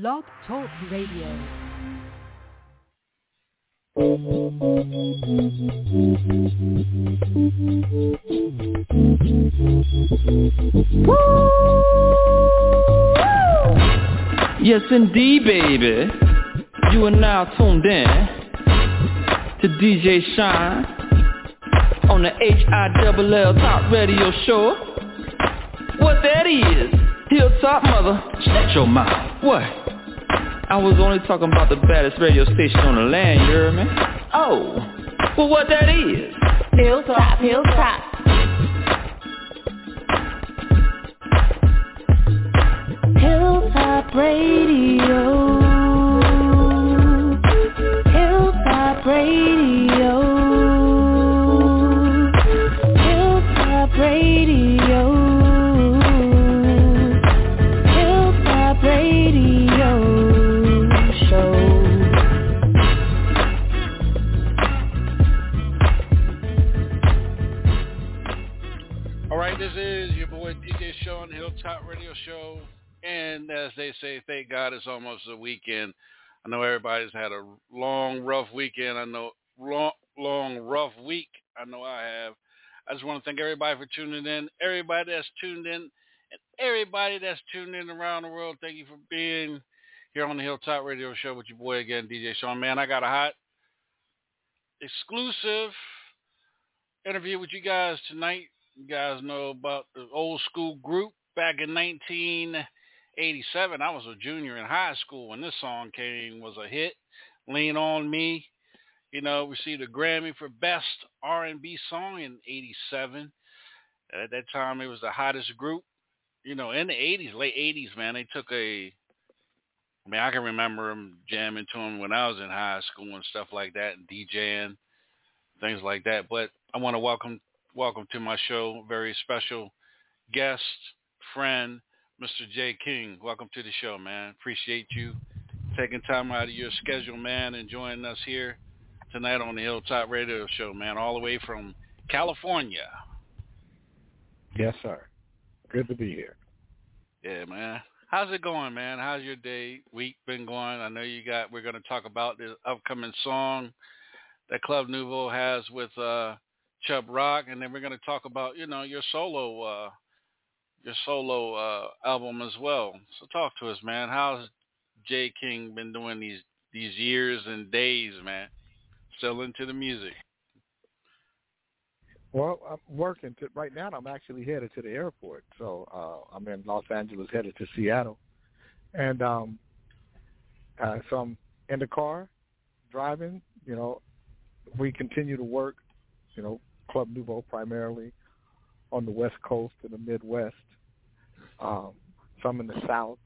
Blog Talk Radio. Yes, indeed, baby. You are now tuned in to DJ Shine on the H-I-double-L Top Radio Show. What that is, Hilltop Mother, shut your mouth. What? I was only talking about the baddest radio station on the land, you heard me? Oh, well what that is? Hilltop, hilltop. Hilltop Radio. Hilltop Radio. Show. And as they say, thank God it's almost a weekend. I know everybody's had a long, rough weekend. I know long, long, rough week. I know I have. I just want to thank everybody for tuning in. Everybody that's tuned in, and everybody that's tuned in around the world. Thank you for being here on the Hilltop Radio Show with your boy again, DJ Sean. Man, I got a hot, exclusive interview with you guys tonight. You guys know about the old school group back in 1987. I was a junior in high school when this song came was a hit. Lean on Me, you know, received a Grammy for best R&B song in '87. At that time, it was the hottest group, you know, in the '80s, late '80s. Man, they took a. I mean, I can remember them jamming to them when I was in high school and stuff like that, and DJing, things like that. But I want to welcome welcome to my show, very special guest, friend, Mr. Jay King. Welcome to the show, man. Appreciate you taking time out of your schedule, man, and joining us here tonight on the Hilltop Radio Show, man, all the way from California. Yes, sir. Good to be here. Yeah, man. How's it going, man? How's your day, week been going? I know you got. We're going to talk about the upcoming song that Club Nouveau has with uh Chubb Rock, and then we're going to talk about you know your solo uh your solo uh album as well. So talk to us, man. How's Jay King been doing these these years and days, man? Still into the music. Well, I'm working to, right now. I'm actually headed to the airport, so uh, I'm in Los Angeles, headed to Seattle, and um, uh, so I'm in the car, driving. You know, we continue to work. You know, Club Nouveau primarily on the West Coast and the Midwest. Um, some in the South.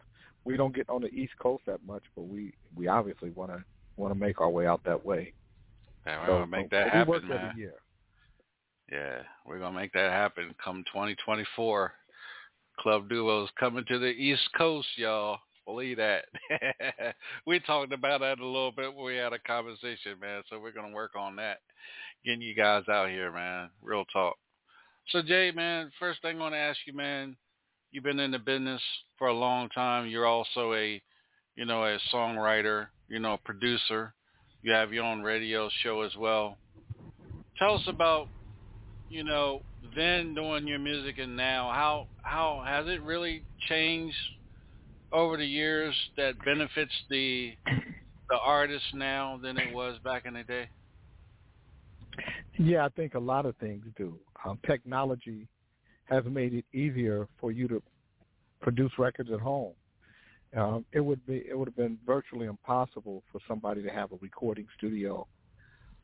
We don't get on the East Coast that much, but we we obviously want to want to make our way out that way. Yeah, we're So- gonna make that we happen, work man. every year. Yeah, we're gonna make that happen come 2024. Club Nouveau's coming to the East Coast, y'all. Believe that. we talked about that a little bit when we had a conversation, man. So we're gonna work on that, getting you guys out here, man. Real talk. So Jay, man, first thing I want to ask you, man. You've been in the business for a long time. You're also a, you know, a songwriter, you know, a producer. You have your own radio show as well. Tell us about you know, then doing your music and now, how how has it really changed over the years that benefits the the artist now than it was back in the day? Yeah, I think a lot of things do. Um, technology has made it easier for you to produce records at home. Um, it would be it would have been virtually impossible for somebody to have a recording studio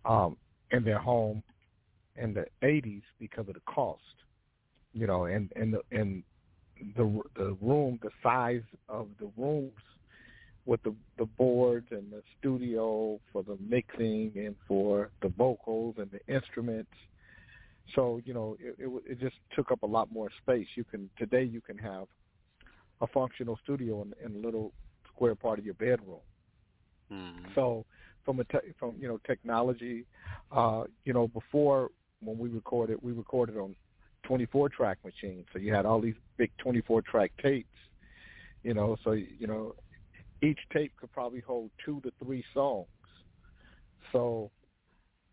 um, in their home in the 80s because of the cost. You know, and and the and the the room, the size of the rooms with the the boards and the studio for the mixing and for the vocals and the instruments. So you know, it, it it just took up a lot more space. You can today you can have a functional studio in, in a little square part of your bedroom. Mm-hmm. So from a te- from you know technology, uh, you know before when we recorded, we recorded on 24 track machines. So you had all these big 24 track tapes, you know. So you know, each tape could probably hold two to three songs. So,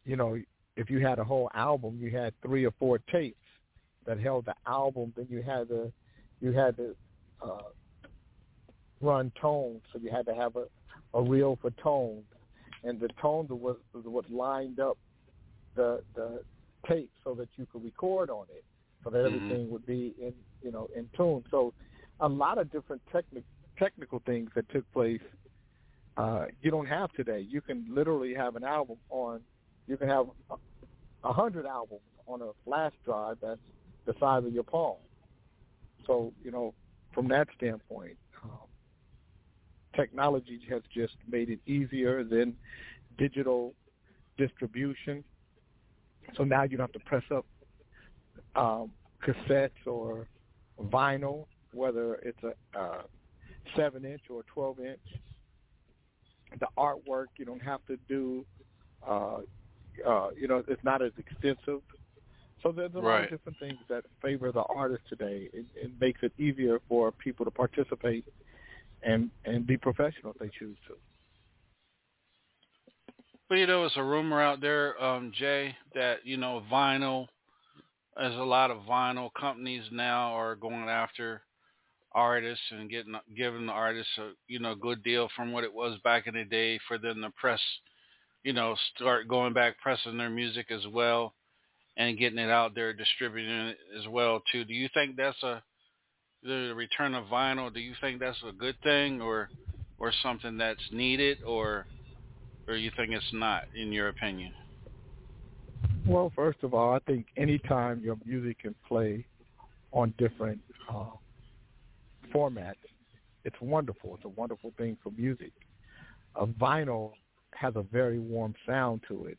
you know, if you had a whole album, you had three or four tapes that held the album. Then you had to you had to uh, run tones, so you had to have a a reel for tone, and the tone was was what lined up the the tape so that you could record on it, so that Mhm. everything would be in you know in tune. So a lot of different technical technical things that took place uh, you don't have today. You can literally have an album on. You can have a, a hundred albums on a flash drive that's the size of your palm. So you know, from that standpoint, um, technology has just made it easier than digital distribution. So now you don't have to press up um, cassettes or vinyl, whether it's a uh, seven inch or twelve inch. The artwork you don't have to do. Uh, uh, you know, it's not as extensive. So there's a lot of different things that favor the artist today. It, it makes it easier for people to participate and and be professional if they choose to. But you know, it's a rumor out there, um, Jay, that you know vinyl. There's a lot of vinyl companies now are going after artists and getting giving the artists a you know good deal from what it was back in the day for them to press, you know, start going back pressing their music as well, and getting it out there, distributing it as well too. Do you think that's a the return of vinyl? Do you think that's a good thing or or something that's needed or or you think it's not, in your opinion? Well, first of all, I think anytime your music can play on different uh, formats, it's wonderful. It's a wonderful thing for music. A vinyl has a very warm sound to it,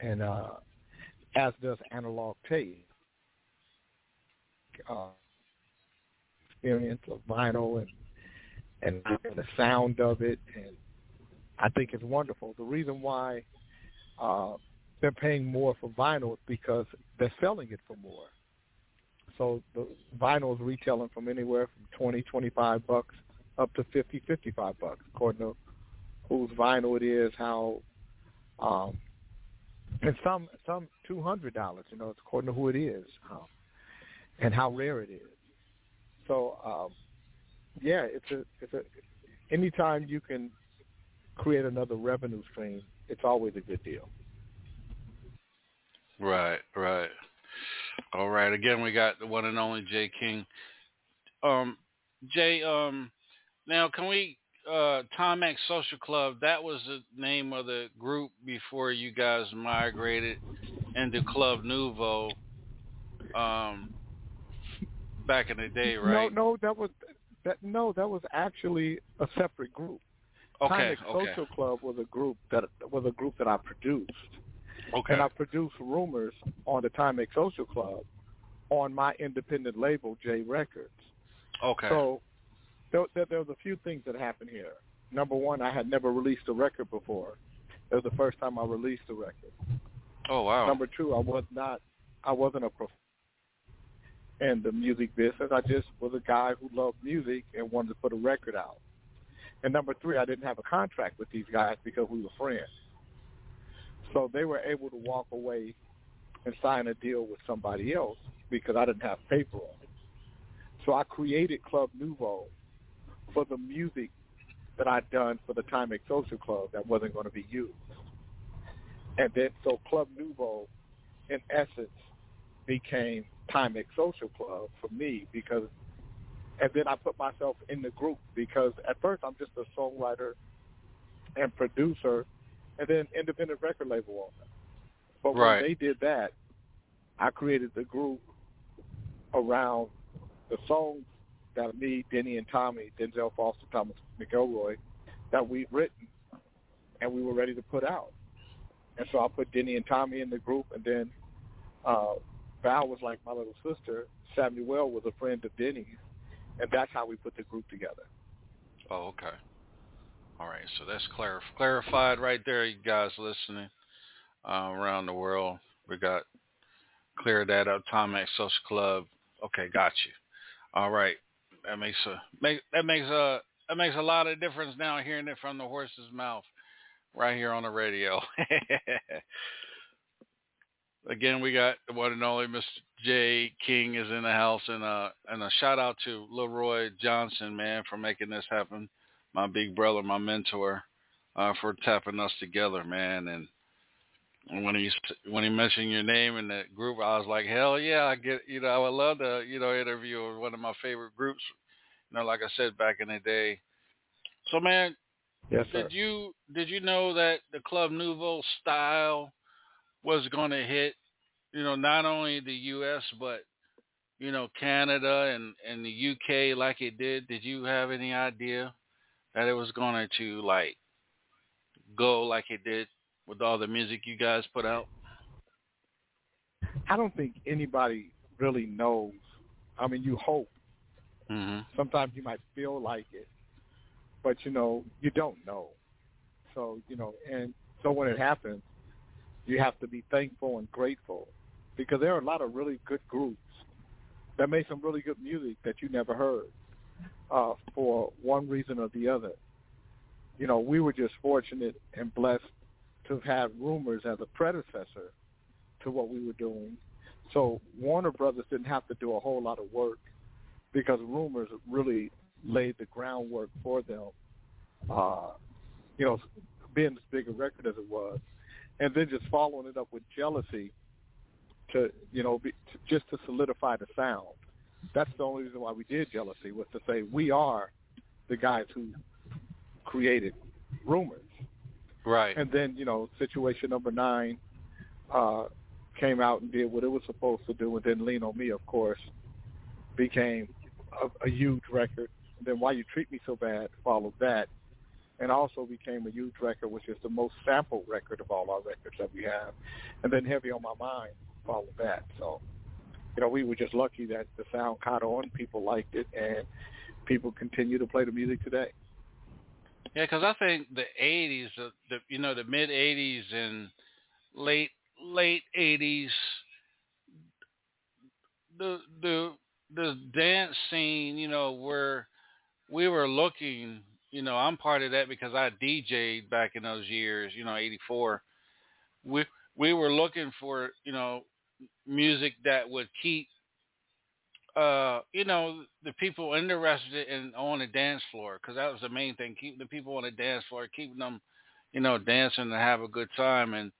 and uh, as does analog tape. Uh, experience of vinyl and and the sound of it, and I think it's wonderful. The reason why uh, they're paying more for vinyl is because they're selling it for more. So the vinyl is retailing from anywhere from twenty, twenty-five bucks up to fifty, fifty-five bucks, according to whose vinyl it is, how, um, and some some two hundred dollars. You know, it's according to who it is, um, and how rare it is. So um, yeah, it's a it's a anytime you can create another revenue stream, it's always a good deal. Right, right. All right. Again, we got the one and only Jay King. Um, Jay, um, now can we uh Timex Social Club, that was the name of the group before you guys migrated into Club Nouveau um back in the day, right? No, no, that was that. No, that was actually a separate group. okay, Timex okay. Social Club was a group that was a group that I produced, Okay. and I produced rumors on the Timex Social Club on my independent label J Records. okay. So there, there, there was a few things that happened here. Number one, I had never released a record before. It was the first time I released a record. oh wow. Number two, I was not, I wasn't a prof in the music business. I just was a guy who loved music and wanted to put a record out. And number three, I didn't have a contract with these guys because we were friends. So they were able to walk away and sign a deal with somebody else because I didn't have paper on it. So I created Club Nouveau for the music that I'd done for the Timex Social Club that wasn't going to be used. And then so Club Nouveau, in essence, became Timex Social Club for me because, and then I put myself in the group because at first I'm just a songwriter and producer, and then independent record label owner. But Right. when they did that, I created the group around the songs that me, Denny, and Tommy, Denzel Foster, Thomas McElroy, that we've written, and we were ready to put out. And so I put Denny and Tommy in the group, and then uh, Val was like my little sister. Samuel was a friend of Denny's, and that's how we put the group together. Oh, okay. All right, so that's clarif- clarified right there, you guys listening uh, around the world. We got cleared that up. Timex Social Club. Okay, got you. All right, that makes a make that makes a that makes a lot of difference now hearing it from the horse's mouth right here on the radio. Again, we got one and only Mr. J King is in the house, and uh, and a shout out to Leroy Johnson, man, for making this happen. My big brother, my mentor, uh, for tapping us together, man. And when he when he mentioned your name in the group, I was like, hell yeah, I get you know I would love to you know interview one of my favorite groups. You know, like I said back in the day. So man, Yes, sir. did you did you know that the Club Nouveau style was going to hit, you know, not only the U.S. but you know Canada and and the U.K. like it did? Did you have any idea that it was going to like go like it did with all the music you guys put out? I don't think anybody really knows. I mean, you hope. hmm Sometimes you might feel like it, but you know, you don't know. So you know, and so when it happens, you have to be thankful and grateful because there are a lot of really good groups that make some really good music that you never heard uh, for one reason or the other. You know, we were just fortunate and blessed to have had Rumors as a predecessor to what we were doing. So Warner Brothers didn't have to do a whole lot of work because Rumors really laid the groundwork for them. Uh, you know, being as big a record as it was, and then just following it up with Jealousy to you know be, to, just to solidify the sound. That's the only reason why we did Jealousy was to say we are the guys who created Rumors. Right. And then, you know, situation number nine uh, came out and did what it was supposed to do. And then Lean on Me, of course, became a, a huge record. And then Why You Treat Me So Bad followed that. And also became a huge record, which is the most sampled record of all our records that we have. And then Heavy on My Mind followed that. So, you know, we were just lucky that the sound caught on, people liked it, and people continue to play the music today. Yeah, because I think the '80s, the, the you know the mid '80s and late late '80s, the the the dance scene, you know, where we were looking, you know, I'm part of that because I DJ'd back in those years, you know, '84. We we were looking for, you know, music that would keep uh, you know, the people interested in on the dance floor because that was the main thing. Keep the people on the dance floor, keeping them, you know, dancing and have a good time. And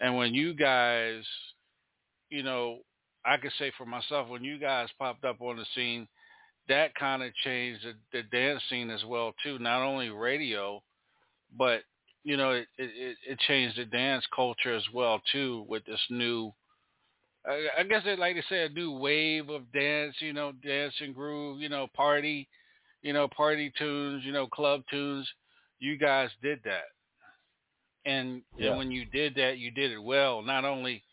and when you guys, you know, I could say for myself, when you guys popped up on the scene, that kind of changed the, the dance scene as well too. Not only radio, but you know, it, it it changed the dance culture as well too with this new I, I guess they like to say a new wave of dance, you know, dance and groove, you know, party, you know, party tunes, you know, club tunes. You guys did that, and Yeah. and when you did that, you did it well. Not only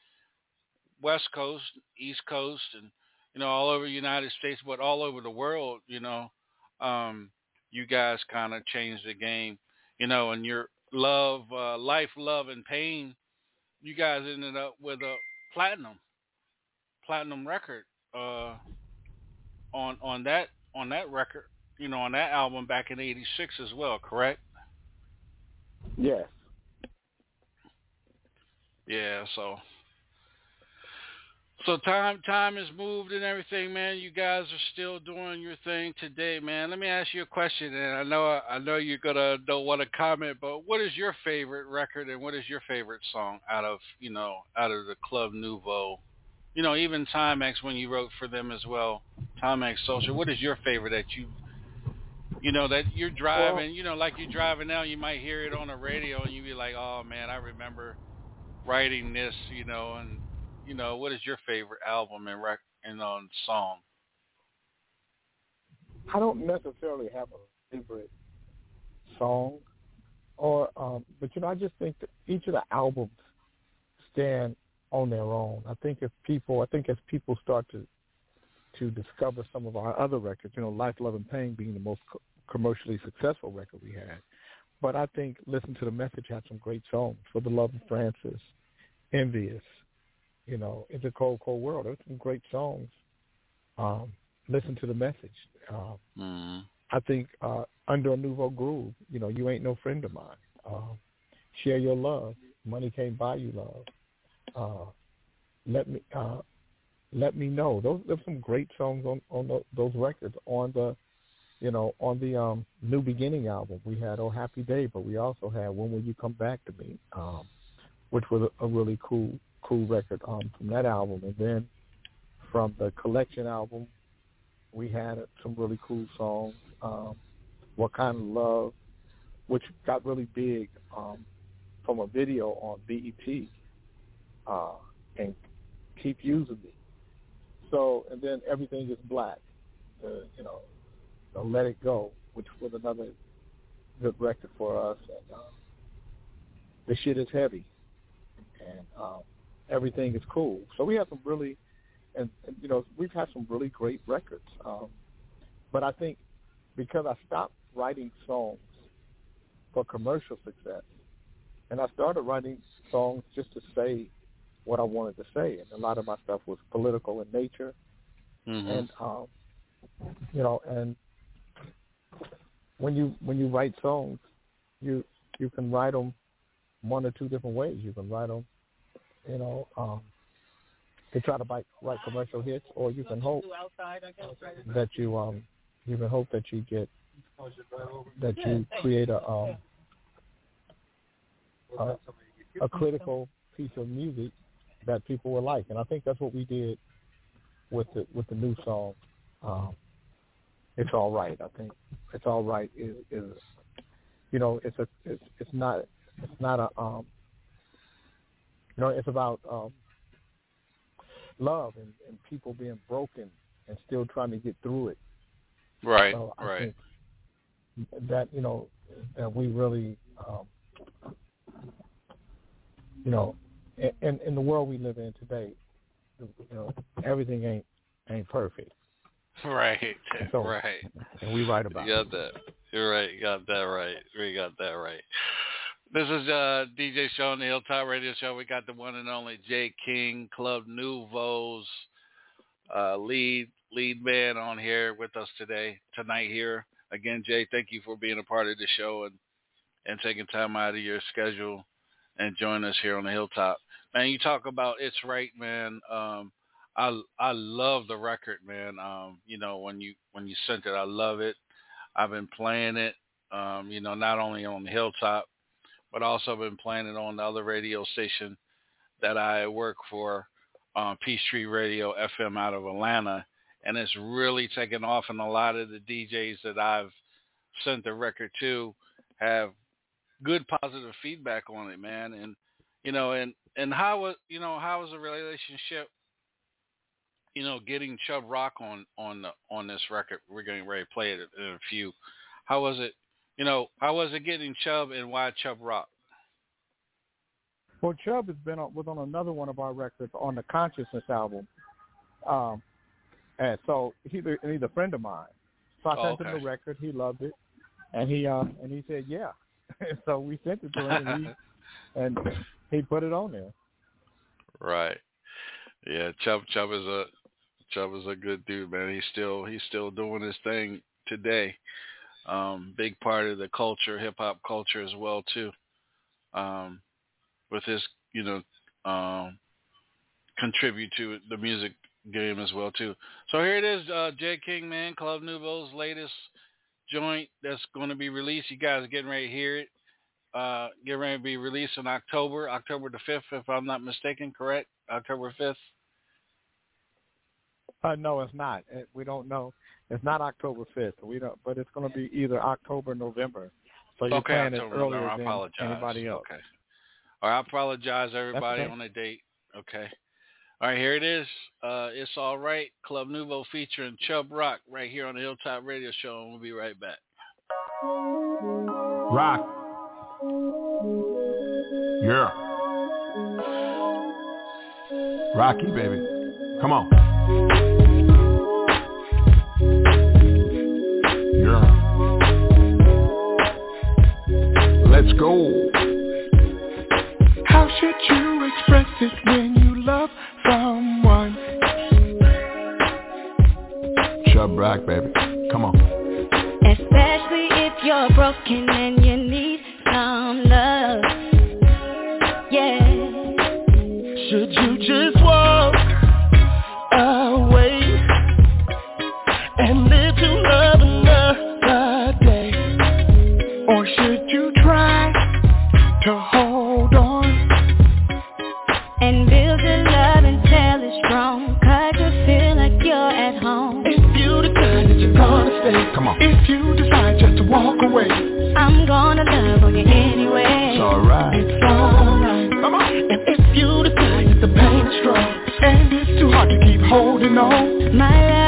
West Coast, East Coast, and you know, all over the United States, but all over the world. You know, um, you guys kind of changed the game. You know, and your love, uh, life, love, and pain. You guys ended up with a platinum platinum record uh, on on that on that record, you know, on that album back in '86 as well. Correct? Yes. Yeah. So so time time has moved and everything, man. You guys are still doing your thing today, man. Let me ask you a question, and I know I know you're gonna don't want to comment, but what is your favorite record and what is your favorite song out of you know out of the Club Nouveau? You know, even Timex when you wrote for them as well, Timex Social. What is your favorite that you you know that you're driving? you know, like you're driving now, you might hear it on the radio and you be like, oh man, I remember writing this, you know, and you know, what is your favorite album and rec and um, song? I don't necessarily have a favorite song, or um, but you know, I just think that each of the albums stand on their own. I think if people, I think as people start to to discover some of our other records, you know, Life, Love, and Pain being the most co- commercially successful record we had, but I think Listen to the Message had some great songs. For the Love of Francis, Envious, you know, It's a Cold, Cold World. There's some great songs. Um, listen to the message. Um, Mm. I think uh, under a nouveau groove, you know, you ain't no friend of mine. Uh, share your love. Money can't buy you love. Uh, let me uh, let me know. Those there's some great songs on on the, those records on the you know on the um, New Beginning album. We had Oh Happy Day, but we also had When Will You Come Back to Me, um, which was a, a really cool cool record um, from that album. And then from the collection album, we had some really cool songs. Um, what kind of love, which got really big um, from a video on BET, uh, and keep using me. So, and then everything is black. Uh, you know, so Let It Go, which was another good record for us. And uh, the shit is heavy, and um, everything is cool. So we have some really, and, and you know, we've had some really great records. Um, but I think because I stopped writing songs for commercial success, and I started writing songs just to say what I wanted to say, and a lot of my stuff was political in nature, mm-hmm. and um, you know, and when you when you write songs, you you can write them one or two different ways. You can write them, you know, um, to try to write, write commercial hits, or you can hope that you um you can hope that you get that you create a um a, a critical piece of music that people will like, and I think that's what we did with the with the new song. Um, it's all right. I think it's all right is is you know it's a it's it's not it's not a um you know it's about um love and, and people being broken and still trying to get through it. Right. So I right. think that you know that we really um you know in in the world we live in today you know everything ain't ain't perfect Right. so, right. And we write about you got that. You're right. You got that right. We got that right. This is uh, DJ Show on the Hilltop Radio Show. We got the one and only Jay King, Club Nouveau's uh, lead lead man on here with us today, tonight here. Again, Jay, thank you for being a part of the show and, and taking time out of your schedule and joining us here on the Hilltop. Man, you talk about It's Right, man. Um, I I love the record, man. Um, you know, when you when you sent it, I love it. I've been playing it, um, you know, not only on the hilltop, but also been playing it on the other radio station that I work for, um, Peachtree Radio FM out of Atlanta, and it's really taken off. And a lot of the DJs that I've sent the record to have good positive feedback on it, man. And you know, and and how was you know how was the relationship you know, getting Chubb Rock on on the, on this record. We're getting ready to play it in a few. How was it? You know, how was it getting Chubb and why Chubb Rock? Well, Chubb has been on, was on another one of our records on the Consciousness album, um, and so he's a, he's a friend of mine. So I Oh, sent him the record. He loved it, and he uh and he said yeah. so we sent it to him, and he, and he put it on there. Right. Yeah, Chubb Chubb is a Chubb is a good dude, man. He's still he's still doing his thing today. Um, big part of the culture, hip hop culture as well too. Um, with his, you know, um, contribute to the music game as well too. So here it is, uh, Jay King, man, Club Nouveau's latest joint that's going to be released. You guys are getting ready to hear it. Uh, getting ready to be released in October, October the fifth, if I'm not mistaken. Correct, October fifth. Uh, no, it's not. Uh, We don't know. It's not October fifth. We don't, but it's going to be either October, or November. So you're okay, playing it earlier November. I than anybody else. Okay. All right, I apologize, everybody, okay. on the date. Okay. All right, here it is. Uh, it's all right. Club Nouveau featuring Chubb Rock right here on the Hilltop Radio Show, and we'll be right back. Rock. Yeah. Rocky, baby. Come on. Yeah. Let's go. How should you express it when you love someone? Chubb Rock, baby. Come on. Especially if you're broken and you need love. Yeah. Should you holding on, My love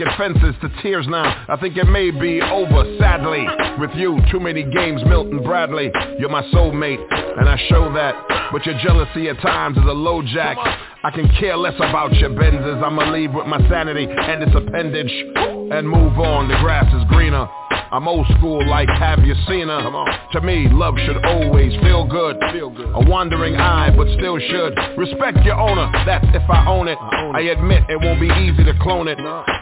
Picket fences to tears now. I think it may be over, sadly. With you, too many games, Milton Bradley. You're my soulmate, and I show that. But your jealousy at times is a low jack. I can care less about your Benzes. I'ma leave with my sanity and its appendage. And move on, the grass is greener. I'm old school like have you seen her? Come on. To me, love should always feel good. Feel good. A wandering eye, but still should. Respect your owner, that's if I own it. I admit it won't be easy to clone it.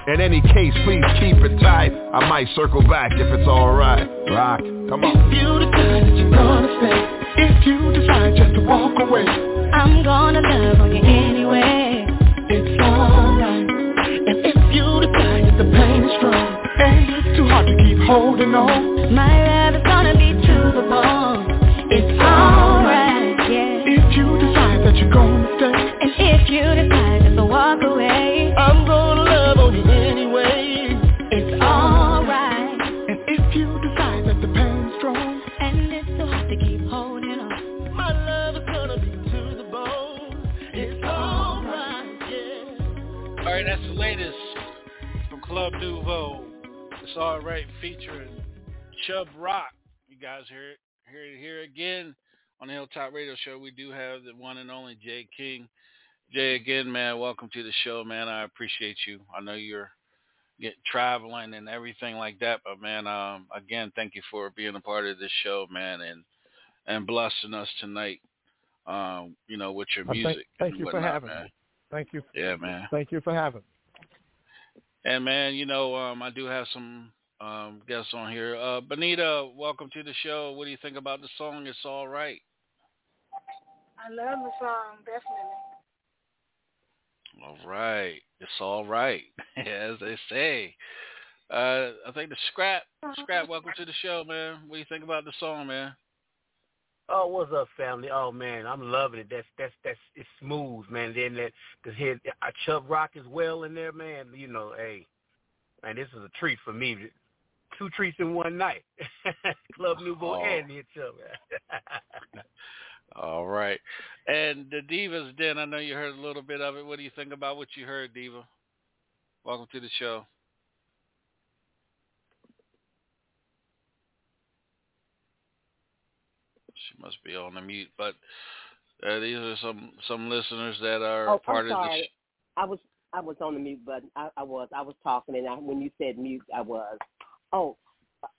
In any case, please keep it tight. I might circle back if it's alright. Rock, come on. If you decide that you're gonna stay, if you decide just to walk away, I'm gonna love on you anyway. it's alright. And if you decide that the pain is strong and it's too hard to keep holding on, My love is gonna be to the bone. All right, featuring Chubb Rock. You guys hear it, hear it here again on the Hilltop Radio Show. We do have the one and only Jay King. Jay, again, man, welcome to the show, man. I appreciate you. I know you're get traveling and everything like that, but man, um, again, thank you for being a part of this show, man, and and blessing us tonight. Um, you know, with your Uh, thank- music. thank and you for having man. me. Thank you. Yeah, man. Thank you for having. me. And man, you know, um, I do have some um, guests on here. Uh, Benita, welcome to the show. What do you think about the song? It's all right. I love the song, definitely. All right, it's all right, as they say. Uh, I think the scrap, scrap. Welcome to the show, man. What do you think about the song, man? Oh, what's up, family? Oh man, I'm loving it. That's that's that's it's smooth, man. Then that because here uh, Chubb Rock is well in there, man. You know, hey, man, this is a treat for me. Two treats in one night. Club Nouveau Oh. and hit Chubb. All right, and the Divas Den. I know you heard a little bit of it. What do you think about what you heard, Diva? Welcome to the show. She must be on the mute, but uh, these are some some listeners that are Oh, part I'm of the. sorry. Sh- I was I was on the mute button. I, I was I was talking, and I, when you said mute, I was. Oh,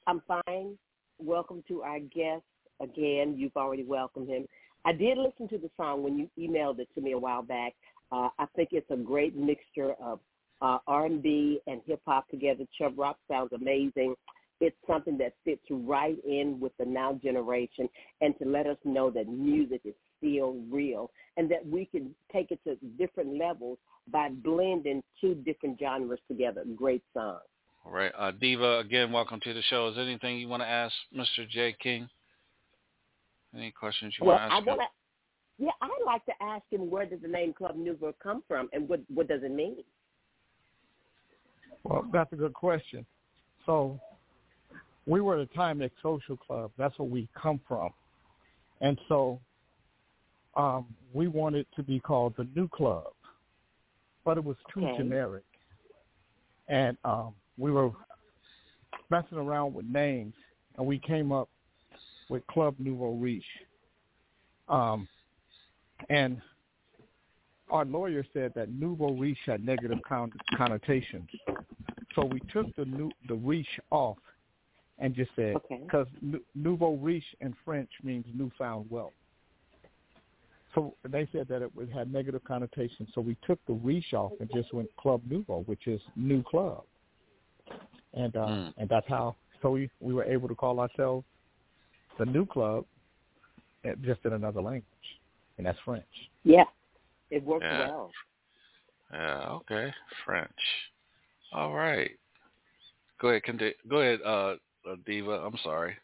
I'm fine. Welcome to our guest again. You've already welcomed him. I did listen to the song when you emailed it to me a while back. Uh, I think it's a great mixture of uh, R&B and hip hop together. Chubb Rock sounds amazing, it's something that fits right in with the now generation and to let us know that music is still real and that we can take it to different levels by blending two different genres together. Great song. All right. Uh, Diva, again, welcome to the show. Is there anything you want to ask Mr. J. King? Any questions you well, want to ask I wanna, Yeah, I'd like to ask him where does the name Club Nouveau come from and what, what does it mean? Well, that's a good question. So we were the Timex Social Club. That's where we come from. And so um, we wanted to be called the New Club, but it was too Okay. generic. And um, we were messing around with names, and we came up with Club Nouveau Riche. Um, and our lawyer said that nouveau riche had negative con- connotations. So we took the new, the riche off and just said, Okay. because nouveau riche in French means newfound wealth. So they said that it would have negative connotations. So we took the riche off and just went Club Nouveau, which is new club. And uh, Mm. and that's how. So we we were able to call ourselves the new club, eh, just in another language, and that's French. Yeah, it worked Yeah. well. Yeah, okay. French. All right. Go ahead, conti- go ahead, uh, uh, Diva. I'm sorry.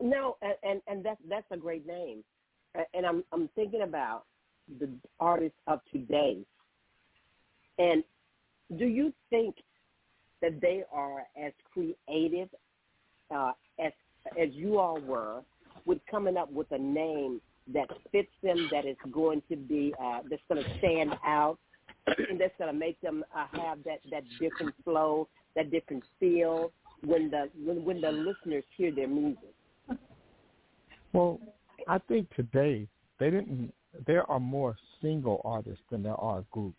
No, and, and and that's that's a great name, and I'm I'm thinking about the artists of today. And do you think that they are as creative uh, as as you all were with coming up with a name that fits them, that is going to be uh, that's going to stand out, that's going to make them uh, have that that different flow, that different feel when the when when the listeners hear their music. Well, I think today they didn't. There are more single artists than there are groups,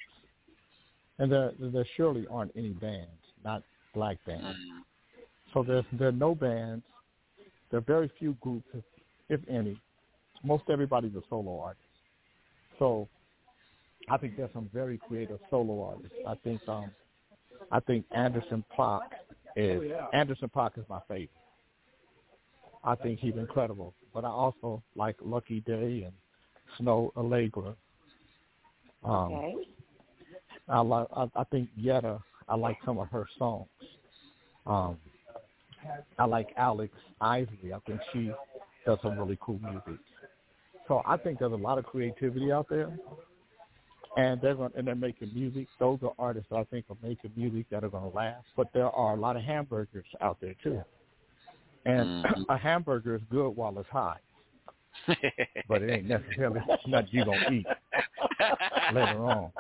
and there there surely aren't any bands, not black bands. So there's there are no bands. There are very few groups, if, if any. Most everybody's a solo artist. So I think there's some very creative solo artists. I think um I think Anderson Paak is Anderson Paak is my favorite. I think he's incredible. But I also like Lucky Daye and Snoh Aalegra. Um, Okay. I like. I, I think Yetta. I like some of her songs. Um, I like Alex Isley. I think she does some really cool music. So I think there's a lot of creativity out there, and they're going and they're making music. Those are artists I think are making music that are going to last. But there are a lot of hamburgers out there too, and Mhm. a hamburger is good while it's hot, but it ain't necessarily nothing you gonna eat later on.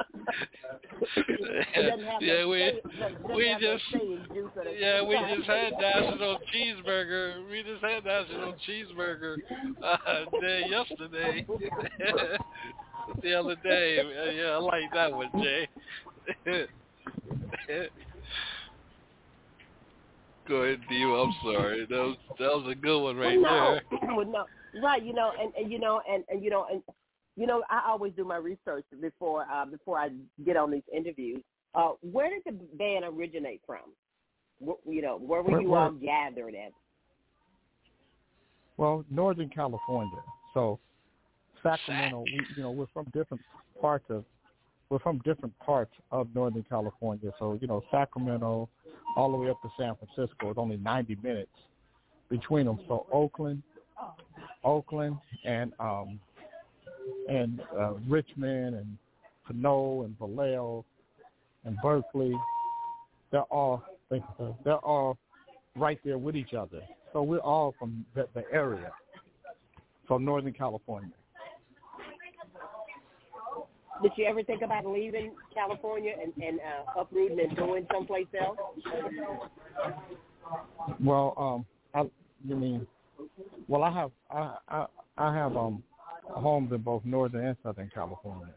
It doesn't have yeah, we we just saying juice in it. yeah we just had national cheeseburger. We just had national cheeseburger uh, day yesterday. The other day, yeah, I like that one, Jay. Go ahead, Dio. I'm sorry. That was that was a good one right well, there. no, well, no, right? You know, and, and you know, and, and you know, and you know, I always do my research before uh, before I get on these interviews. Uh, where did the band originate from? Wh- you know, where were Where- you where- all gathered at? Well, Northern California. So Sacramento, we, you know, we're from different parts of we're from different parts of Northern California. So, you know, Sacramento all the way up to San Francisco is only 90 minutes between them. So Oakland, Oakland and um and uh, Richmond and Pinole and Vallejo and Berkeley, they're all they're all right there with each other. So we're all from the, the area, from Northern California. Did you ever think about leaving California and, and uh, uprooting and going someplace else? Well, um, I, you mean, well, I have I I, I have um homes in both Northern and Southern California,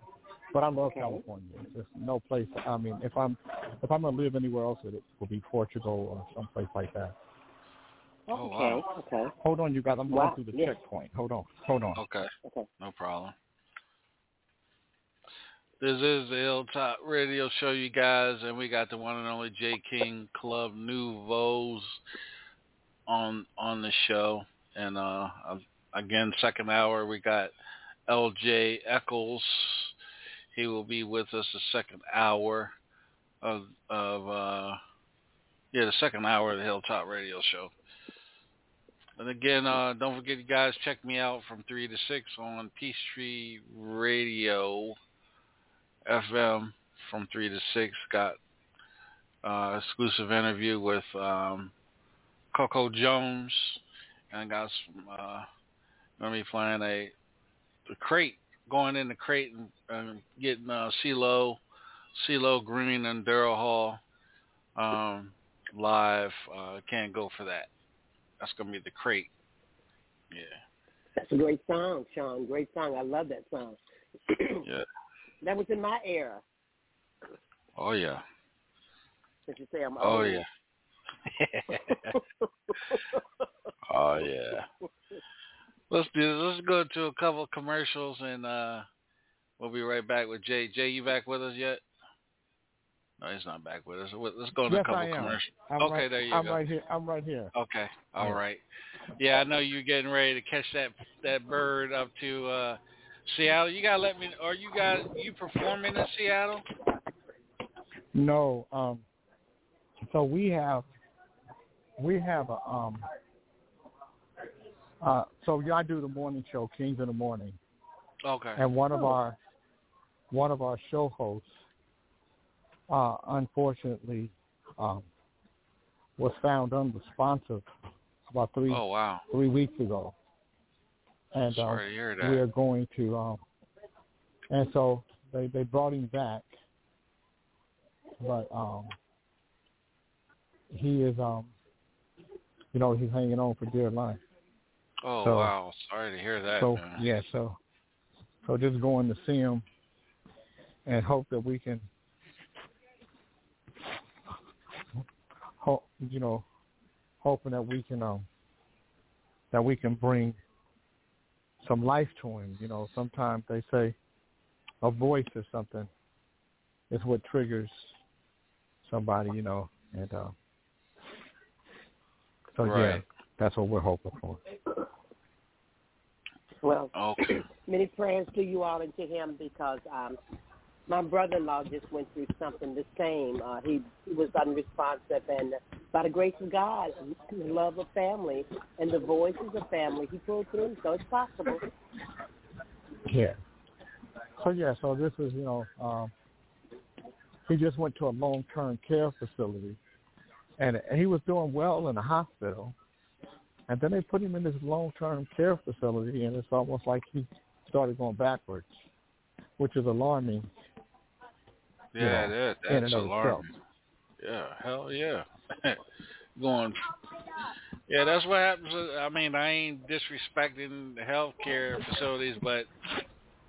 but I love Okay. California. It's just no place. I mean, if I'm if I'm gonna live anywhere else, it will be Portugal or someplace like that. Oh, okay, wow. okay. Hold on, you guys. I'm Wow, going through the yeah. checkpoint. Hold on, hold on. Okay, Okay. no problem. This is the Hilltop Radio Show, you guys, and we got the one and only J King Club Nouveau on on the show. And uh again, second hour we got L.J. Eccles. He will be with us the second hour of of uh yeah the second hour of the Hilltop Radio Show. And again, uh, don't forget, you guys, check me out from 3 to 6 on Peachtree Radio FM from 3 to 6. Got uh, exclusive interview with um, Coco Jones. And I got some, uh, to be playing a the crate, going in the crate and, and getting uh, CeeLo, CeeLo Green and Daryl Hall um, live. Uh, can't go for that. That's gonna be the crate. Yeah. That's a great song, Sean. Great song. I love that song. yeah. That was in my era. Oh yeah. Since you say I'm old. Oh yeah. oh yeah. Let's do this. Let's go to a couple of commercials and uh we'll be right back with Jay. Jay, you back with us yet? No, he's not back with us. Let's go to yes, a couple I am. commercials. I'm okay, right, there you I'm go. right here. I'm right here. Okay. All Yeah. right. Yeah, I know you're getting ready to catch that that bird up to uh Seattle. You gotta let me. Are you guys you performing in Seattle? No, um, so we have we have a um, uh, so yeah, I do the morning show, Kings in the Morning, Okay. and one of our one of our show hosts, uh, unfortunately, um, was found unresponsive about three Oh wow. three weeks ago, and uh, Sorry to hear that. we are going to um, and so they they brought him back, but um, he is um, you know, he's hanging on for dear life. Oh so- wow. Sorry to hear that. so man. yeah, so so just going to see him and hope that we can hope you know hoping that we can um that we can bring some life to him you know. Sometimes they say a voice or something is what triggers somebody you know and uh so yeah that's what we're hoping for. Well, Okay. many prayers to you all and to him because um, my brother-in-law just went through something the same. Uh, he, he was unresponsive, and by the grace of God, the love of family, and the voices of family, he pulled through. So it's possible. Yeah. So yeah, so this is you know, um, he just went to a long-term care facility, and he was doing well in the hospital, and then they put him in this long-term care facility, and it's almost like he started going backwards, which is alarming. You Yeah, know, that in that's and of alarming. Yeah, hell yeah. Going. Yeah, that's what happens. Uh, I mean, I ain't disrespecting the healthcare facilities, but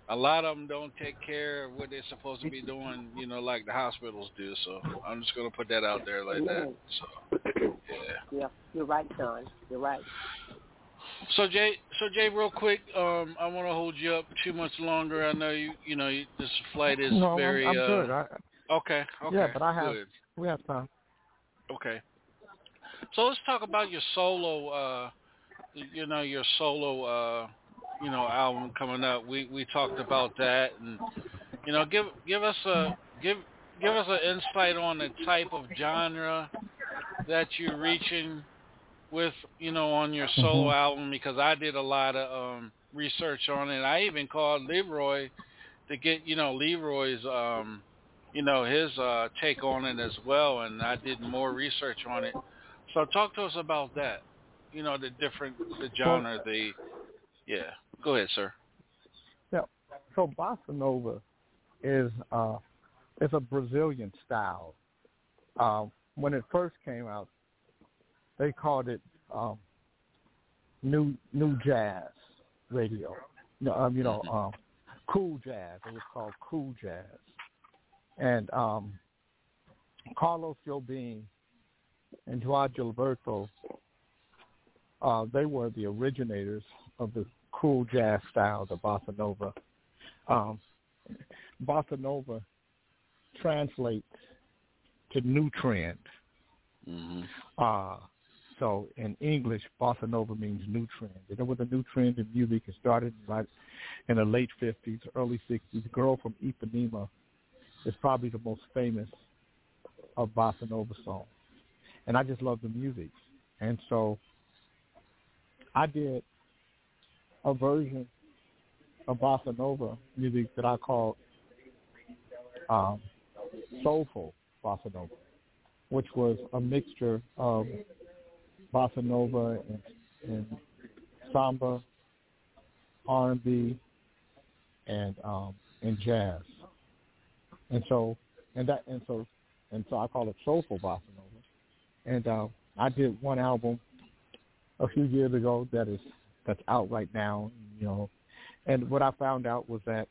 a lot of them don't take care of what they're supposed to be doing. You know, like the hospitals do. So I'm just gonna put that out there like that. So yeah. Yeah, you're right, Sean. You're right. So Jay, so Jay, real quick, um, I want to hold you up too much longer. I know you, you know, you, this flight is no, I'm- very. I'm, uh, good. I, Okay. Okay. Yeah, but I have- Good. we have time. Okay. So let's talk about your solo uh you know, your solo uh you know, album coming up. We we talked about that and you know, give give us a give give us an insight on the type of genre that you're reaching with, you know, on your solo Mhm. album because I did a lot of um research on it. I even called Leroy to get, you know, Leroy's um you know, his uh take on it as well and I did more research on it. So talk to us about that. You know, the different the genre, the yeah. Go ahead, sir. Yeah. So bossa nova is uh, is a Brazilian style. Um, when it first came out, they called it um, new new jazz radio. No, um, you know, um, cool jazz. It was called cool jazz. And um, Carlos Jobim and Joao Gilberto, uh, they were the originators of the cool jazz style, the bossa nova. Um, bossa nova translates to new trend. Mm-hmm. Uh, so in English, bossa nova means new trend. And there was a new trend in music. It started in the late 50s, early 60s. A girl from Ipanema is probably the most famous of bossa nova songs. And I just love the music. And so I did a version of bossa nova music that I called um, soulful bossa nova, which was a mixture of bossa nova and, and samba, R&B, and um, and jazz. And so and that and so and so I call it soulful bossa nova. And uh, I did one album a few years ago that is that's out right now, you know. And what I found out was that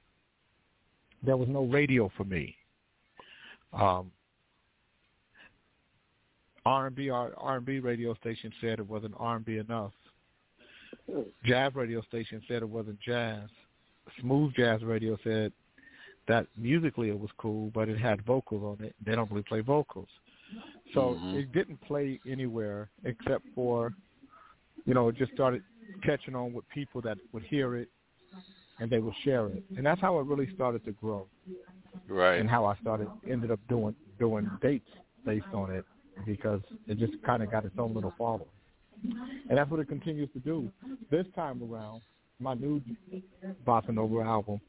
there was no radio for me. Um, R&B R&B radio station said it wasn't R&B enough. Jazz radio station said it wasn't jazz. Smooth jazz radio said that musically it was cool, but it had vocals on it. They don't really play vocals, so Mhm. it didn't play anywhere except for, you know, it just started catching on with people that would hear it and they would share it, and that's how it really started to grow Right. and how I started ended up doing doing dates based on it because it just kind of got its own little following, and that's what it continues to do. This time around, my new bossa nova album,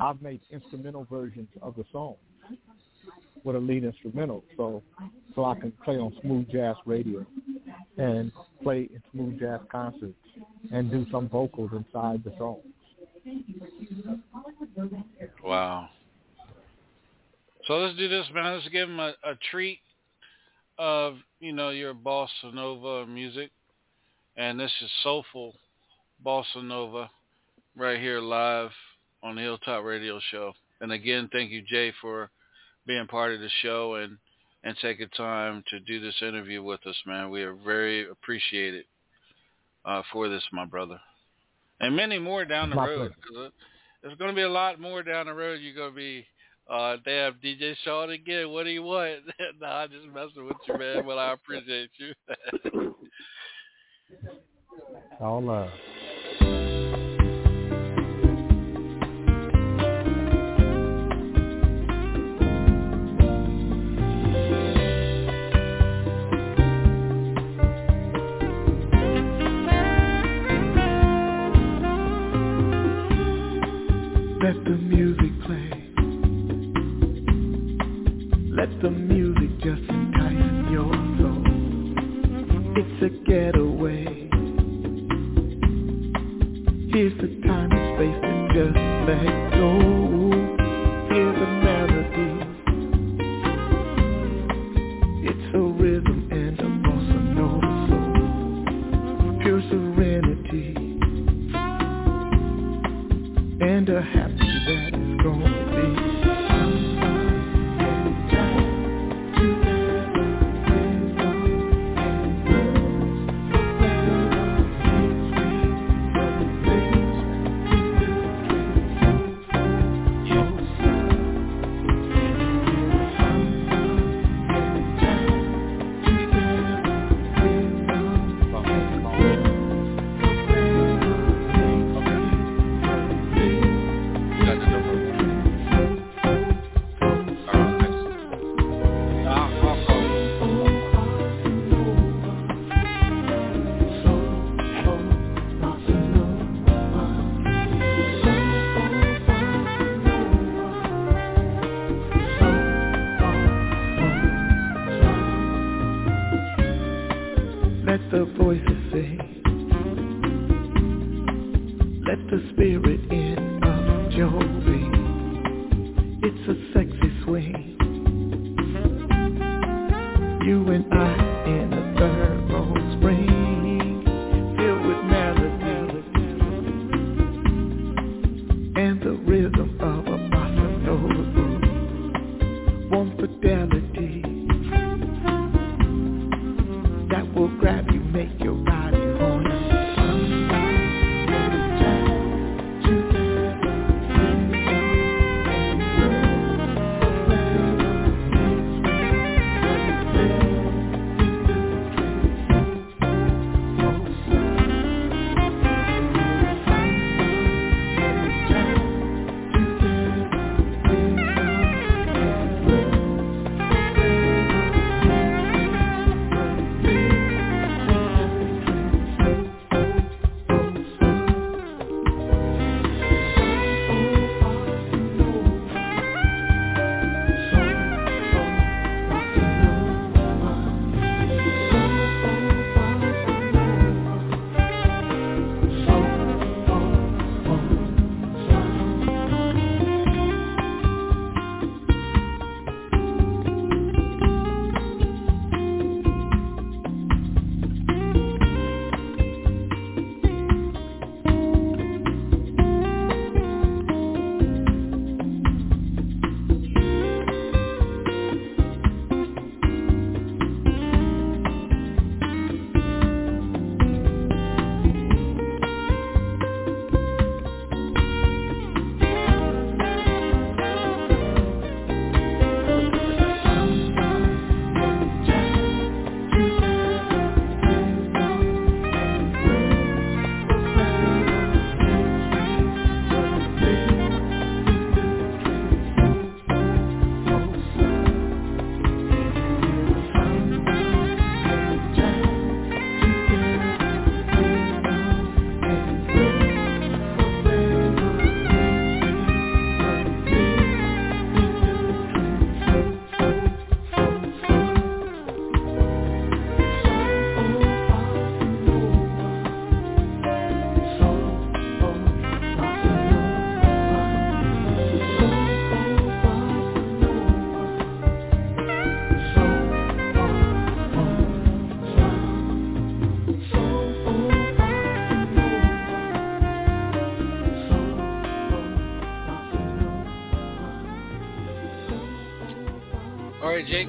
I've made instrumental versions of the song with a lead instrumental, so so I can play on smooth jazz radio and play in smooth jazz concerts and do some vocals inside the song. Wow. So let's do this, man. Let's give him a, a treat of, you know, your bossa nova music. And this is soulful bossa nova right here live on the Hilltop Radio Show. And again, thank you, Jay, for being part of the show and, and taking time to do this interview with us, man. We are very appreciated uh, for this, my brother. And many more down the My road. There's going to be a lot more down the road. You're going to be, uh, damn, DJ Sean again. What do you want? nah, I'm just messing with you, man. Well, I appreciate you. All love. Let the music Let the music just entice your soul. It's a getaway. Here's the time and space to just let go. Will grab you, make your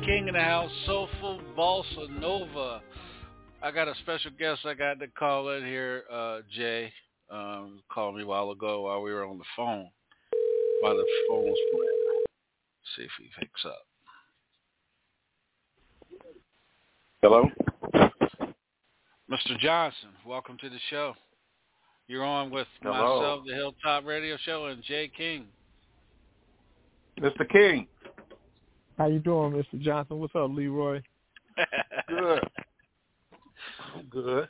King in the house, Soulful Bossa Nova. I got a special guest I got to call in here, uh, Jay. Um, called me a while ago while we were on the phone. While the phone was playing. See if he picks up. Hello? Mr. Johnson, welcome to the show. You're on with Hello. myself, the Hilltop Radio Show, and Jay King. Mr. King. How you doing, Mr. Johnson? What's up, Leroy? Good. Good.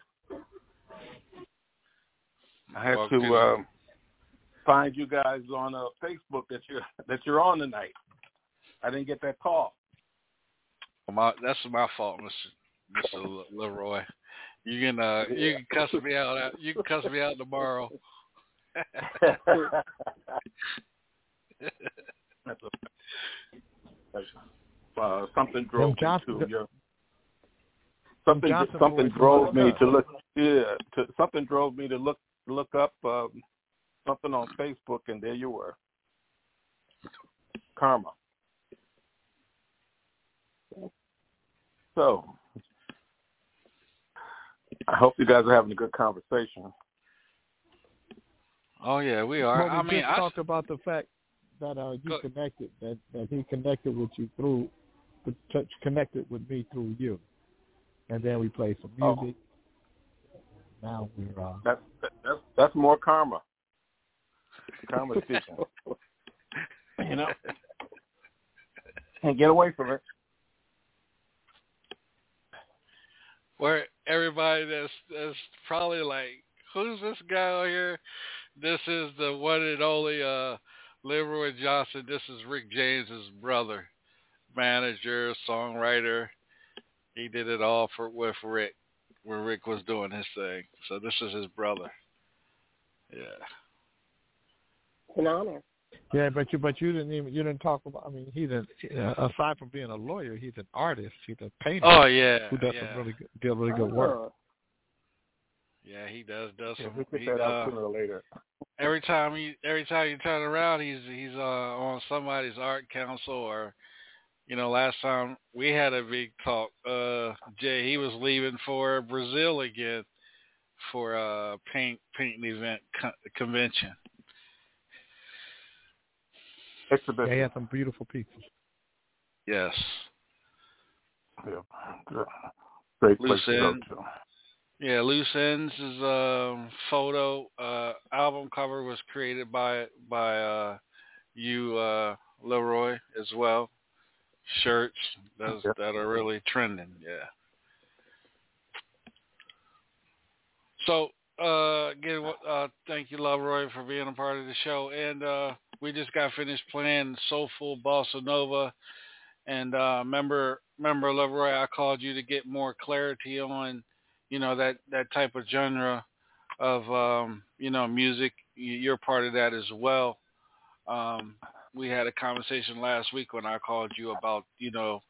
I had Welcome to to- um, find you guys on uh, Facebook that you're that you're on tonight. I didn't get that call. Well, my, that's my fault, Mr. Mr. Le- Leroy. You can uh, you can cuss me out. uh, You can cuss me out tomorrow. That's a- that's, uh, something drove me Johnson- to your something Johnson something drove look me up. to look yeah to, something drove me to look look up um, something on Facebook and there you were karma so I hope you guys are having a good conversation Oh yeah, we are. Well, we I mean, just I, talked about the fact that uh, you connected, that, that he connected with you through, with- touch- connected with me through you, and then we played some Oh. music. Now we're uh, that's that's that's more karma karma speaking you know can't get away from it where everybody that's that's probably like, who's this guy out here? This is the one and only uh Leroy Johnson. This is Rick James's brother, manager, songwriter. He did it all for with Rick when Rick was doing his thing. So this is his brother. Yeah. It's an honor. yeah, but you but you didn't even you didn't talk about. I mean, he's a uh, aside from being a lawyer, he's an artist. He's a painter. Oh yeah. who does yeah. some really good, did really good work. Yeah, he does does yeah, some. we'll pick he, that out uh, sooner or later every time he every time you turn around he's he's uh on somebody's art council or you know last time we had a big talk uh jay he was leaving for brazil again for a paint painting event co- convention exhibition Yeah, he had some beautiful pieces. yes Yeah. Great place Loose to go to. Yeah loose ends is um photo uh album cover was created by by uh you uh leroy as well shirts that's, Yep. that are really trending yeah So uh, again, uh, thank you, Leroy, for being a part of the show. And uh, we just got finished playing Soulful Bossa Nova. And uh, remember, remember, Leroy, I called you to get more clarity on, you know, that that type of genre of, um, you know, music. You- You're part of that as well. Um, we had a conversation last week when I called you about, you know,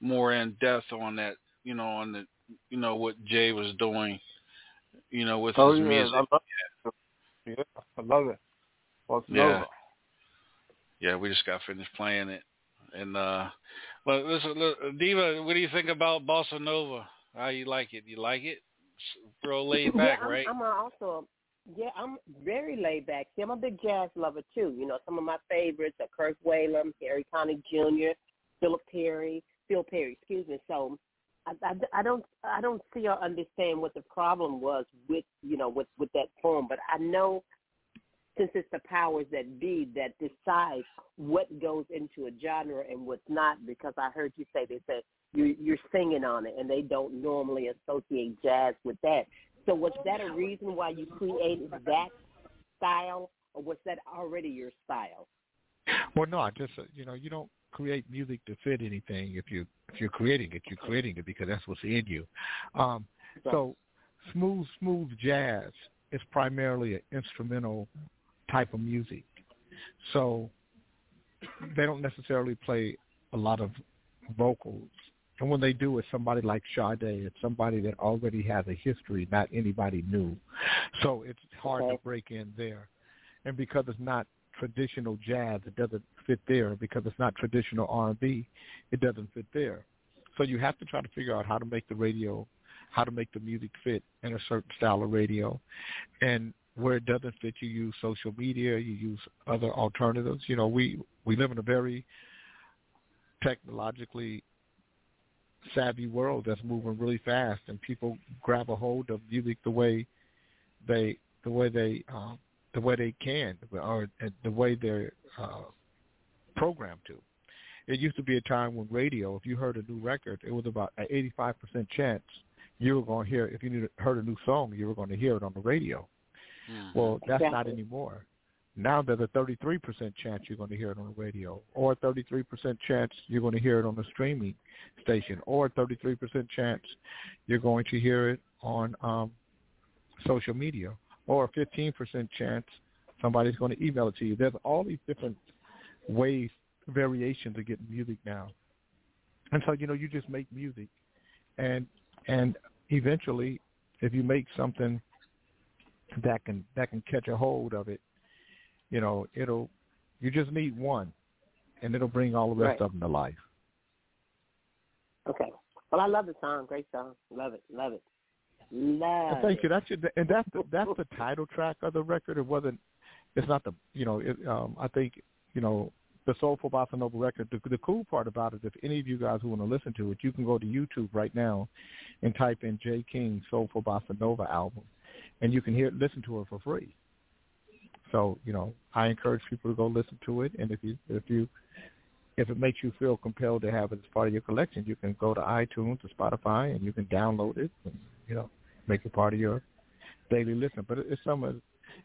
more in depth on that, you know, on the, you know, what Jay was doing you know, with Oh his yeah, music. I love it. Yeah, I love it. Bossa Yeah. Nova. Yeah, we just got finished playing it. And uh but listen, look, Diva, what do you think about Bossa Nova? How you like it? You like it? Real laid back, yeah, I'm, right? I'm also, yeah, I'm very laid back. See, I'm a big jazz lover too. You know, some of my favorites are Kirk Whalum, Harry Connick Jr., Philip Perry, Phil Perry, excuse me. So, I, I, I don't, I don't see or understand what the problem was with, you know, with with that poem. But I know since it's the powers that be that decide what goes into a genre and what's not, because I heard you say they said you, you're singing on it, and they don't normally associate jazz with that. So was that a reason why you created that style, or was that already your style? Well, no, I just uh, you know you don't create music to fit anything. If you if you're creating it, you're creating it because that's what's in you. Um, so smooth smooth jazz is primarily an instrumental type of music. So they don't necessarily play a lot of vocals. And when they do, it's somebody like Sade. It's somebody that already has a history, not anybody new. So it's hard Okay. to break in there. And because it's not traditional jazz, it doesn't fit there. Because it's not traditional R&B, it doesn't fit there. So you have to try to figure out how to make the radio, how to make the music fit in a certain style of radio, and where it doesn't fit, you use social media, you use other alternatives. You know, we we live in a very technologically savvy world that's moving really fast, and people grab a hold of music the way they the way they um, the way they can or the way they're uh, programmed to. It used to be a time when radio, if you heard a new record, it was about an 85% chance you were going to hear. If you heard a new song, you were going to hear it on the radio. Mm-hmm. Well, that's exactly. not anymore. Now there's a 33% chance you're going to hear it on the radio, or a 33% chance you're going to hear it on the streaming station, or a 33% chance you're going to hear it on um, social media, or a 15% chance somebody's going to email it to you. There's all these different ways, variations of getting music now. And so, you know, you just make music. And and eventually if you make something that can that can catch a hold of it, you know, it'll you just need one and it'll bring all the rest right. of them to life. Okay. Well, I love the song. Great song. Love it. Love it. Love. Thank you. That's your, and that's the that's the title track of the record. It wasn't. It's not the you know. It, um, I think you know the Soulful Bossa Nova record. The, the cool part about it, if any of you guys who want to listen to it, you can go to YouTube right now and type in Jay King Soulful Bossa Nova album, and you can hear listen to it for free. So you know, I encourage people to go listen to it, and if you if you if it makes you feel compelled to have it as part of your collection, you can go to iTunes or Spotify and you can download it. And, you know, make it part of your daily listen. But it's some of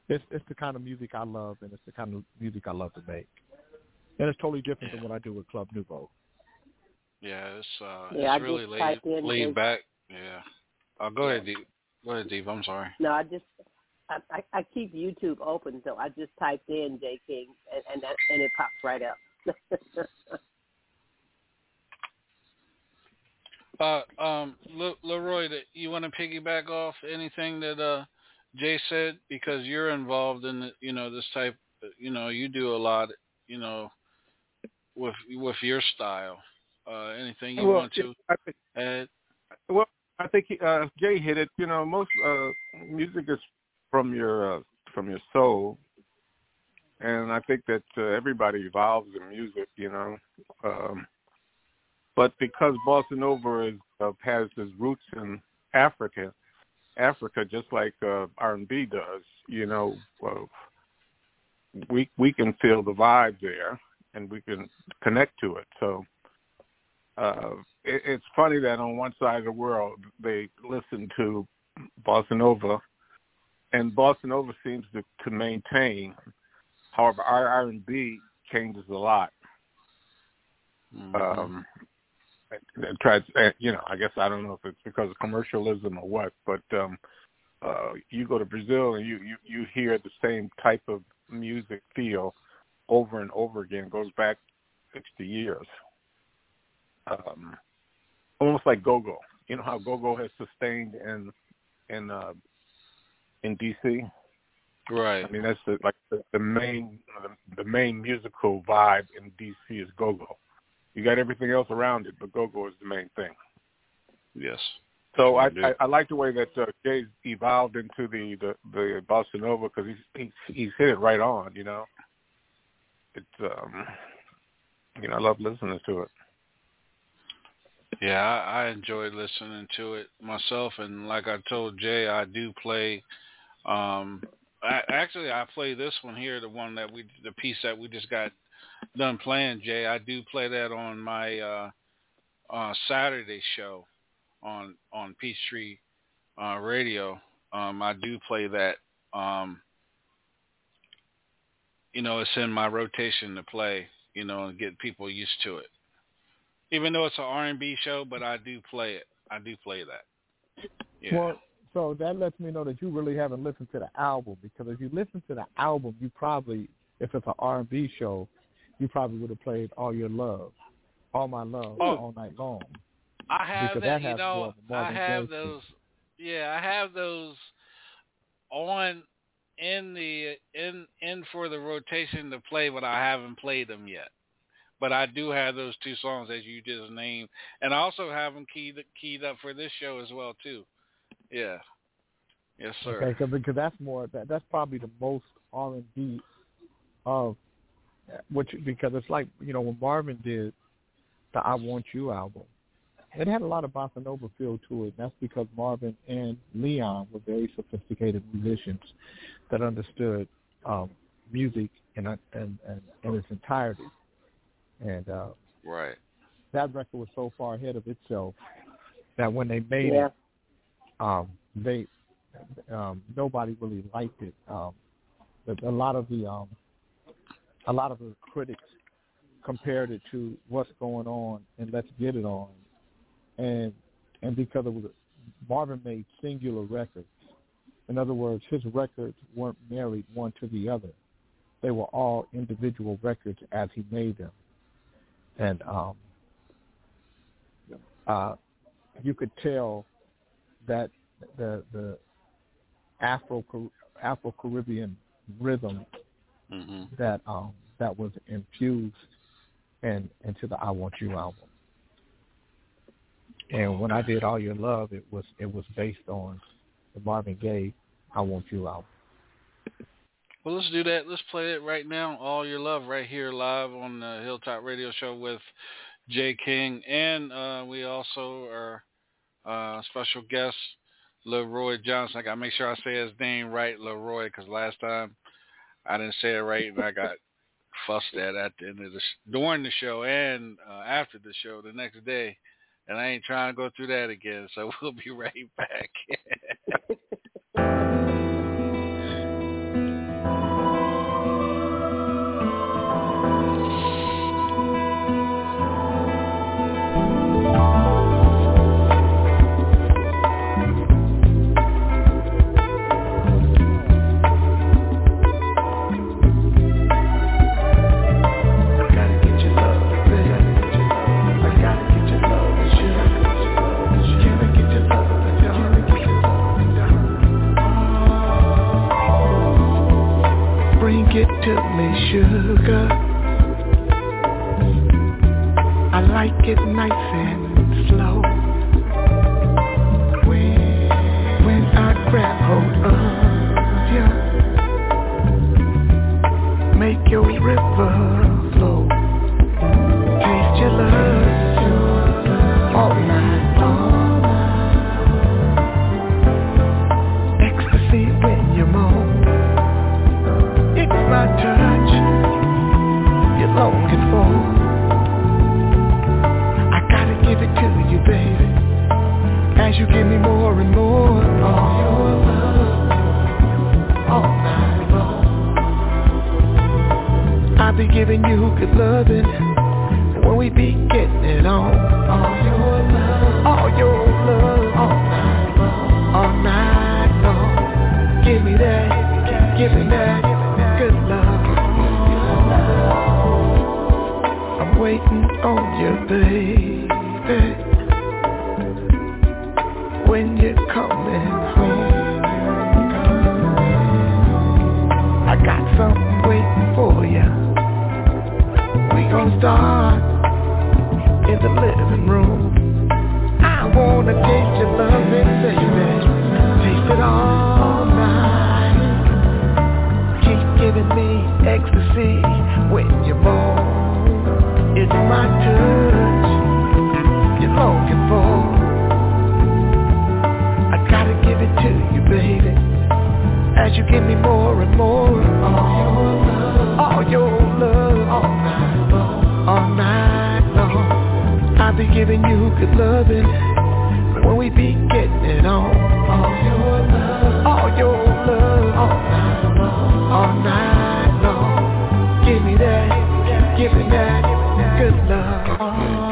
it's it's the kind of music I love, and it's the kind of music I love to make. And it's totally different yeah. than what I do with Club Nouveau. Yeah, it's uh, yeah, it's really laid, laid back. Yeah. Oh, go ahead, Deep. Go ahead, Deep. I'm sorry. No, I just I, I, I keep YouTube open, so I just typed in J King, and and, that, and it pops right up. Uh, um, Le- Leroy, you want to piggyback off anything that uh, Jay said because you're involved in the, you know this type. You know, you do a lot. You know, with with your style. Uh, anything you well, want to I add? Well, I think uh, Jay hit it. You know, most uh, music is from your uh, from your soul, and I think that uh, everybody evolves in music. You know. Um, but because bossa nova is, uh, has its roots in Africa, Africa just like uh, R&B does, you know, uh, we we can feel the vibe there and we can connect to it. So uh, it, it's funny that on one side of the world they listen to bossa nova, and bossa nova seems to, to maintain. However, our R&B changes a lot. Mm-hmm. Um, tried you know i guess i don't know if it's because of commercialism or what but um uh you go to brazil and you you you hear the same type of music feel over and over again it goes back 60 years um almost like go-go you know how go-go has sustained in in uh in dc right i mean that's the, like the, the main the, the main musical vibe in dc is go-go you got everything else around it, but go-go is the main thing. Yes. So I, I, I like the way that uh, Jay's evolved into the the, the bossa nova because he's, he's he's hit it right on. You know, it's um, you know I love listening to it. Yeah, I, I enjoy listening to it myself, and like I told Jay, I do play. Um, I, actually, I play this one here, the one that we, the piece that we just got done playing, Jay. I do play that on my uh, uh, Saturday show on on Peachtree uh, Radio. Um, I do play that. Um, you know, it's in my rotation to play. You know, and get people used to it. Even though it's an R and B show, but I do play it. I do play that. Yeah. Well, so that lets me know that you really haven't listened to the album because if you listen to the album, you probably, if it's an R and B show, you probably would have played All Your Love, All My Love, oh, all night long. I have because that. that you know, I have Jason. those. Yeah, I have those on in the in in for the rotation to play, but I haven't played them yet. But I do have those two songs as you just named, and I also have them keyed keyed up for this show as well too. Yeah. Yes, sir. Okay, cause, because that's more that that's probably the most R and B of which because it's like you know when Marvin did the I Want You album, it had a lot of bossa nova feel to it. And that's because Marvin and Leon were very sophisticated musicians that understood um, music in, in, in, in its entirety. And uh, right, that record was so far ahead of itself that when they made Yeah. it, um, they um, nobody really liked it. Um, but a lot of the um, a lot of the critics compared it to what's going on and let's get it on, and and because it was Marvin made singular records. In other words, his records weren't married one to the other; they were all individual records as he made them, and um, uh, you could tell that the the Afro Afro Caribbean rhythm hmm that um that was infused in into the I Want You album. And when I did All Your Love, it was it was based on the Marvin Gaye I Want You album. Well, let's do that. Let's play it right now. All your love, right here, live on the Hilltop Radio Show with Jay King, and uh, we also are uh, special guest Leroy Johnson. I got to make sure I say his name right, Leroy, because last time I didn't say it right, and I got fussed at at the end of the sh- during the show and uh, after the show the next day, and I ain't trying to go through that again. So we'll be right back. sugar. I like it nice and slow. When, when I grab hold of you, make your river you give me more and more of your love all night long. I'll be giving you good loving when we be getting it on. All your love, all your love, all night long, all night long. Give me that, give me that good love. I'm waiting on you, baby. Start in the living room. I wanna taste your loving, baby. Taste it all night. Keep giving me ecstasy when you're born. It's my touch you're longing for. I gotta give it to you, baby. As you give me more and more All giving you good loving. When we be getting it on All your love All your love All night long All night long Give me that Give me that Good love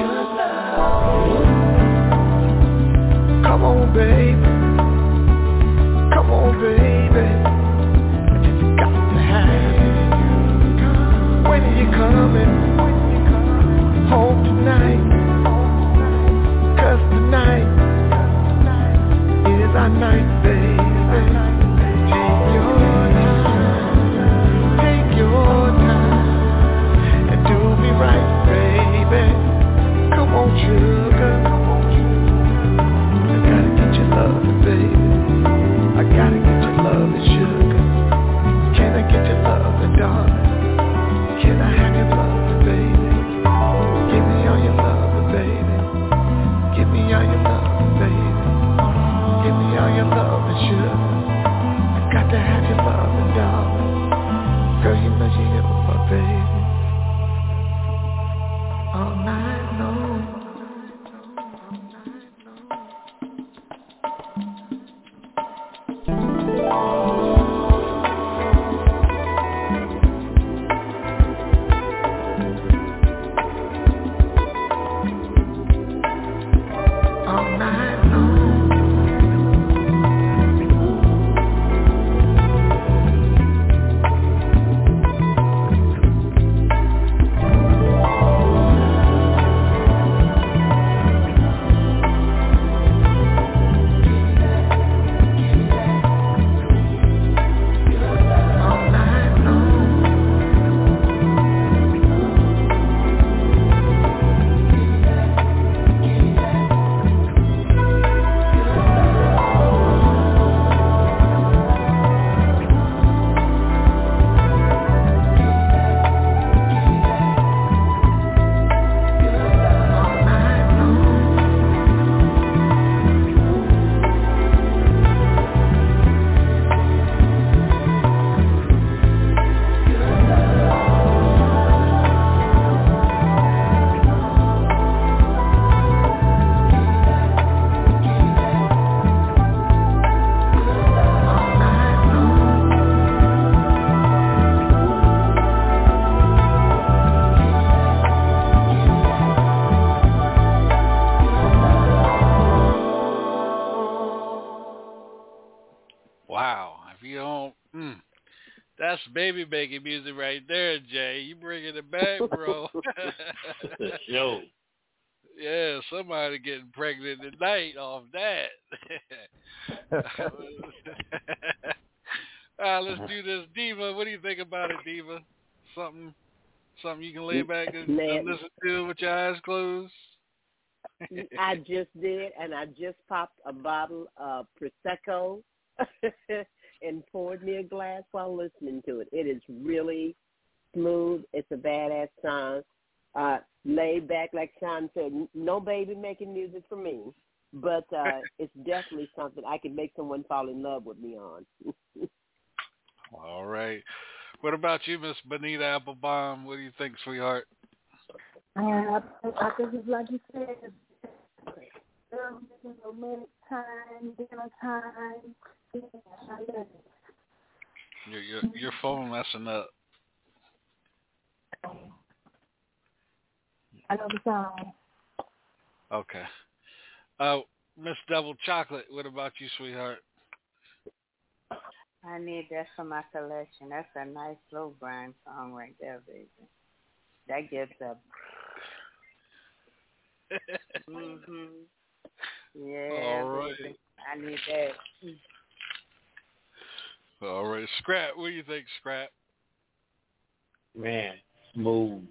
baby making music right there, Jay. You bringing it back, bro. Yo. Yeah, somebody getting pregnant tonight off that. All right, let's do this, Diva. What do you think about it, Diva? Something, something you can lay back and, and listen to with your eyes closed. I just did, and I just popped a bottle of prosecco and poured me a glass while listening to it. It is really smooth. It's a badass song. Uh, laid back, like Sean said. No baby making music for me, but uh, it's definitely something I can make someone fall in love with me on. All right. What about you, Miss Benita Applebaum? What do you think, sweetheart? Uh, I think it's like you said, um, you know, minute time, dinner time. I love it. Your your your phone messing up. I know the song. Okay. Uh, Miss Double Chocolate. What about you, sweetheart? I need that for my collection. That's a nice slow grind song right there, baby. That gets up. mhm. Yeah. All right. baby. I need that. All right, Scrap. What do you think, Scrap? Man, smooth,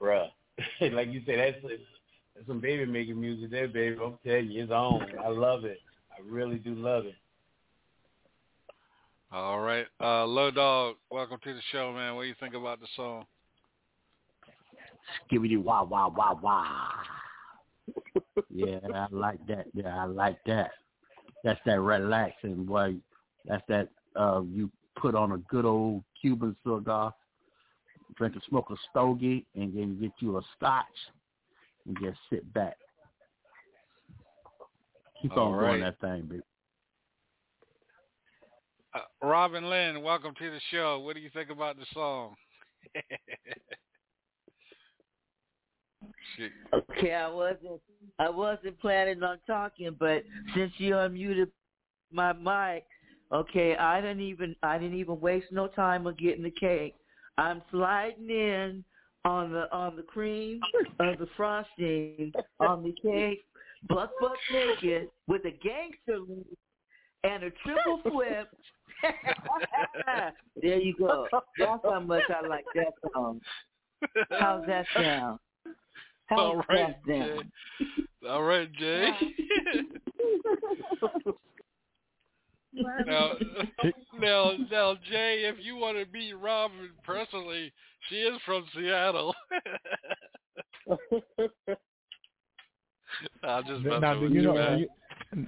bruh. like you said, that's, that's some baby making music there, baby. I'm telling you, it's on. I love it. I really do love it. All right, uh, Low Dog. Welcome to the show, man. What do you think about the song? Skibbity wah wah wah wah. Yeah, I like that. Yeah, I like that. That's that relaxing way. That's that uh you put on a good old Cuban cigar, drink a smoke a stogie, and then get you a scotch and just sit back. Keep All on right. doing that thing, baby. Uh, Robin Lynn, welcome to the show. What do you think about the song? Shit. Okay, I wasn't I wasn't planning on talking, but since you unmuted my mic, okay, I didn't even I didn't even waste no time on getting the cake. I'm sliding in on the on the cream of the frosting on the cake, buck buck naked with a gangster and a triple flip. there you go. That's how much I like that song. How's that sound? How's All right, that? Jay. All right, Jay. now, now, now, Jay, if you want to meet Robin personally, she is from Seattle. I'll just mess now, do you know? man. Do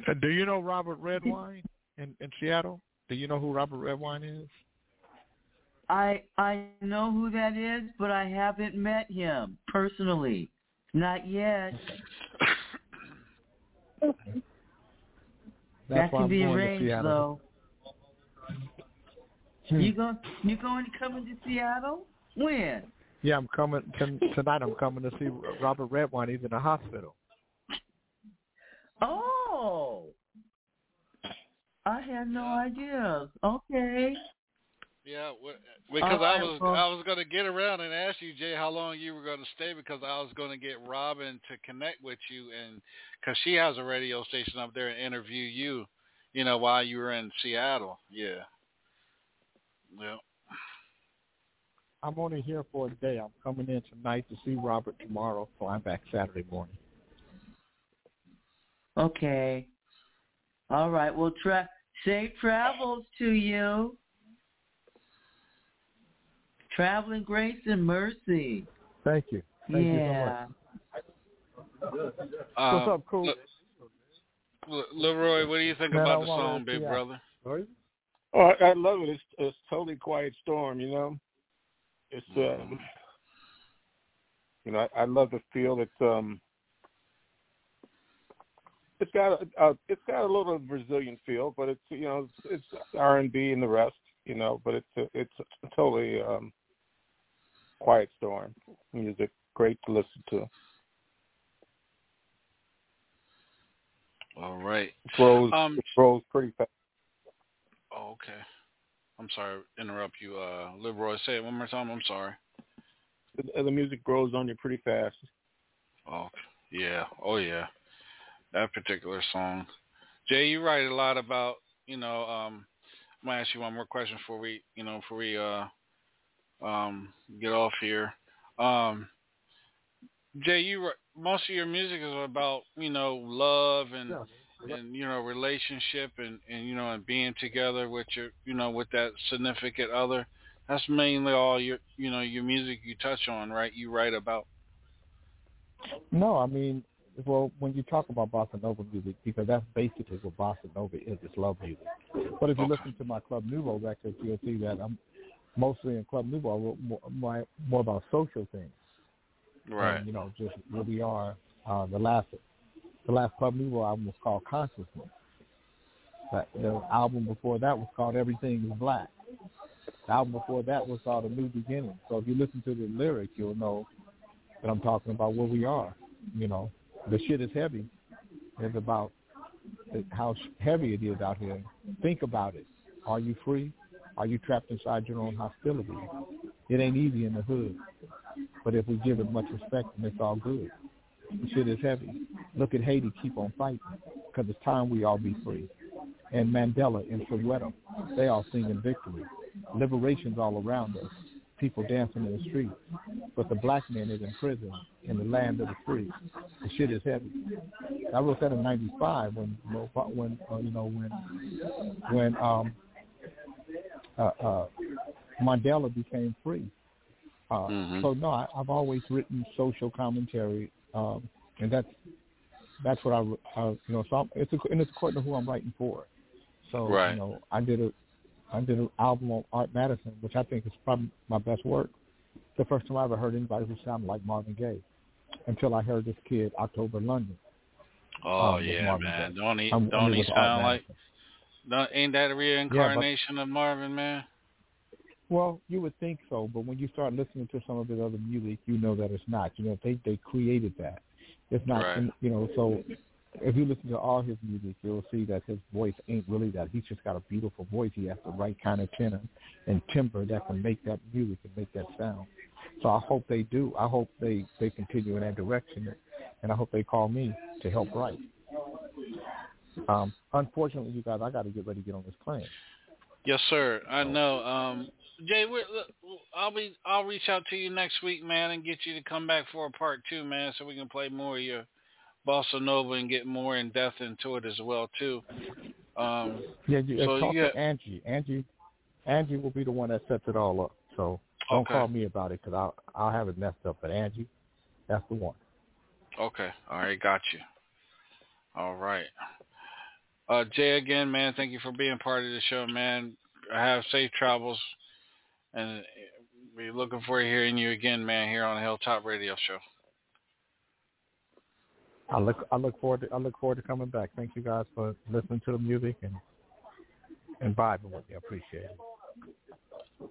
you, do you know Robert Redwine in in Seattle? Do you know who Robert Redwine is? I I know who that is, but I haven't met him personally. Not yet. That's that can be arranged though. Hmm. You going you going to coming to Seattle? When? Yeah, I'm coming tonight. I'm coming to see Robert Redwine. He's in the hospital. Oh. I had no idea. Okay. Yeah, wh- because All I was well- I was going to get around and ask you, Jay, how long you were going to stay because I was going to get Robin to connect with you and because she has a radio station up there and interview you, you know, while you were in Seattle. Yeah. Well, I'm only here for a day. I'm coming in tonight to see Robert tomorrow, so I'm back Saturday morning. Okay. All right. Well, tra- safe travels to you. Traveling grace and mercy. Thank you. Thank yeah. you so much. uh, What's up, cool? Le- LeRoi, what do you think Man, about I the wanna song, see big that. brother? Sorry? Oh, I, I love it. It's, it's totally quiet storm. You know, it's um, you know, I, I love the feel. It's um, it's got a, a it's got a little Brazilian feel, but it's you know it's, it's R and B and the rest. You know, but it's it's totally um, quiet storm music. Great to listen to. All right. It grows Um, it grows pretty fast. Oh, okay. I'm sorry to interrupt you, uh. Say it one more time. I'm sorry. The, the music grows on you pretty fast. Oh, yeah. Oh, yeah. That particular song. Jay, you write a lot about, you know, um, I'm going to ask you one more question before we, you know, before we uh, um, get off here. Um, Jay, you most of your music is about, you know, love and and you know relationship and and you know and being together with your you know with that significant other. That's mainly all your you know your music you touch on right? You write about. No, I mean, well, when you talk about bossa nova music, because that's basically what bossa nova is, it's love music. But if you listen to my Club Nouveau records, you'll see that I'm mostly in Club Nouveau, I wrote more, more, more about social things. right And, you know, just where we are. Uh, the last, the last Club Nouveau album was called Consciousness. But the album before that was called Everything is Black. The album before that was called A New Beginning. So if you listen to the lyric, you'll know that I'm talking about where we are. You know, the shit is heavy. It's about how heavy it is out here. Think about it. Are you free? Are you trapped inside your own hostility? It ain't easy in the hood. But if we give it much respect, then it's all good. The shit is heavy. Look at Haiti keep on fighting because it's time we all be free. And Mandela and Soweto, they all singing victory. Liberation's all around us. People dancing in the streets. But the black man is in prison in the land of the free. The shit is heavy. I wrote that in '95 when when uh, you know when when um uh, uh Mandela became free. Uh, Mhm. So no, I, I've always written social commentary, um, and that's that's what I, I you know. So I'm, it's a, and it's according to who I'm writing for. So Right. you know, I did a I did an album on Art Madison, which I think is probably my best work. The first time I ever heard anybody who sounded like Marvin Gaye, until I heard this kid October London. oh um, yeah man Gaye. don't he don't he sound like Madison. Don't, ain't that a reincarnation of Marvin man Well, you would think so, but when you start listening to some of his other music, you know that it's not. You know, they they created that. It's not. Right. You know, so if you listen to all his music, you'll see that his voice ain't really that. He's just got a beautiful voice. He has the right kind of tenor and timbre that can make that music and make that sound. So I hope they do. I hope they they continue in that direction, and I hope they call me to help write. Um, unfortunately, you guys, I got to get ready to get on this plane. Yes, sir. I know. Um, Jay, we're, look, I'll be I'll reach out to you next week, man, and get you to come back for a part two, man, so we can play more of your bossa nova and get more in depth into it as well, too. Um, Yeah, you So uh, talk you to Angie. Angie, Angie will be the one that sets it all up. So don't Okay. call me about it because I'll I'll have it messed up. But Angie, that's the one. okay. All right. Got you. All right. Uh, Jay, again, man, thank you for being part of the show, man. Have safe travels and we're looking forward to hearing you again, man, here on the Hilltop Radio Show. I look I look forward to I look forward to coming back. Thank you guys for listening to the music and and vibing with me. I appreciate it.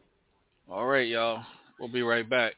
All right, y'all. We'll be right back.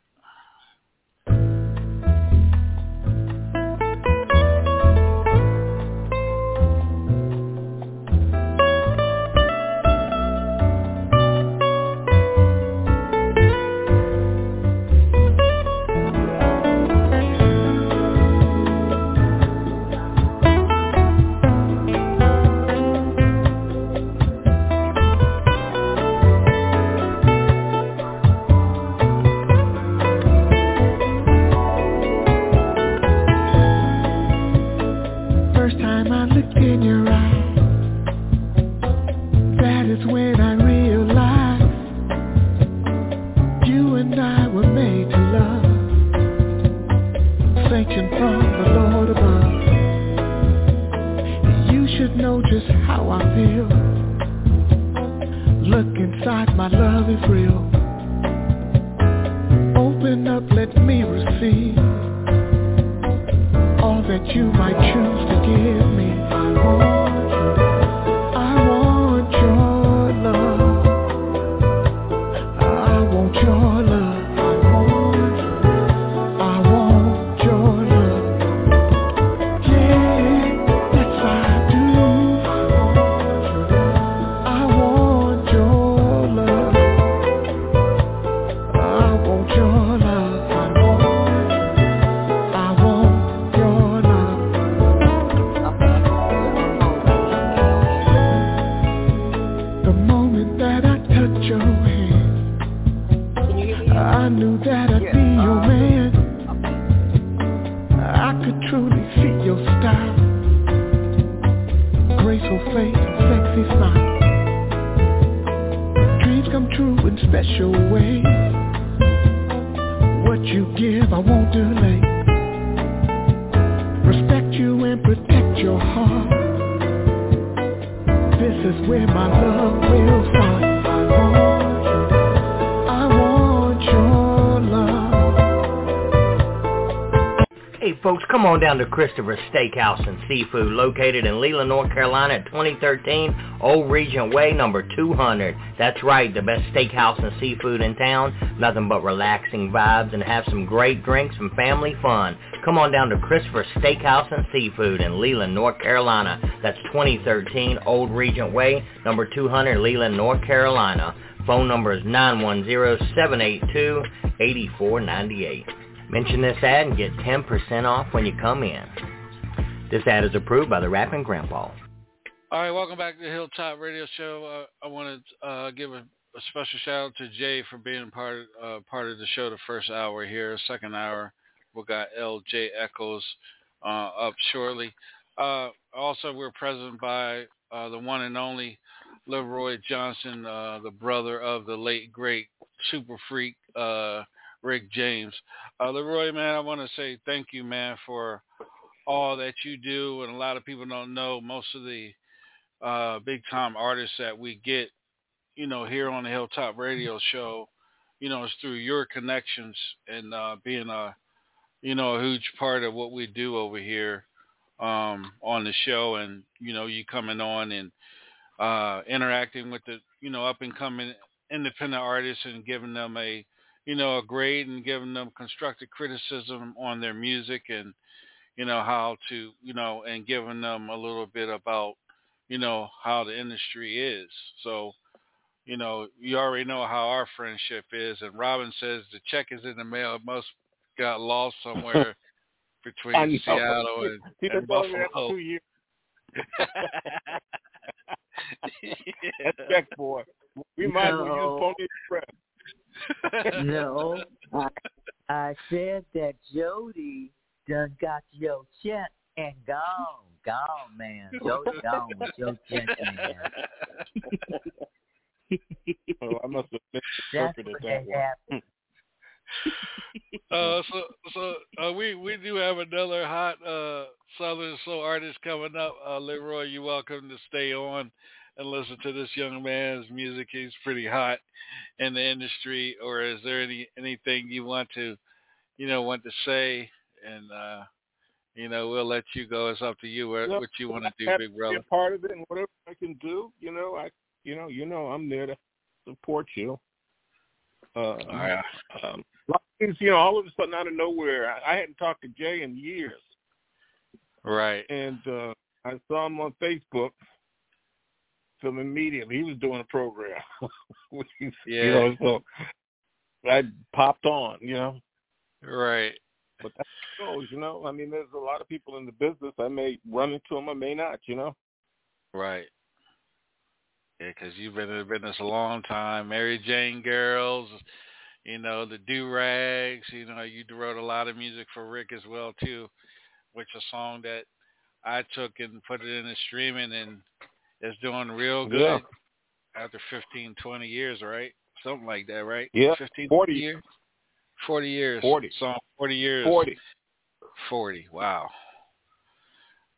Down to Christopher's Steakhouse and Seafood, located in Leland, North Carolina at 2013 Old Regent Way, number 200. That's right, the best steakhouse and seafood in town. Nothing but relaxing vibes and have some great drinks and family fun. Come on down to Christopher's Steakhouse and Seafood in Leland, North Carolina. That's 2013 Old Regent Way, number 200, Leland, North Carolina. Phone number is 910-782-8498. Mention this ad and get 10% off when you come in. This ad is approved by the Rapping Grandpa. All right, welcome back to the Hilltop Radio Show. Uh, I want to uh, give a, a special shout out to Jay for being part uh, part of the show the first hour here. Second hour, we got LJ Echols uh, up shortly. Uh, also, we're present by uh, the one and only LeRoi Johnson, the brother of the late great super freak Rick James. Uh, LeRoi, man, I want to say thank you, man, for all that you do. And a lot of people don't know most of the uh, big time artists that we get, you know, here on the Hilltop Radio Show. You know, it's through your connections and uh, being a, you know, a huge part of what we do over here um, on the show, and you know, you coming on and uh, interacting with the, you know, up and coming independent artists and giving them a, you know, a grade and giving them constructive criticism on their music and, you know, how to, you know, and giving them a little bit about, you know, how the industry is. So, you know, you already know how our friendship is. And Robin says the check is in the mail. It must got lost somewhere between. Seattle and, He and been over there for Buffalo. two years. That's check boy. We might as well use Pony Express. no, I, I said that Jody done got your check and gone, gone, man. Jody gone with your check, man. oh, I must have That's misinterpreted what that that one. happened. uh, so so uh, we we do have another hot uh, Southern Soul artist coming up. Uh, LeRoi, you're welcome to stay on and listen to this young man's music. He's pretty hot in the industry. Or is there any anything you want to, you know, want to say? And uh, you know, we'll let you go. It's up to you what, No, what you want to do, big brother. Be a part of it, and whatever I can do, you know, I, you know, you know, I'm there to support you. Uh, yeah. um, a lot of things, you know, all of a sudden out of nowhere, I, I hadn't talked to Jay in years, Right. and uh, I saw him on Facebook. So immediately he was doing a program. You Yeah. know, so I popped on. You know, Right. but that goes. You know, I mean, there's a lot of people in the business. I may run into them, I may not. You know. Right. Yeah, 'cause you've been in the business a long time. Mary Jane Girls, you know, the Do Rags. You know, you wrote a lot of music for Rick as well too, which a song that I took and put it in the streaming and it's doing real good Yeah. after 15, 20 years, right? Something like that, right? Yeah, 15, 40. years. 40 years. 40. Song 40 years. 40. 40. Wow.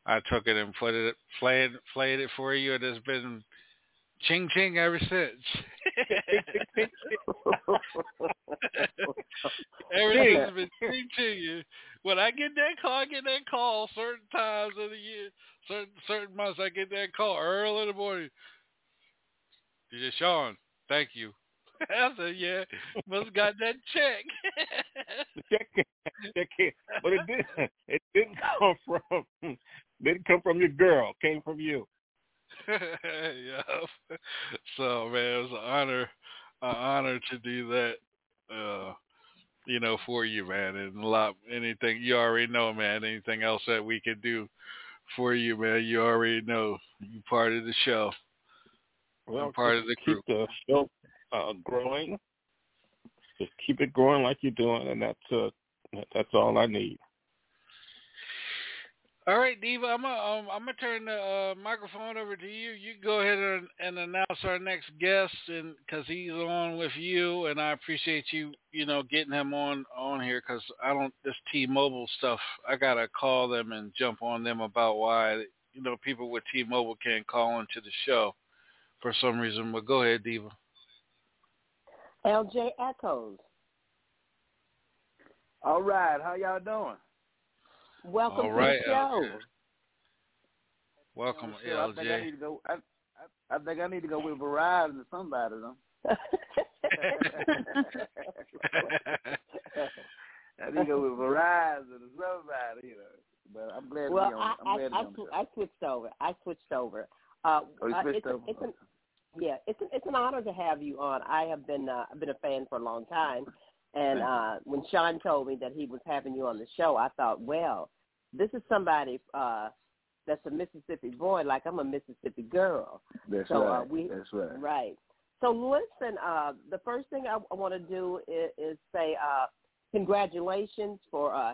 I took it and put it, played, played it for you, and it's been ching ching ever since. Everything's been ching ching. When I get that call, I get that call certain times of the year, certain certain months. I get that call early in the morning. DJ Sean, thank you. I said, yeah, must have got that check. check, check it. But it didn't. It didn't come from. Didn't come from your girl. Came from you. yeah. So man, it was an honor, an honor to do that. Uh, you know, for you, man, and a lot. Anything you already know, man. Anything else that we could do for you, man, you already know. You part of the show. Well, I'm part of the keep crew. the show uh, growing. Just keep it growing like you're doing, and that's uh, that's all I need. All right, Diva, I'm gonna um, I'm gonna turn the uh, microphone over to you. You go ahead and, and announce our next guest, and because he's on with you, and I appreciate you, you know, getting him on on here because I don't this T-Mobile stuff. I gotta call them and jump on them about why you know people with T-Mobile can't call into the show for some reason. But go ahead, Diva. LJ Echols. All right, how y'all doing? Welcome All right, to the show. LJ. Welcome, Sure, I think I need to go. I, I, I think I need to go with Verizon or somebody. Though. I need to go with Verizon or somebody, you know. But I'm glad well, to be I, on. I'm I, glad to be on the sw- I switched over. I switched over. Uh, Oh, you uh, it's, over? it's an, yeah, it's a, it's an honor to have you on. I have been uh, I've been a fan for a long time, and uh, when Sean told me that he was having you on the show, I thought, well, this is somebody uh, that's a Mississippi boy, like I'm a Mississippi girl. That's so right. Uh, we, That's right. Right. So listen, uh, the first thing I, I want to do is, is say uh, congratulations for uh,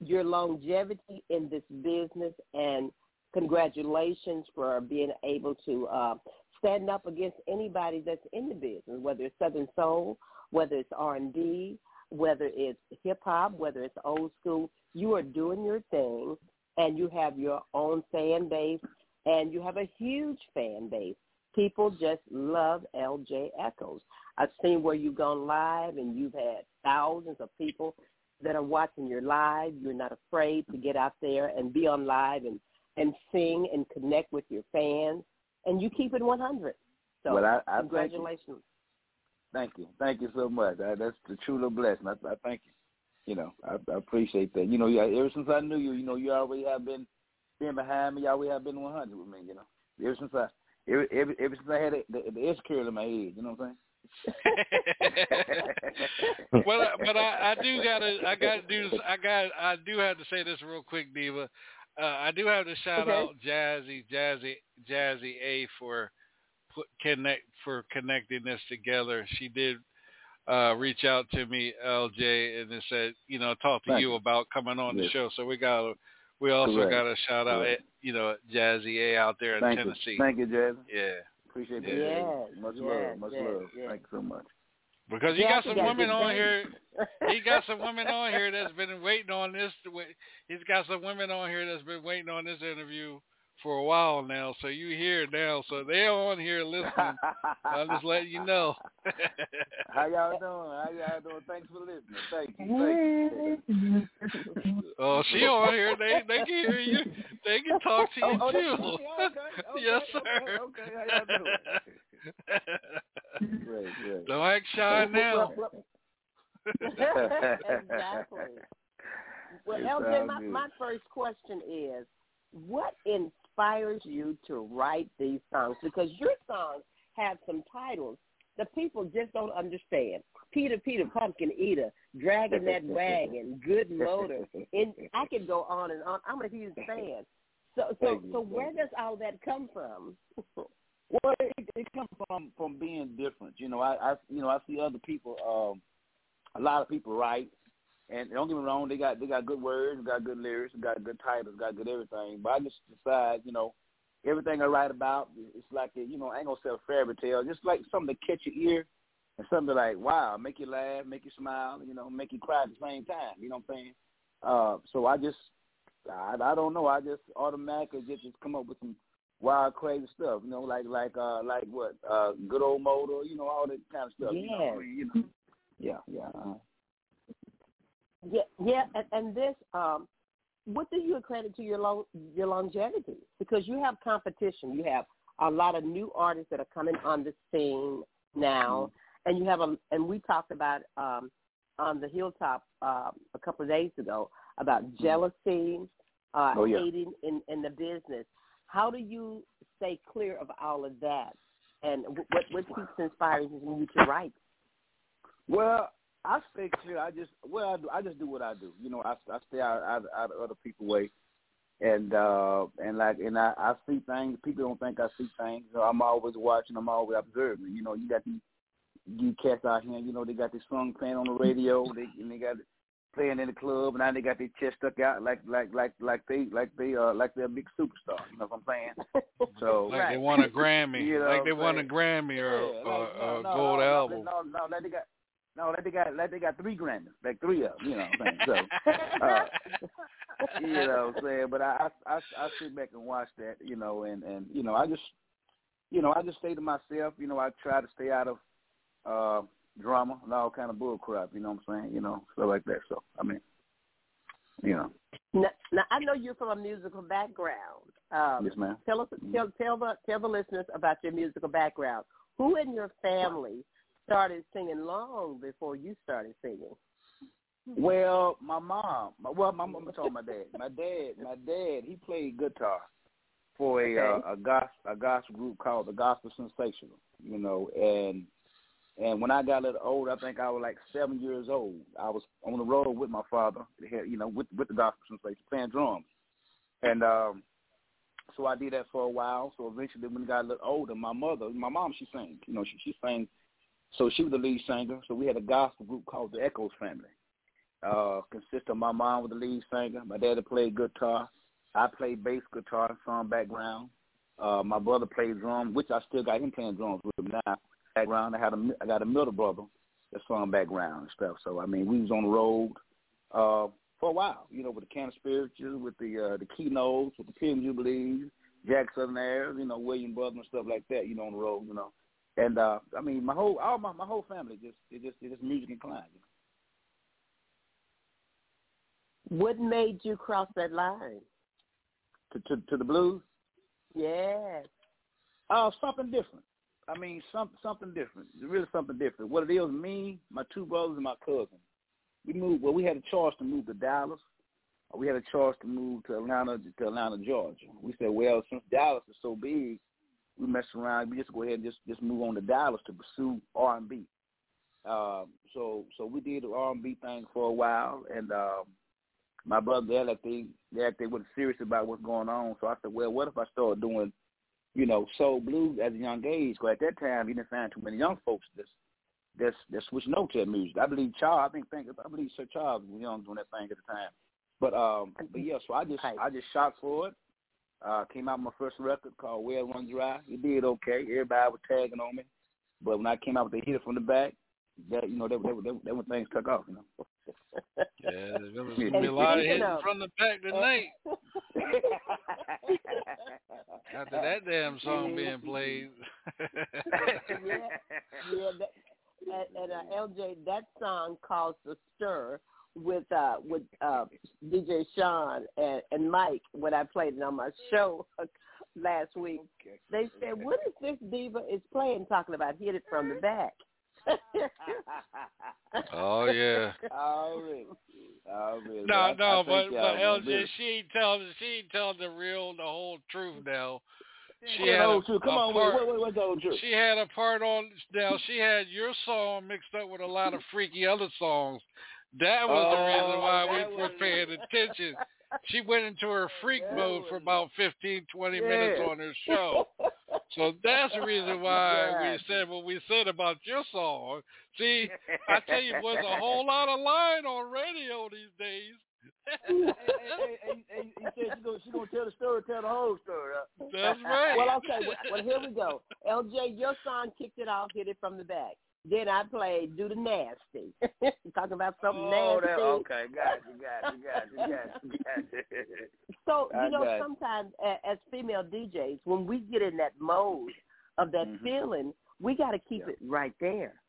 your longevity in this business, and congratulations for being able to uh, stand up against anybody that's in the business, whether it's Southern Soul, whether it's R and B, whether it's hip hop, whether it's old school. You are doing your thing, and you have your own fan base, and you have a huge fan base. People just love LJ Echols. I've seen where you've gone live, and you've had thousands of people that are watching your live. You're not afraid to get out there and be on live and and sing and connect with your fans, and you keep it 100. So Well, I- I congratulations. Thank you. Thank you so much. I, that's the true little blessing. I, I thank you. You know, I, I appreciate that. You know, yeah, ever since I knew you, you know, you always have been been behind me. You always have been 100 with me. You know, ever since I ever ever, ever since I had the, the, the S curl in my head. You know what I'm saying? well, I- but I, I do gotta, I gotta do this. I got, I do have to say this real quick, Diva. Uh, I do have to shout Okay. out Jazzy, Jazzy, Jazzy A for put, connect for connecting this together. She did uh, reach out to me, LJ, and it said, you know, talk to Thank you you. about coming on the show. So we got, we also Correct. got a shout out, Correct. you know, Jazzy A out there in Thank Tennessee. you. Thank you, Jazz. Yeah. Appreciate that. Yes, Jazz. Much yes, love. Much yes, love. yes. Thank you so much. Because you Yeah, got some got women on here. He got some women on here that's been waiting on this. He's got some women on here that's been waiting on this interview for a while now. So you hear now. So they're on here listening. I'm just letting you know. How y'all doing? How y'all doing? Thanks for listening. Thank you. Thank you. Oh, she on here. They they can hear you. They can talk to you Oh, oh, too. okay, okay, yes, sir. Okay, okay. How y'all doing? great, great. Don't act shy now. exactly. Well, It LJ, my, good. my first question is, what inspires you to write these songs? Because your songs have some titles that people just don't understand. Peter, Peter, Pumpkin Eater, Dragging That Wagon, Good Motor. And I could go on and on. I'm a huge fan. So, so, so where does all that come from? Well, it, it comes from from being different. You know, I, I you know I see other people. Um, a lot of people write, and don't get me wrong, they got they got good words, got good lyrics, got good titles, got good everything. But I just decide, you know, everything I write about, it's like a, you know, I ain't gonna say a fairy tale, just like something to catch your ear, and something like wow, make you laugh, make you smile, you know, make you cry at the same time. You know what I'm saying? Uh, so I just, I, I don't know, I just automatically just, just come up with some wild, crazy stuff. You know, like like uh like what, uh, good old motor, you know, all that kind of stuff. You know, I mean, you know. Yeah, yeah. Uh, Yeah, yeah, and, and this, um, what do you accredit to your long, your longevity? Because you have competition. You have a lot of new artists that are coming on the scene now, and you have a, and we talked about um, on the hilltop uh, a couple of days ago about jealousy, uh, Oh, yeah. hating in, in the business. How do you stay clear of all of that? And what what keeps inspiring you to write? Well, I stay clear. I just well, I, do, I just do what I do. You know, I, I stay out, out out of other people's way, and uh and like and I, I see things. People don't think I see things. So I'm always watching. I'm always observing. You know, you got these you cats out here. You know, they got this song playing on the radio. They and they got it playing in the club, and now they got their chest stuck out like like like like they like they uh like they're a big superstar. You know what I'm saying? So Like they won a Grammy. You know like they what won a I'm Grammy or Yeah, or like, no, a no, gold no, album. No, no, like they got no, like they got like they got three Grammys, like three of them. You know what I'm saying? So, uh, you know what I'm saying? But I, I I I sit back and watch that, you know, and and you know I just you know I just stay to myself. You know I try to stay out of uh drama and all kind of bull crap. You know what I'm saying? You know stuff like that. So I mean, you know, Now, now I know you're from a musical background. Um, yes, ma'am. Tell us, tell, tell the tell the listeners about your musical background. Who in your family started singing long before you started singing? Well, my mom. Well, my, I'm my dad. My dad. My dad. He played guitar for a Okay. uh, a gospel a gospel group called the Gospel Sensational. You know, and and when I got a little older, I think I was like seven years old. I was on the road with my father. You know, with with the Gospel Sensational playing drums, and um, so I did that for a while. So eventually, when I got a little older, my mother, my mom, she sang. You know, she she sang. So she was the lead singer. So we had a gospel group called the Echols Family uh, consist of my mom was the lead singer. My daddy played guitar. I played bass guitar, song background. Uh, my brother played drums, which I still got him playing drums with him now. Background. I had a I got a middle brother that sung background and stuff. So I mean, we was on the road uh, for a while. You know, with the Canton Spirituals, with the uh, the keynotes, with the Pilgrim Jubilees, Jackson Southernaires, you know, William Brothers and stuff like that. You know, on the road. You know, and uh, I mean, my whole all my my whole family just it just it just music inclined. What made you cross that line? To to to the blues. Yes. Uh, something different. I mean, some something different. Really something different. What it is, me, my two brothers, and my cousin. We moved. Well, we had a choice to move to Dallas. Or we had a choice to move to Atlanta, to Atlanta, Georgia. We said, well, since Dallas is so big, we mess around. We just go ahead and just just move on to Dallas to pursue R and B. Um, so so we did the R and B thing for a while, and um, my brother they like they like they weren't serious about what's going on. So I said, well, what if I start doing you know, soul blues at a young age. Because at that time, you didn't find too many young folks that's that's that's switching over to that music. I believe Charles. I think think I believe Sir Charles was young doing that thing at the time. But um, but yeah. So I just I just shot for it. Uh, came out with my first record called Well Run Dry. It did okay. Everybody was tagging on me. But when I came out with the hitter from the back, that you know that that, that, that when things took off, you know. Yeah, there was gonna be a lot of hitting from the back tonight. After that damn song being played. yeah, yeah. That, and, and uh, LJ, that song caused a stir with uh with uh DJ Sean and, and Mike when I played it on my show last week. They said, "What is this diva is playing?" Talking about hit it from the back. oh yeah. Oh really? Oh really? No, I, no, I but but y'all LJ, she ain't telling she ain't telling the real the whole truth now. She Yeah, had the a, whole truth. Come a on, part, wait, wait, wait, what's the whole truth? She had a part on now. She had your song mixed up with a lot of freaky other songs. That was the reason Oh, why we were paying attention. She went into her freak mode for about 15, 20 minutes on her show. So that's the reason why we said what we said about your song. See, I tell you, there's a whole lot of lying on radio these days. hey, hey, hey, hey, he said she gonna she gonna tell the story, tell the whole story. That's right. Well, okay. Well, well, here we go. LJ, your song kicked it off, hit it from the back. Then I played "Do the Nasty," talking about something Oh, nasty. that, okay, got you, got you, got you, got you, got you. So I you know, got you. sometimes as female DJs, when we get in that mode of that Mhm. feeling, we got to keep it right there.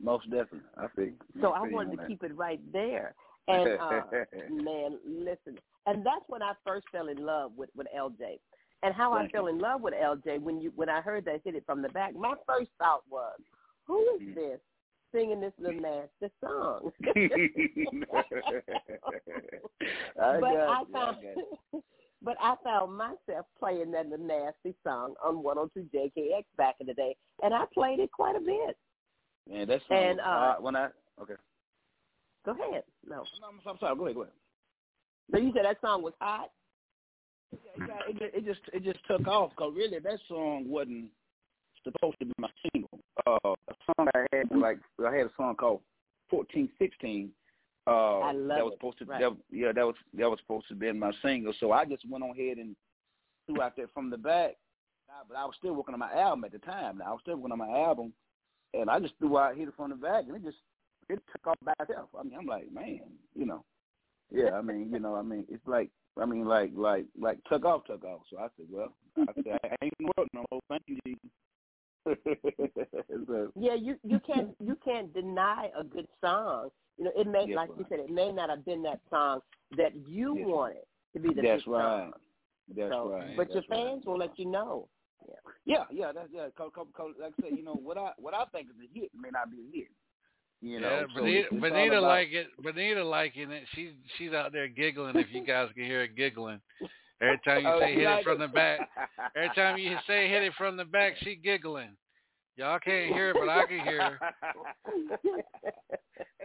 Most definitely, I think. So I I wanted to keep it right there. And uh, man, listen, and that's when I first fell in love with with LJ. And how I Thank fell in love with LJ when you when I heard that hit it from the back, my first thought was, who is this singing this little nasty song? I but got I you, I found, but I found myself playing that little nasty song on 102 JKX back in the day, and I played it quite a bit. Man, that song And, was uh, hard when I okay. Go ahead. No, I'm, I'm sorry. Go ahead. Go ahead. so you said that song was hot. Yeah, it, just- it just it just took off because really that song wasn't supposed to be my single. Uh, a song I had like I had a song called fourteen sixteen. Uh, I love that was it. supposed to Right. that, yeah that was that was supposed to be my single. So I just went on ahead and threw out that from the back. But I was still working on my album at the time. Now I was still working on my album, and I just threw out hit it from the back, and it just it took off by itself. I mean, I'm like, man, you know, yeah. I mean, you know, I mean, it's like, I mean, like, like, like took off, took off. So I said, well, I said, I ain't gonna work no more. Thank you, Jesus. so, Yeah, you you can't you can't deny a good song. You know, it may Yes, like you said, it may not have been that song that you Yes. wanted to be the that's big right. song. That's So, right. But your That's right. fans will let you know. Yeah, yeah, yeah. that's yeah. Cause, cause, 'cause like I said, you know what I what I think is a hit may not be a hit. You know, yeah, so Benita, it's all Benita about- like it. Benita liking it. She's she's out there giggling. If you guys can hear her giggling, every time you Oh, say hit it from the back, every time you say hit it from the back, she giggling. Y'all can't hear, her, but I can hear. her.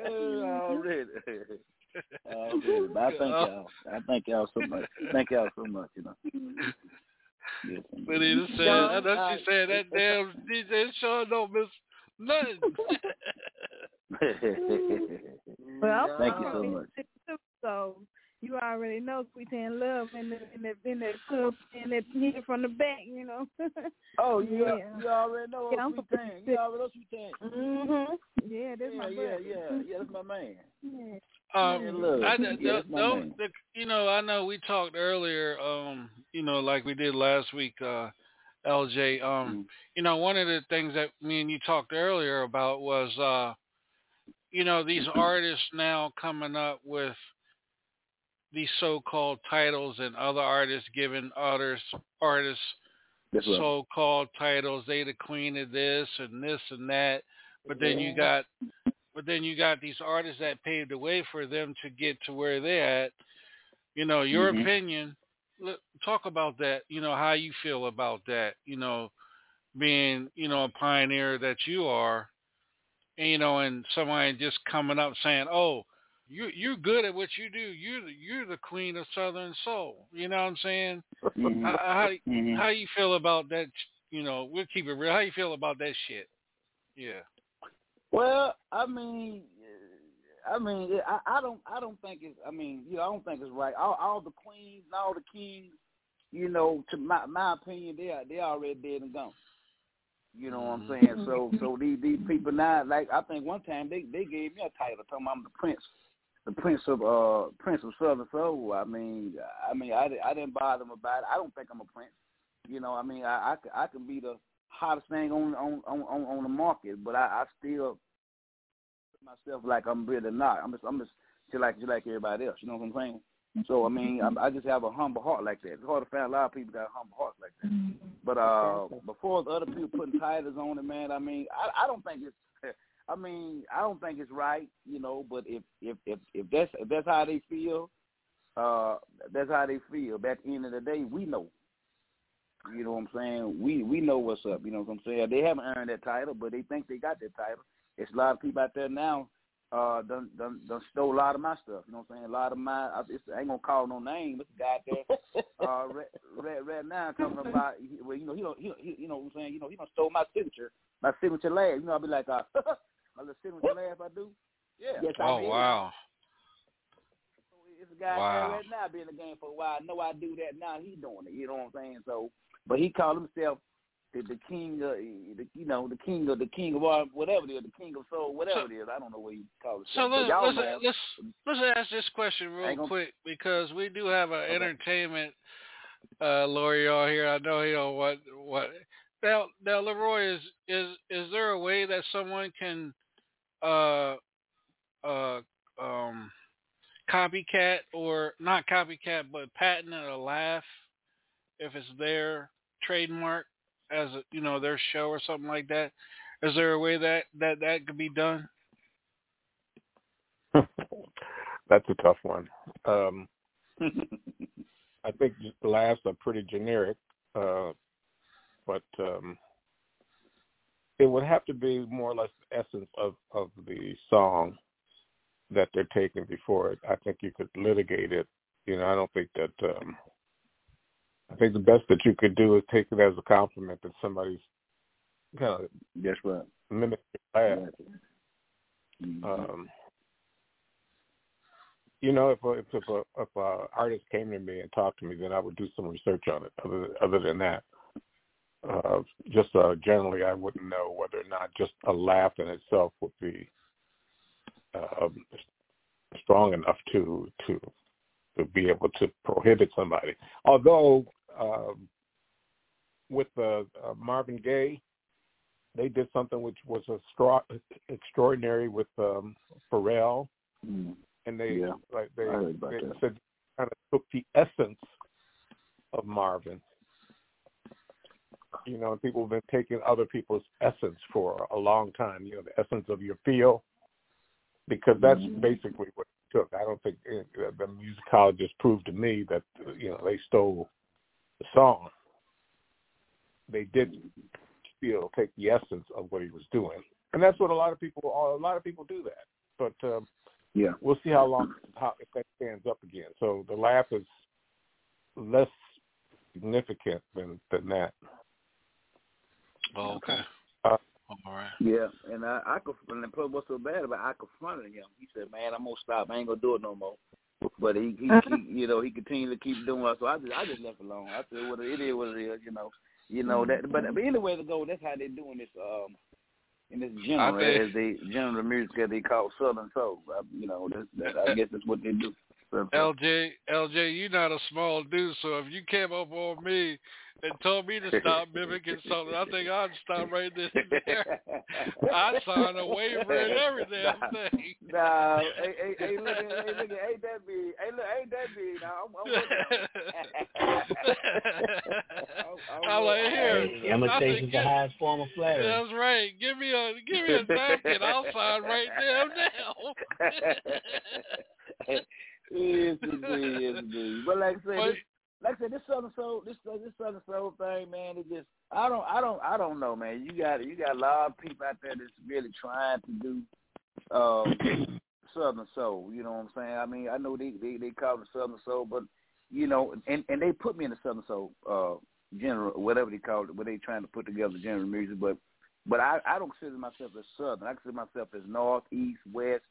oh, mm-hmm. already. Oh, already. But I thank y'all. I thank y'all so much. Thank y'all so much. You know. Yes, indeed. Benita said, I know she uh, said that damn DJ Sean don't miss nothing. Well, Thank you so um, much. So you already know Sweet and Love in the in the in the club and that hit from the back, you know. Oh, you yeah. you already know Yeah, I'm Sweet Tang. You already know Sweet Tang. Mhm. Yeah, that's Yeah, my yeah, brother. yeah, yeah. That's my man. Yeah. Um, Yeah, look, I, the, that's the, the, you know, I know we talked earlier, um, you know, like we did last week, uh, LJ. Mm-hmm. Um, you know, one of the things that me and you talked earlier about was, uh, you know, these artists now coming up with these so-called titles and other artists giving others artists right. so-called titles. They the queen of this and this and that. But then you got, but then you got these artists that paved the way for them to get to where they're at. You know, your Mhm. opinion. Look, talk about that. You know how you feel about that. You know, being you know a pioneer that you are, and, you know, and somebody just coming up saying, "Oh, you you're good at what you do. You're the, you're the queen of Southern soul." You know what I'm saying? Mhm. How how, Mhm. how you feel about that? You know, we'll keep it real. How you feel about that shit? Yeah. Well, I mean, I mean, I, I don't, I don't think it's. I mean, you know, I don't think it's right. All, all the queens and all the kings, you know, to my my opinion, they are they already dead and gone. You know what I'm saying? So so these these people now, like I think one time they they gave me a title, telling me I'm the prince, the prince of uh prince of Southern Soul. I mean, I mean I, I didn't bother them about it. I don't think I'm a prince. You know, I mean I I, I can be the hottest thing on on on on the market, but I, I still myself like I'm really not. I'm just I'm just just like just like everybody else. You know what I'm saying? So I mean, I, I just have a humble heart like that. It's hard to find a lot of people that have humble hearts like that. But uh, before the other people putting titles on it, man, I mean, I, I don't think it's. I mean, I don't think it's right, you know. But if if if if that's if that's how they feel, uh, that's how they feel. But at the end of the day, we know. You know what I'm saying? We we know what's up. You know what I'm saying? They haven't earned that title, but they think they got that title. It's a lot of people out there now uh done done done stole a lot of my stuff. You know what I'm saying? A lot of my I, it's, I ain't gonna call no name. This guy there uh right, right, right now talking about well, you know, he don't he, he you know what I'm saying, you know, he don't stole my signature, my signature laugh. You know, I'll be like uh my little signature laugh I do. Yeah. Yes, oh I did. wow. So it's a guy Wow. there right now been in the game for a while. I know I do that now. He doing it. You know what I'm saying? So, but he called himself the, the king of the you know the king of the king of all whatever it is, the king of soul, whatever it is. I don't know what he called it. So let's let's, know. let's let's ask this question real gonna- quick because we do have an Okay. entertainment uh L'Oreal here. I know he don't what what now now LeRoi is is is there a way that someone can uh uh um copycat or not copycat but patent a laugh if it's their trademark as a, you know their show or something like that? Is there a way that that that could be done? That's a tough one. Um, I think the laughs are pretty generic, uh, but um, it would have to be more or less the essence of, of the song that they're taking before it. I think you could litigate it. You know, I don't think that. Um, I think the best that you could do is take it as a compliment that somebody's kind of That's right. mimic your laugh. Mm-hmm. Um, you know, if a, if if a, if a artist came to me and talked to me, then I would do some research on it. Other other than that, uh, just uh, generally, I wouldn't know whether or not just a laugh in itself would be um, strong enough to to to be able to prohibit somebody. Although um, with uh, uh, Marvin Gaye, they did something which was a straw, extraordinary with um, Pharrell, Mm. and they Yeah, like they, I heard about they said kind of took the essence of Marvin. You know, and people have been taking other people's essence for a long time. You know, the essence of your feel, because that's Mhm. basically what it took. I don't think uh, the musicologists proved to me that you know they stole the song. They did still take the essence of what he was doing, and that's what a lot of people. A lot of people do that, but. Um, Yeah. we'll see how long how if that stands up again. So the laugh is less significant than than that. Oh, okay. Uh, All right. Yeah, and I, I could, and plus what's so bad about it, I confronted him. He said, "Man, I'm gonna stop. I ain't gonna do it no more." But he, he, he you know, he continued to keep doing it. So I just, I just left alone. I said, "What it is, what it is." You know, you know that. But, but anyway, to go, that's how they're doing this. Um, in this genre, as they genre of music that they call Southern Soul. Uh, you know, that's, that, I guess that's what they do. Southern LJ, LJ, you're not a small dude, so if you came up on me and told me to stop mimicking something, I think I'd stop right then and there. I'd sign a waiver and every damn thing. Nah, hey, hey, hey, look, hey, look, at- ain't that big? Hey, look, ain't that big? Now, I'm, I'm working on it. I'm like, here. Hey, imitation's the highest form of flattery. That's right. Give me a give me a napkin. I'll sign right damn now. yes, indeed, yes, indeed. But like I said, But- this, like I said, this Southern Soul, this this Southern Soul thing, man, it just I don't, I don't, I don't know, man. You got you got a lot of people out there that's really trying to do um, Southern Soul. You know what I'm saying? I mean, I know they they they call it Southern Soul, but you know, and and they put me in the Southern Soul uh, general, whatever they call it, what they trying to put together general music, but. But I, I don't consider myself as Southern. I consider myself as North, East, West.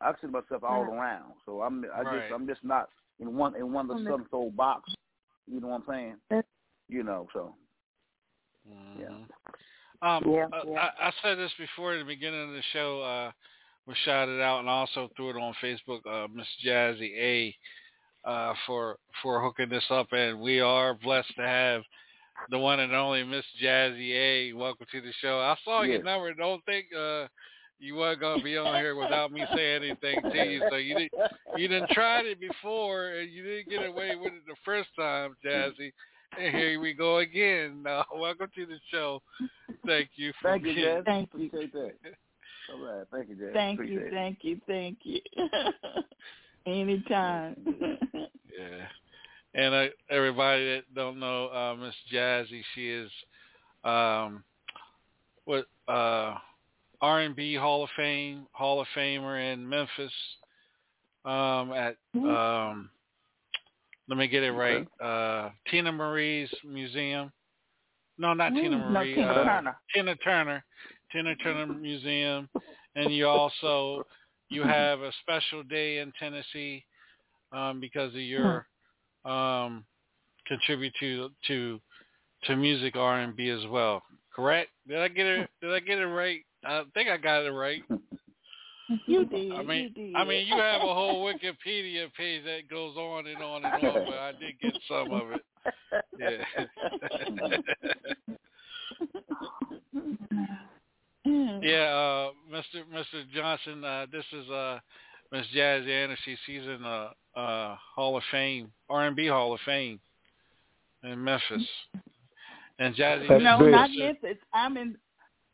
I consider myself all Right. around. So I'm I Right. just I'm just not in one in one of the. Southern Soul box. You know what I'm saying? That's- You know, so Mhm. yeah. Um, Yeah, uh, yeah. I, I said this before at the beginning of the show. Uh, we shouted out and also threw it on Facebook. Uh, Miss Jazzy A. Uh, for for hooking this up, and we are blessed to have the one and only Miss Jazzy A. Welcome to the show. I saw your Yes. number. Don't think uh, you weren't gonna be on here without me saying anything to you. So you didn't you didn't tried it before, and you didn't get away with it the first time, Jazzy. And here we go again. Uh, welcome to the show. Thank you. For Thank you, being- Jazz. Thank you. Appreciate that. All right. Thank you, Jazz. Thank Appreciate you, it. thank you, thank you. Anytime. Yeah. And uh, everybody that don't know uh, Miss Jazzy, she is um, what uh, R&B Hall of Fame Hall of Famer in Memphis um, at um, let me get it right uh, Tina Marie's museum. No, not Tina Mm, no, Marie. Tina uh, Turner. Tina Turner. Tina Turner Museum, and you also you have a special day in Tennessee um, because of your um, contribute to to to music R and B as well. Correct? Did I get it? Did I get it right? I think I got it right. You did. I mean, you did. I mean, you have a whole Wikipedia page that goes on and on and on, but I did get some of it. Yeah. yeah, uh, Mr. Mr. Johnson, uh, this is uh, Miss Jazzy Anderson. She's in the uh, Hall of Fame, R&B Hall of Fame in Memphis. And Jazzy, no, this not Memphis. I'm in.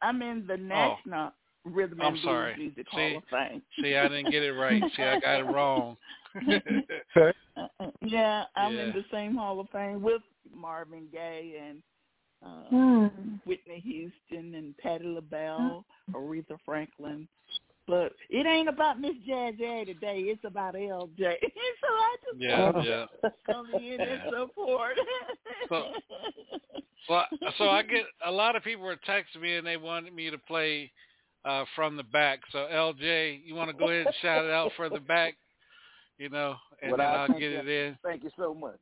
I'm in the National Rhythm I'm and Blues sorry. Music See- Hall of Fame. See, I didn't get it right. See, I got it wrong. Uh, yeah, I'm Yeah. in the same Hall of Fame with Marvin Gaye and uh, Hmm. Whitney Houston and Patti LaBelle, Aretha Franklin. But it ain't about Miss Jazz A today. It's about LJ. so I just Yeah, wanted yeah. to come in and support. So, so, I- so I get a lot of people are texting me and they wanted me to play uh, from the back. So LJ, you want to go ahead and shout it out for the back, you know, and Well, then I I'll get you. it in. Thank you so much.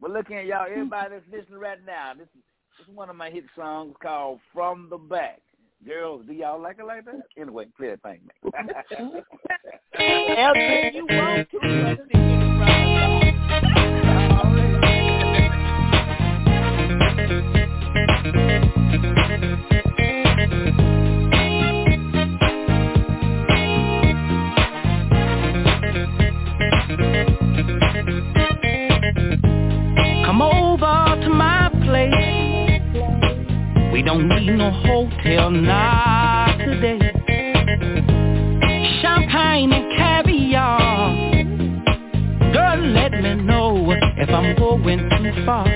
But look at y'all. Everybody that's listening right now, this is, this is one of my hit songs called "From the Back." Girls, do y'all like it like that? Anyway, play that thing, man. You want to We don't need no hotel, not today. Champagne and caviar. Girl, let me know if I'm going too far.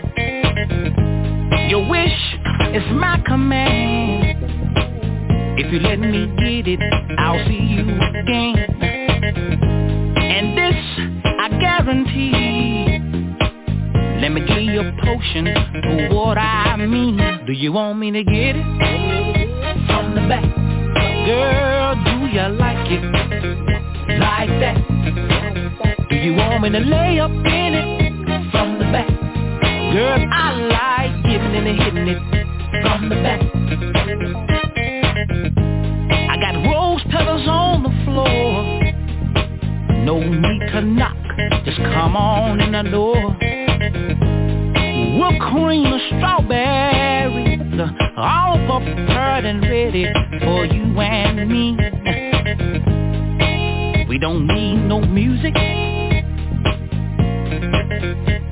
Your wish is my command. If you let me get it, I'll see you again. And this I guarantee. Let me give you a potion to what I mean. Do you want me to get it from the back? Girl, do you like it like that? Do you want me to lay up in it from the back? Girl, I like giving in and hitting it from the back. I got rose petals on the floor. No need to knock, just come on in the door. Whipped cream and strawberries, all prepared and ready for you and me. We don't need no music.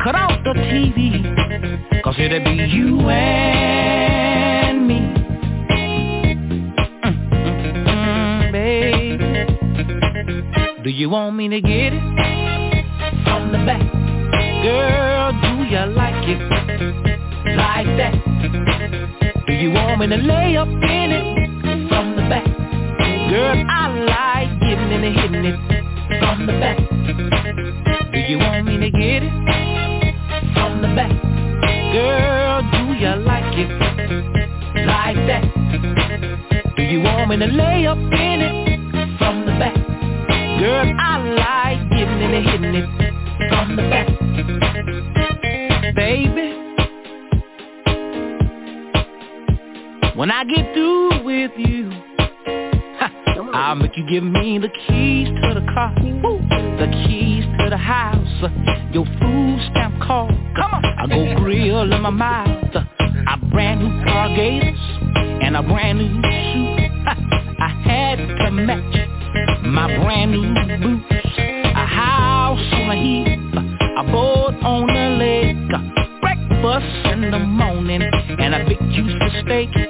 Cut off the TV, cause it'll be you and me. Mm, baby. Do you want me to get it from the back? Girl, do you Want me to lay up in it from the back? Girl, I like in and hitting it from the back. Do you want me to get it from the back? Girl, do you like it like that? Do you want me to lay up in it from the back? Girl, when I get through with you, I'll make you give me the keys to the car, the keys to the house, your food stamp card. Come on, I go grill in my mouth, a brand new car gators and a brand new suit. I had to match my brand new boots, a house on a heap, a boat on the lake, breakfast in the morning, and a big juice of steak.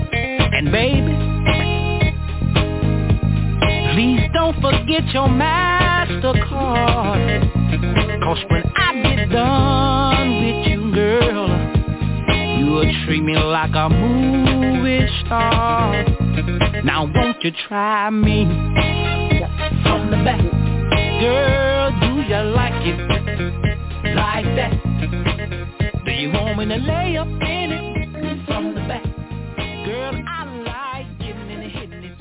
Don't forget your MasterCard. Cause when I get done with you, girl, you'll treat me like a movie star. Now won't you try me from the back? Girl, do you like it like that? Do you want me to lay up in it from the back? Girl, I like getting in and hitting it.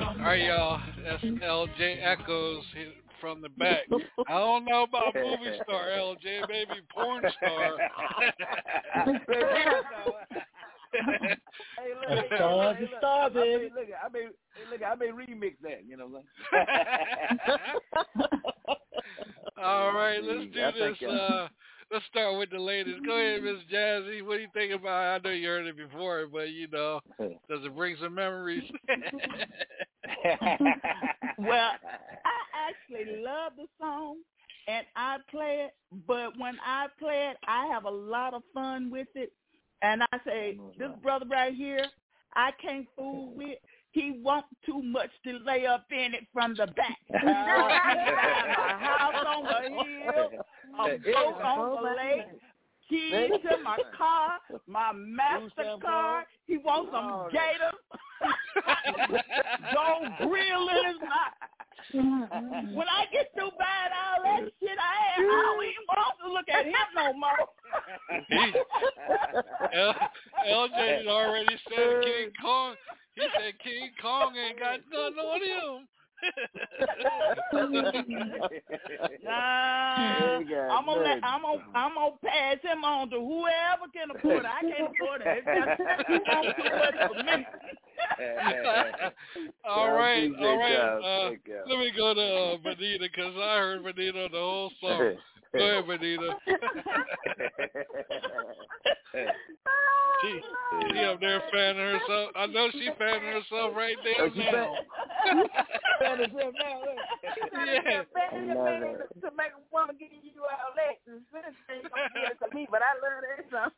All right, y'all. That's LJ Echols from the back. I don't know about movie star LJ, maybe porn star. hey, look, A star's a star, I may, baby. look, I may, look, I may remix that. You know what All right, let's do I this. uh, Uh, let's start with the ladies. Go ahead, Miss Jazzy. What do you think about? I know you heard it before, but you know, does it bring some memories? well, I actually love the song and I play it, but when I play it, I have a lot of fun with it. And I say, oh, this brother right here, I can't fool with. He wants too much to lay up in it from the back. He wants me to have a house on the hill, a boat on the lake, keys to my car, my MasterCard. He wants some gators. Go grill in his mouth. When I get through buying all that shit, I ain't I don't even want to look at him no more. LJ already said King Kong. He said King Kong ain't got nothing on him. Nah, got I'm gonna let. I'm gonna I'm gonna pass him on to whoever can afford it. I can't afford it. It's just too much for me. all right, all right. Uh, let me go to uh, Benita because I heard Benita the whole song. Go ahead, Benita. She, she up there fanning herself. I know she fanning herself right there Oh, now. fan herself now, yeah. I love to make a woman give you all that. and finish ain't gonna give it to me, but I love that song.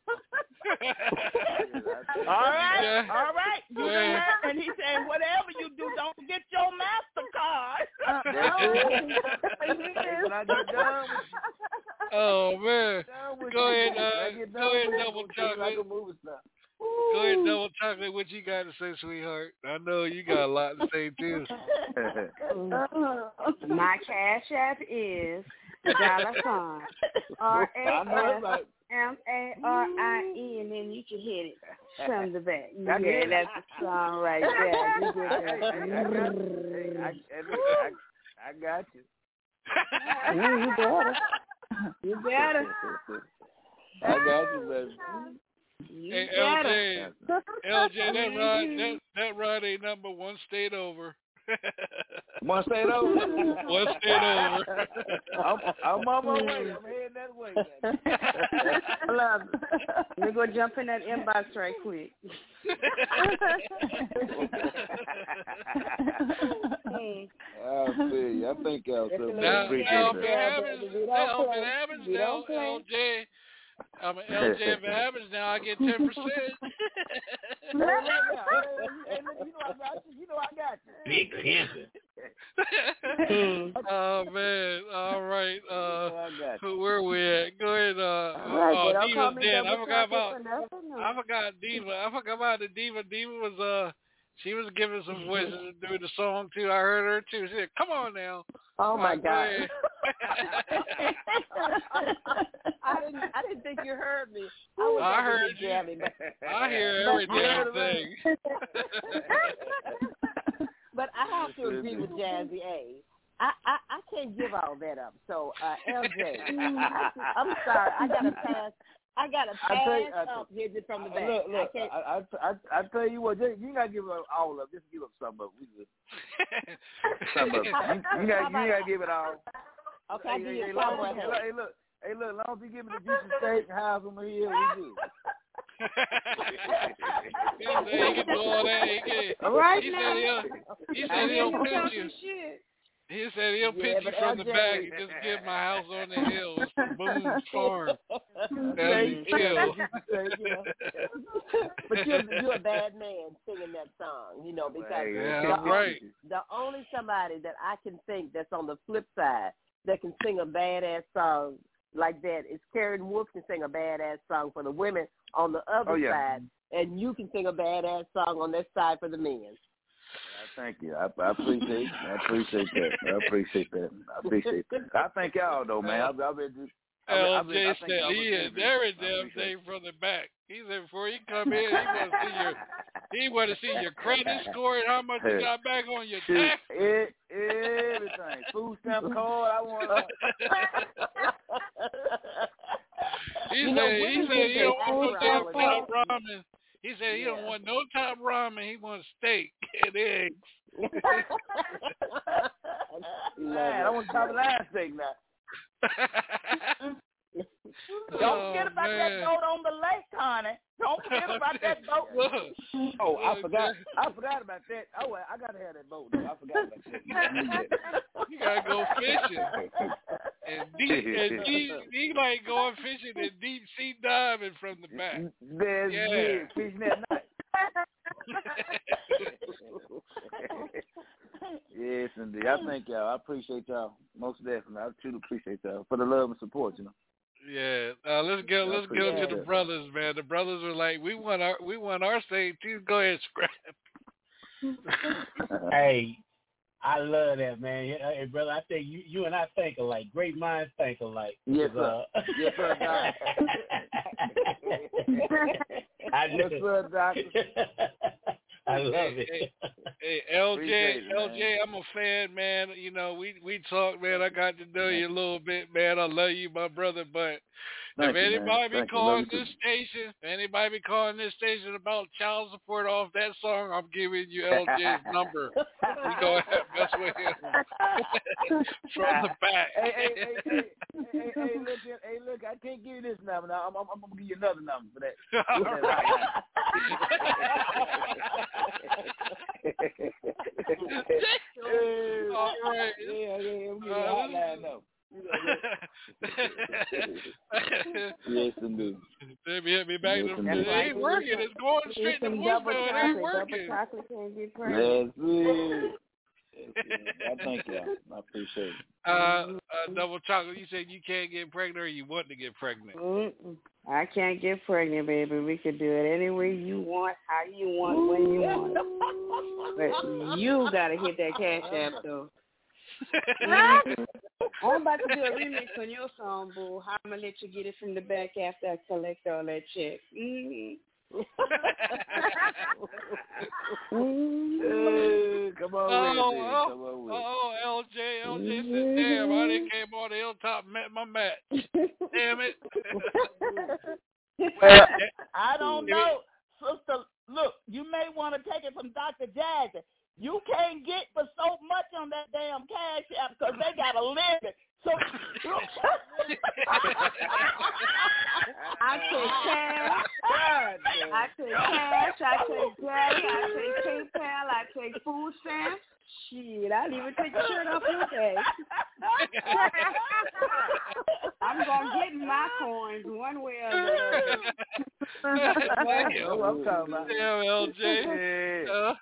all right, Yeah. all right. You Yeah. heard- and he said, whatever you do, don't forget your Mastercard. When I Oh man. Go ahead, uh, go ahead, with you, double I'm gonna like a movie star. Go ahead, double chocolate. What you got to say, sweetheart? I know you got a lot to say too. My cash app is dollar sign R I know A it's like- S M A R I E, and then you can hit it from the back. I Yeah, get that's the song right there. You get Hey, hey, I got that. you. Hey, I, I, I got you. Yeah, you better. You better. I got you, baby. You Hey. LJ, LJ, that ride, that that ride ain't number one state over. One state over. One state over. I'm, I'm on my way. I'm heading that way. I love it. Let me go jump in that inbox right quick. I feel you. I thank y'all so. Now, now if it happens, now if it happens now. LJ, I'm an LJ. If it happens now, I get ten percent. Hey, look, hey, you know I got you. You know I got you. Big pimpin'. oh man! All right. Uh, know I you. who- where we at? Go ahead. Uh, Right, oh, but Diva's Den. I double forgot about. for nothing, no. I forgot Diva. I forgot about the Diva. Diva was uh, she was giving some voices to do the song too. I heard her too. She said, "Come on now." Oh my Uh, go God. ahead. I didn't I didn't think you heard me. I, was I heard you. jamming, but, I hear but every damn thing. but I have to agree with Jazzy A. I, I, I can't give all that up. So uh LJ, I, I'm sorry, I gotta pass I got a I tell you, pass I- up hit it from the back. Look, look, I. I, I, I, I tell you what, just, you gotta give up all of it. Just give up some of it. We just some of it. You, you gotta, you gotta give it all. Okay, I hey, give hey, you hey, a long, hey, look, hey, look, hey, look, long as you give me the juicy steak and house on the hill, we good. He said he can do all that. He, can, Right he now. said he'll, said he'll you pitch you. shit. He said he'll Yeah, pitch you but from the back and just give my house on the hill. It's Boone's Farm. That's Thank you. kill. But you're, you're a bad man singing that song, you know, because Yeah, the, that's right. the only somebody that I can think that's on the flip side that can sing a badass song like that is Karen Wolfe can sing a badass song for the women on the other Oh, yeah. side, and you can sing a badass song on that side for the men. Thank you. I, I appreciate. I appreciate that. I appreciate that. I appreciate that. I thank y'all though, man. I've, I've been. I've been, I've LJ I said he is busy. every damn thing from the back. He said before he come in, he want to see your he want to see your credit score and how much you got back on your Shoot, tax. it, everything. Food stamp card. I want. He You said know, he said he don't want no damn top ramen. He said he don't want no top ramen. He wants steak and eggs. Man, I want to top of last thing now. Mm-hmm. Don't Oh, forget about man. that boat on the lake, honey. Don't forget about that boat. Look, Oh, I oh, forgot. I forgot about that. Oh, well, I gotta have that boat. Though. I forgot about that. I knew that. you gotta go fishing and deep and deep. He like going fishing and deep sea diving from the back. There's Yeah. yeah. fishing that night. Yes, indeed. I thank y'all. I appreciate y'all most definitely. I truly appreciate y'all for the love and support. You know. Yeah, uh, let's go. Let's go to the brothers, man. The brothers are like, we want our, we want our stage too. Go ahead, scrap. hey, I love that man. Hey, brother, I think you you and I think alike. Great minds think alike. Yes, 'Cause, sir. uh, Yes, sir, Doc. I know. Yes, sir, Doc. I love Hey, it. Hey, LJ, Appreciate it, man. LJ, I'm a fan, man. You know, we we talk, man. I got to know you a little bit, man. I love you, my brother. But Thank if you, man. anybody be Thank calling you this too. station, if anybody be calling this station about child support off that song, I'm giving you LJ's number. You go ahead, mess with him from the back. Hey, hey, hey, hey, hey, hey, look, hey, look, I can't give you this number now. I'm, I'm, I'm gonna give you another number for that. All For that hotline. All right. Yeah, yeah, yeah. We get a Uh, hotline though. Yes, indeed. Baby, hit me back. Yes, to indeed. it ain't working. It's going straight to Some double voicemail. It chocolate, ain't double working. chocolate can't get. Yes, it. Yes. I thank y'all. I appreciate it. Uh, uh, double chocolate. You said you can't get pregnant or you want to get pregnant. Mm-mm. I can't get pregnant, baby. We could do it any way you want, how you want, when you want. But you gotta hit that cash app though. I'm about to do a remix on your song, boo. How I'm gonna let you get it from the back after I collect all that check. Mm-hmm. Hey, come on with Oh, it. oh, Come on with it. oh, LJ, LJ said, damn, I didn't came on the hilltop and met my match. Damn it. Well, I don't know, sister. Look, you may want to take it from Dr. Jackson. You can't get for so much on that damn cash app because they got a limit. So I take cash. I take cash. I take daddy. I take PayPal. I take food stamps. Shit, I'll even take the shirt off your back. I'm gonna get my coins one way or the That's what I'm talking about. Damn, LJ. Yeah. Uh,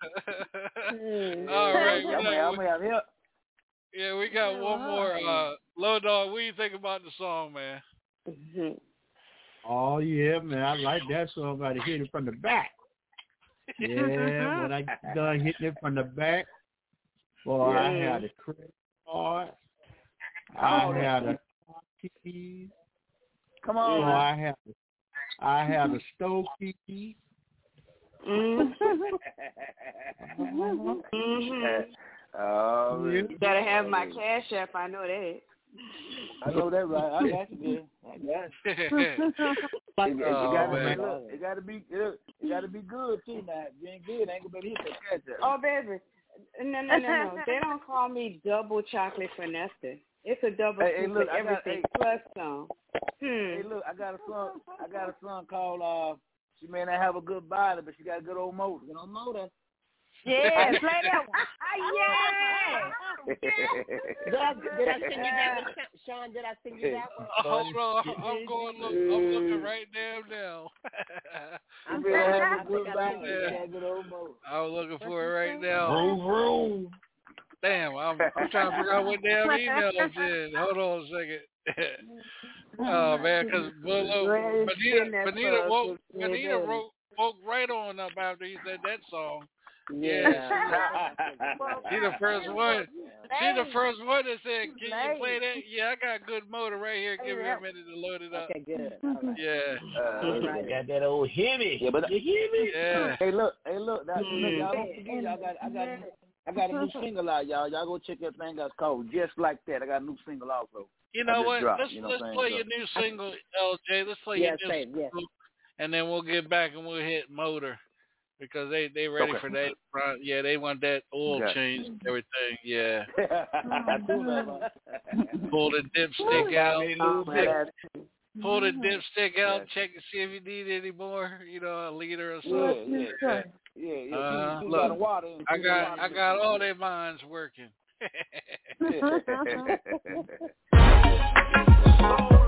other. all right. I'm we gonna, I'm gonna have help. yeah, we got one more. Uh, Low Dog, what do you think about the song, man? Oh yeah, man, I like that song about to hit it from the back. Yeah, when I done hitting it from the back, boy, I had a credit card, I Oh, had a keys, Come oh, on. man. I had, a, I had a stove key. Mhm. Mm-hmm. Mhm. Oh, You gotta have my cash app. I know that. I know that right. I got you, man. I got you. It, it, Oh, it gotta man. be look, it gotta be it, it gotta be good too now. If you ain't good, ain't gonna be able to hit that catch up. Oh, baby. No, no, no, no. they don't call me double chocolate finesse. It's a double Hey, hey, look, of I got- everything hey. plus some. Hmm. Hey, look, I got a son. I got a son called. uh She may not have a good body, but she got a good old motor. Good old motor. Yeah, play that one. Ah, yeah. Did I, did I send you that one, Sean? Did I send you that one? Hold on, I'm going. Look, I'm looking right there now. I'm She may not have good think I body, sent but you she Yeah. a good old. I'm looking for it right now. Vroom, vroom. Damn, I'm, I'm trying to figure out what damn email it's in. Hold on a second. oh man, because Glad Benita, Benita woke, Benita there. wrote, woke right on up after he said that song. Yeah. She the first one. She the first one that said, "Can you play that?" Yeah, I got good motor right here. Give me a minute to load it up. Okay, good. All right. Yeah. Uh, Got that old Hemi. Yeah, but you hear me? Yeah. Hey, look, hey, look, that, Mm. look, y'all don't forget, y'all got, I got, I got a new single out, y'all. Y'all go check that thing out. It's called Just Like That. I got a new single also. You know what? dropped, let's you know let's what play saying? your new single, LJ. Let's play Yes, your new babe, yes. single, and then we'll get back and we'll hit motor because they they ready Okay. for that. front- Yeah, they want that oil Okay. change and everything. Yeah, I do that. pull the dipstick out. Oh, Check, pull the dipstick out. Check and see if you need any more. You know, a liter or Yeah, something. yeah, yeah, yeah. yeah. Uh, you, you look, water. I got water I got all their minds working.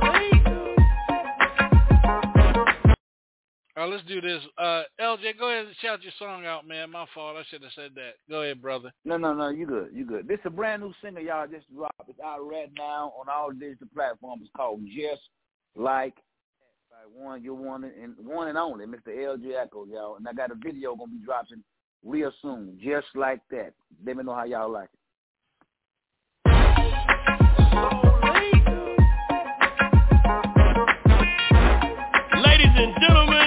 All right, let's do this. Uh, LJ, go ahead and shout your song out, man. My fault. I should have said that. Go ahead, brother. No, no, no. You good. You good. This is a brand new single, y'all. Just dropped. It's out right now on all digital platforms. It's called Just Like by one, you're one and one and only, Mr. LJ Echo, y'all. And I got a video gonna be dropping real soon. Just like that. Let me know how y'all like it. Ladies and gentlemen,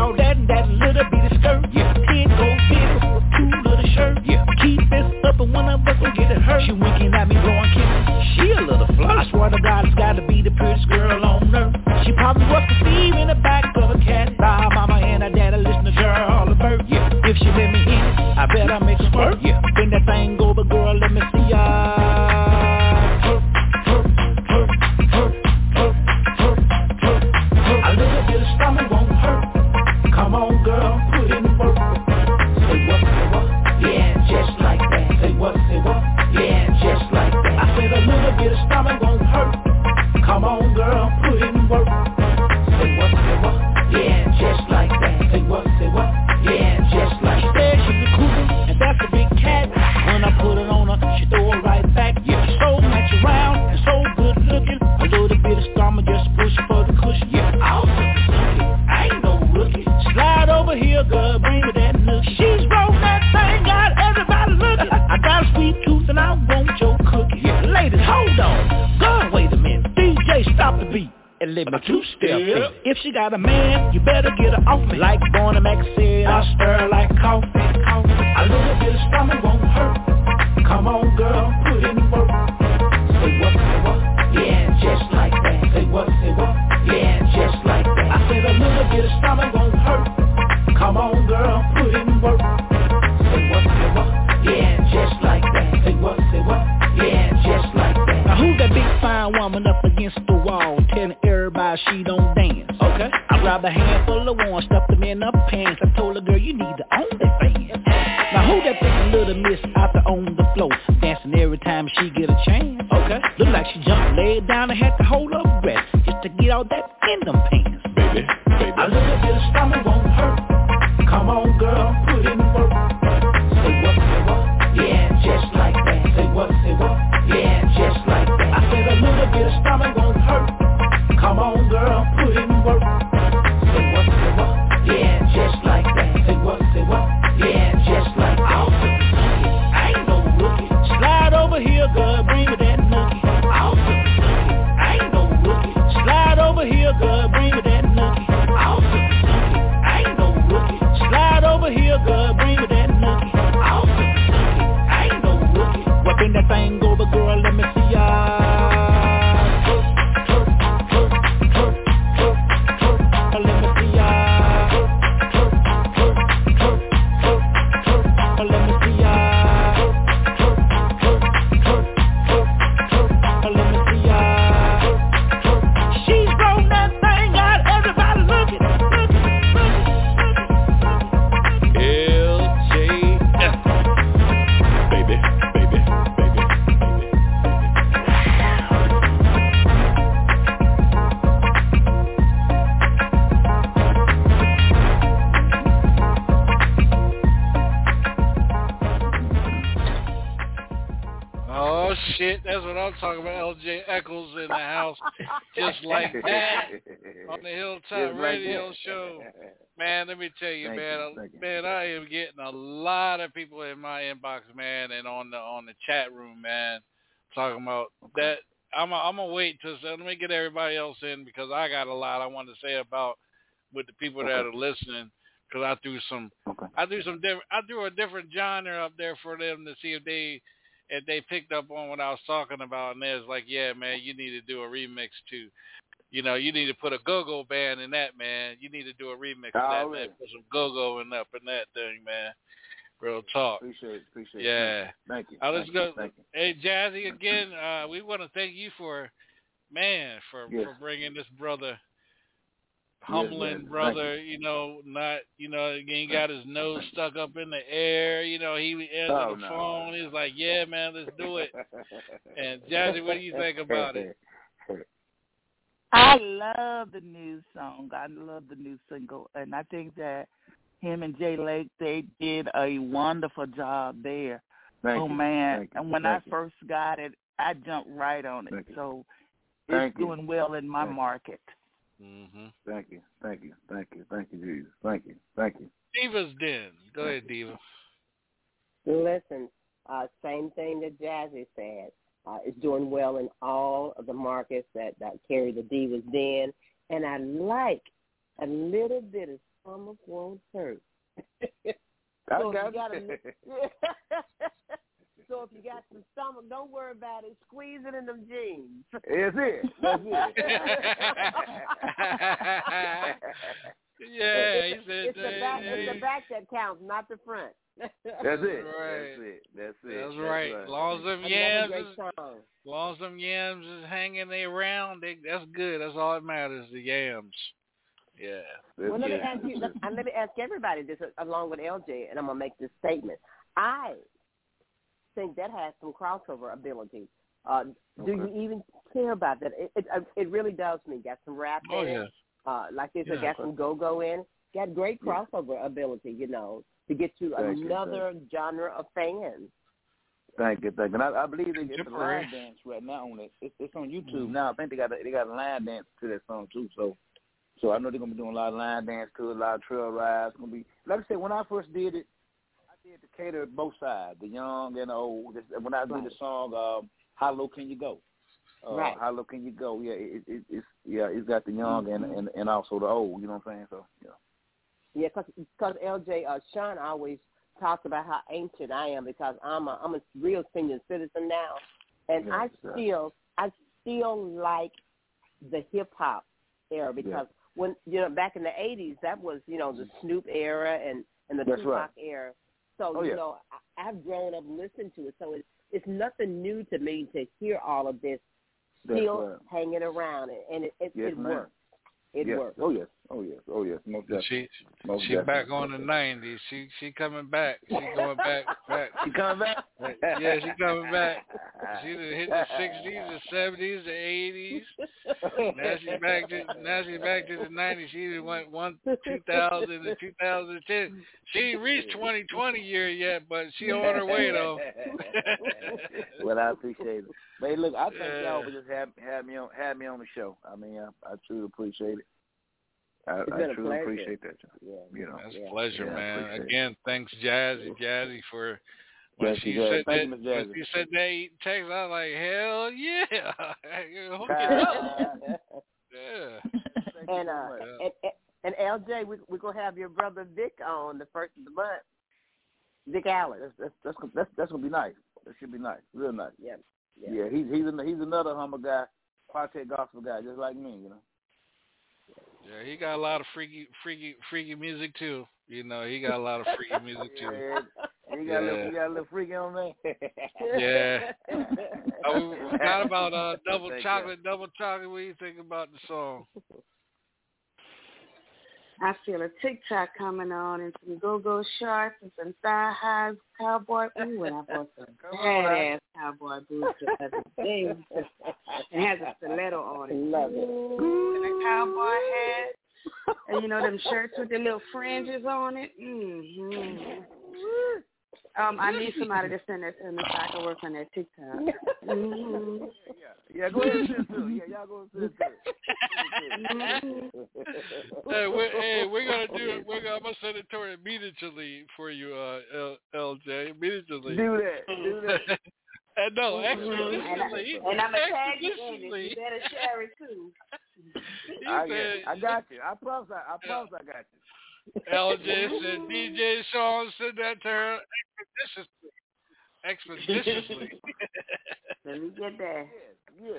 all that and that little bit of skirt? Yeah. Ten gold pants, two little shirts. Yeah. Keep this up and one of us will get it hurt. She winking at me, blowing kisses. She a little flirt. I swear to God, it's gotta be the prettiest girl on earth. She probably was conceived in the back of a cat. By mama and her daddy listen to girl alert. Yeah. If she let me in I bet I make her squirt. Yeah. Bring that thing she got a man, you better get her off me. Like Bernie Mac said, I stir like coffee. coffee. A little bit of stomach won't hurt. Come on, girl, put in work. Just like that, on the Hilltop like Radio that. Show. Man, let me tell you, Thank man, you, uh, you. man, I am getting a lot of people in my inbox, man, and on the on the chat room, man, talking about that. I'm a, I'm gonna wait till so let me get everybody else in because I got a lot I want to say about with the people that are listening because I threw some I threw some different I threw a different genre up there for them to see if they if they picked up on what I was talking about and there's like yeah man you need to do a remix too you know you need to put a go-go band in that man you need to do a remix of that man put some go-go in up in that thing man real talk Appreciate it. Appreciate yeah it. Thank you. Thank go. You. Hey, Jazzy, again, uh, we want to thank you for, man, for, Yes. for bringing this brother, humbling. Thank brother, you. know, not, you know, he ain't got his nose stuck up in the air, you know, he answered Oh, the no. phone, he was like, yeah, man, let's do it. And Jazzy, what do you think about it? I love the new song. I love the new single, and I think that him and Jay Lake they did a wonderful job there. Thank oh you. man! Thank. And when I you. first got it, I jumped right on it. Thank you. So it's you. doing well in my you. market. Mm-hmm. Thank you. Thank you. Thank you. Thank you, Jesus. Thank you. Thank you. Diva's Den. Go ahead, Diva. Listen, uh, same thing that Jazzy said. Uh, it's doing well in all of the markets that, that carry the Divas Den. And I like a little bit of Summer Won't Hurt. I so, got you got a, it. so if you got some stomach, don't worry about it. Squeeze it in them jeans. That's it. That's Yeah, he said it's the back. that, It's the back that counts, not the front. That's it. Right. That's it. That's it. That's right. As long as them yams is, song. as long as them yams is hanging they around, they, that's good. That's all that matters, the yams. Yeah. Well, let me ask you. Let, and let me ask everybody this along with LJ, and I'm gonna make this statement. I think that has some crossover ability. Uh, Do you even care about that? It, it uh, it really does me. Got some rap Oh, in it. Uh, like this, Yeah. got some go go in. Got great Yeah. crossover ability. You know, to get to Thank you, another genre of fans. Thank you, thank you. And I, I believe they get the line dance right now on it. It's, it's on YouTube now. I think they got a, they got a line dance to that song too. So, so I know they're gonna be doing a lot of line dance to it, a lot of trail rides. Gonna be like I said when I first did it, I did to cater both sides, the young and the old. When I did the song, um, "How Low Can You Go?" Uh, Right. How low can you go? Yeah, it, it, it's yeah, it's got the young and, and and also the old. You know what I'm saying? So yeah. Yeah, because cause LJ uh, Sean always talks about how ancient I am because I'm a I'm a real senior citizen now, and Yeah, I yeah. still I still like the hip hop era because when you know back in the '80s that was you know the Snoop era and and the That's Tupac right. era. So Oh, you know I, I've grown up listening to it, so it's it's nothing new to me to hear all of this still right. hanging around, and and it it, Yes, it works. It yes. works. Oh yes. Oh yes. Oh yes. Most She definitely. Most she definitely. back on the nineties. She she coming back. She going back back. She coming back? Yeah, she coming back. She done hit the sixties, the seventies, the eighties. Now she's back to now she's back to the nineties. She done went one two thousand to two thousand and ten. She ain't reached twenty twenty year yet, but she on her way though. well, I appreciate it. But hey, look, I thank Yeah. y'all for just have have me on have me on the show. I mean, I, I truly appreciate it. I, It's I truly appreciate that. Yeah. You know, That's Yeah. a pleasure, Yeah, man. Again, thanks Jazzy, Jazzy for when Thank she you, Jazzy. said Thank you, that Miss when she said that eating text, I was like, hell yeah. Hook it up. Yeah. and uh and, and and LJ, we we're gonna have your brother Vic on the first of the month. Vick Allen. That's that's that's gonna- that's, that's gonna be nice. That should be nice, real nice. Yeah. Yeah, he's he's an, he's another humble guy, quartet gospel guy, just like me. You know. Yeah, he got a lot of freaky, freaky, freaky music too. You know, he got a lot of freaky music too. Yeah, he got a little, he got a little freaky on there. Yeah. Oh, we forgot about uh, double chocolate, double chocolate. What do you think about the song? I feel a TikTok coming on and some go-go shorts and some thigh highs, cowboy. Ooh, and I bought some badass cowboy boots the other day. It has a stiletto on it. Love it. And a cowboy hat. And you know them shirts with the little fringes on it. Mm-hmm. Um, I need somebody to send that to me so I can work on that TikTok. Mm-hmm. Yeah, go ahead and send it to. Yeah, y'all go and send it to hey, we're, hey, we're gonna do it. We're gonna, I'm gonna send it to her immediately for you, uh, L, LJ. Immediately. Do that. Do that. Uh, no, And, I, expeditiously. and I'm gonna tag you in it. Expeditiously. You better share it too. I, get- I got you. I promise. I, I promise. I got you. LJ said DJ Sean send that to her expeditiously. Expeditiously. Let me get that. Yeah.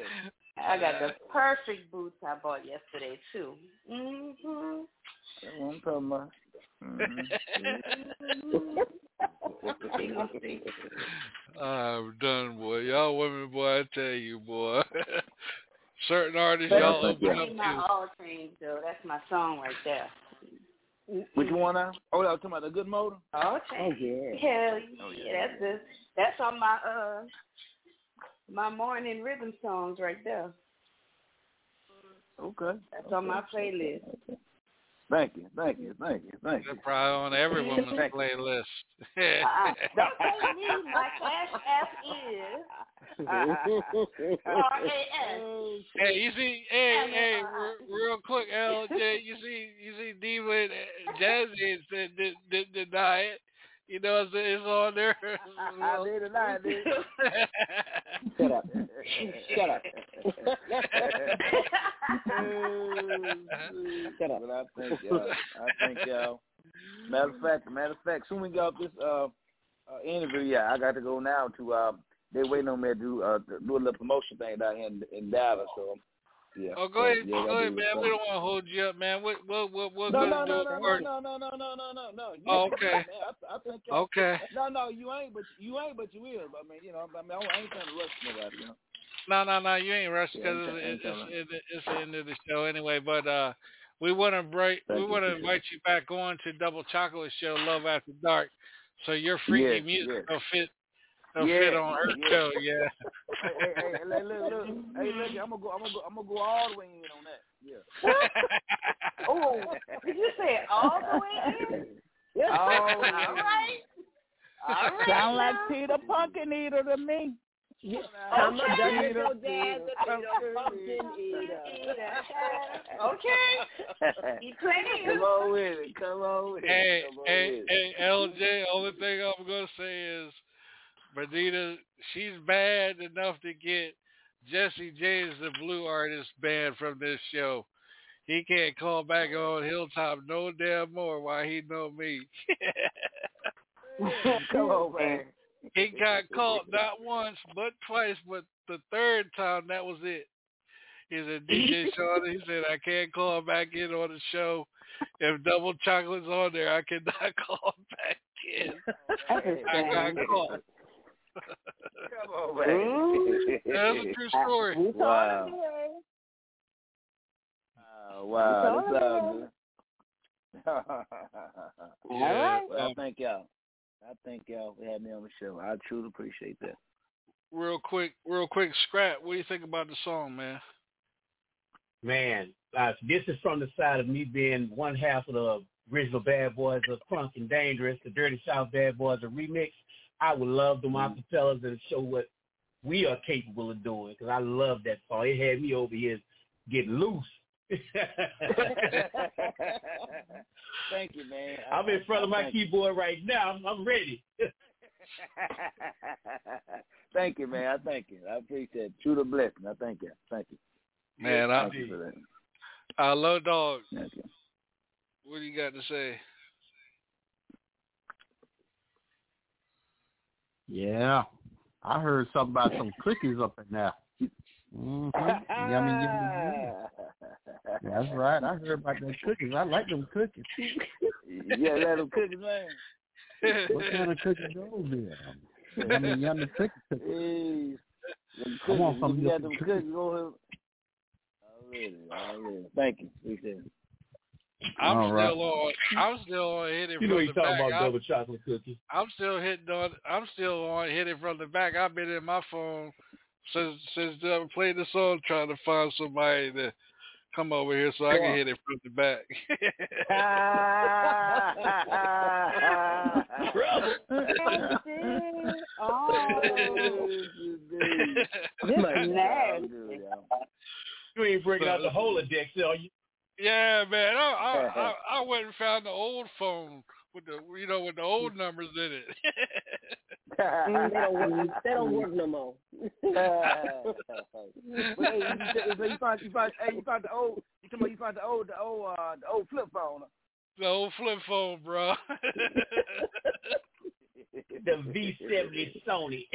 I got the perfect boots I bought yesterday too. Mhm. That's what I'm talking about. I'm done, boy. Y'all women, boy, I tell you, boy. Certain artists, y'all That open up ain't my to. all change though. That's my song right there. Which one now? Oh, I was talking about the good motor. All change. yeah. Hell Oh, yeah, yeah. that's the that's on my uh my morning rhythm songs right there. Okay. That's on my playlist. Thank you. Thank you. Thank you. Thank you. They're probably on every woman's playlist. Uh-uh. Don't say me. My cash app is R-A-S. Hey, you see, hey, hey, real quick, LJ, you see, you see, Diva and uh, Jazzy said did, did deny it. You know, it's, it's on there. I did deny it, dude. Shut up. Shut up. Shut up. But I thank y'all. I thank y'all. Matter of fact, matter of fact, soon we get off this uh, uh interview, yeah, I got to go now to uh they waiting on me to do uh to do a little promotion thing down here in, in Dallas, so yeah. Oh, go ahead, yeah, go ahead, man. We don't want to hold you up, man. What, what, what, what no, no, no, no, no, no, no, no, no, no, no. You Oh, okay. I, I think Okay. No, no, you ain't, but you ain't, but you is. I mean, you know, I mean, I ain't trying to rush nobody, you know. No, no, no. You ain't rushed because ain't it's, it's, it's, it's the end of the show anyway. But uh, we want to break. Thank we want to invite you back on to Double Chocolate Show, Love After Dark. So your freaky Yes, music yes. will fit. Will Yeah, fit on her yeah. show. Yeah. hey, hey, hey, hey, look, look, hey, look, I'm gonna go, I'm gonna go, I'm gonna go all the way in on that. Yeah. Oh, did you say all the way in? Yeah. All All the way in. right. All right. Sound like. Peter Pumpkin Eater to me. Come on, Okay. Peter, Jazz, Peter, pumpkin eater. Okay. You playing? Come on with it. Come on with it. Hey, Come on hey, it. hey, LJ. Only thing I'm gonna say is, Benita, she's bad enough to get Jesse James, the Blue Artist, banned from this show. He can't call back on Hilltop no damn more. Why he know me? Come on, man. he got caught not once but twice, but the third time that was it. He said, DJ Sean, he said, I can't call back in on the show. If double chocolate's on there, I cannot call back in. I got caught. Come on, man. That's a true story. Wow. Oh, wow. That's all good. Yeah, right. Well, um, thank y'all. I thank y'all for having me on the show. I truly appreciate that. Real quick, real quick, scrap. What do you think about the song, man? Man, uh, this is from the side of me being one half of the original Bad Boys of Crunk and Dangerous, the Dirty South Bad Boys, a remix. I would love mm-hmm. to them acapellas and show what we are capable of doing because I love that song. It had me over here getting loose. Thank you, man. I'm in front of my Thank you. keyboard right now. I'm ready. thank you, man. I thank you. I appreciate it. True to blessing. I thank you. Thank you. Man, I, you for that. I love dog. Thank you. What do you got to say? Yeah. I heard something about some cookies up in there. Mm-hmm. Yummy, yummy, yummy. That's right. I heard about them cookies. I like them cookies. yeah, let them cookies, man. What kind of cookies those there? Yummy, yummy cookies. Hey, I want some You got them cookies here. Already, already. Thank you. Appreciate it. I'm All right. still on. I'm still on hitting You from know the he's talking back. about double chocolate cookies. I'm still hitting on. I'm still on hitting from the back. I've been in my phone since since I played the song, trying to find somebody to come over here so I can hit it from the back. Oh, this is nasty. You ain't bringing out the holodeck, are you? Yeah, man. I, I I I went and found the old phone with the you know with the old numbers in it. they don't work. They don't work no more. But hey, you, so you found you found hey you found the old you talking about you found the old the old uh the old flip phone. the old flip phone, bro. The V70 Sony.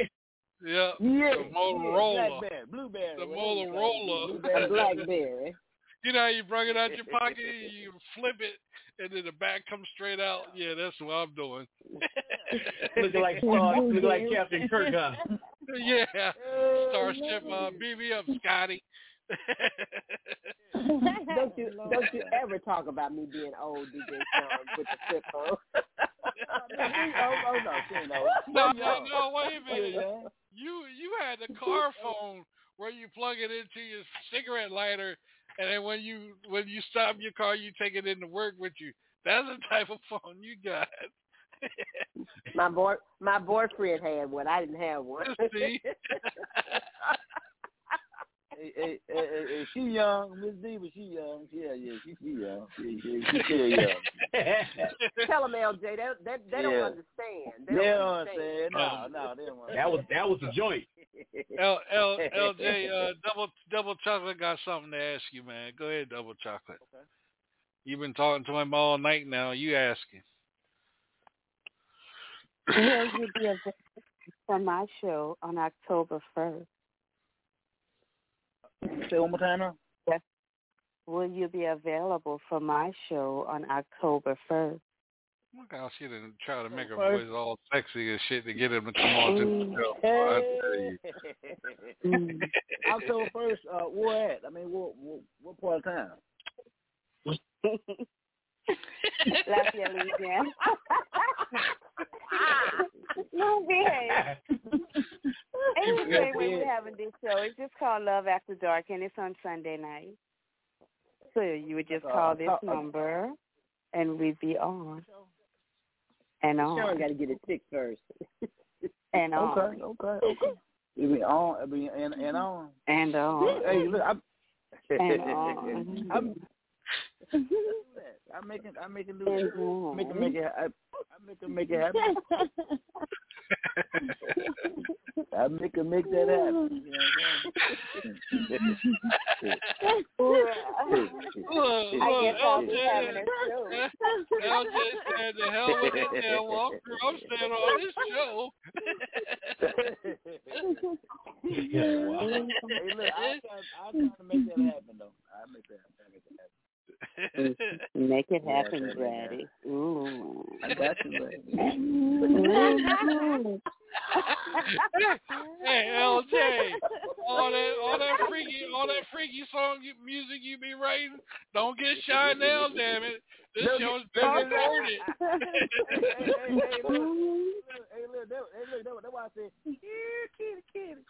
yeah. Yeah, The Motorola. Blackberry, Blueberry, The whatever you call Motorola. it, Blackberry. You know how you bring it out your pocket, you flip it, and then the back comes straight out. Yeah, that's what I'm doing. looking like uh, looking like Captain Kirk, huh? yeah, Starship, uh, beat me up, Scotty. don't you don't you ever talk about me being old, DJ Sean, with the flip phone. oh, oh no, she ain't no, no, no, wait a minute. You you had the car phone where you plug it into your cigarette lighter, and then when you when you stop your car, you take it into work with you. That's the type of phone you got. My boy, my boyfriend had one. I didn't have one. See? Hey, hey, hey, hey, hey, she young, Miss D, but she young. Yeah, yeah, she, she young. She, she, she still young. Tell them, LJ. They they, they don't understand. They They don't don't understand. understand. No, no, they don't That was that was the joint. L L LJ uh, double double chocolate got something to ask you, man. Go ahead, double chocolate. Okay. You've been talking to him all night now. You asking? Will you be available for my show on October 1st? Say one more time now. Yes. Will you be available for my show on October 1st? Look how she didn't try to make her First- voice all sexy and shit to get him to come on to the show. boy, I tell. Mm. October first, uh, where at? I mean, what, what, what part of town? Lafayette, Louisiana. no, behave. Anyway, when we're having this show, it's just called Love After Dark, and it's on Sunday night. So you would just Uh, call this uh, number, and we'd be on. And Sean on. got to get it fixed first. And on. Okay, okay, okay. You mean on, I mean, and, and on. And on. Hey, look, I'm, And on. I'm, I'm making, I'm making do that. Make it, make it, I, I make it, make it happen. I make it, make that happen. You know Look, I look, guess I'll be LJ, having a show. LJ said the hell with it and walk through. I'm staying on this show. hey, look, I try, I try to make that happen though. I make that, I make that happen. Make it happen, that is Brady. Ooh. I got you, baby. hey, LJ, all that, all that freaky, all that freaky song you, music you be writing, don't get shy now, damn it. This No, show's no, been no, no. recorded. hey, hey, hey, hey, look, look, hey, look, that, hey, look, that, that's why I said, here, kitty, kitty.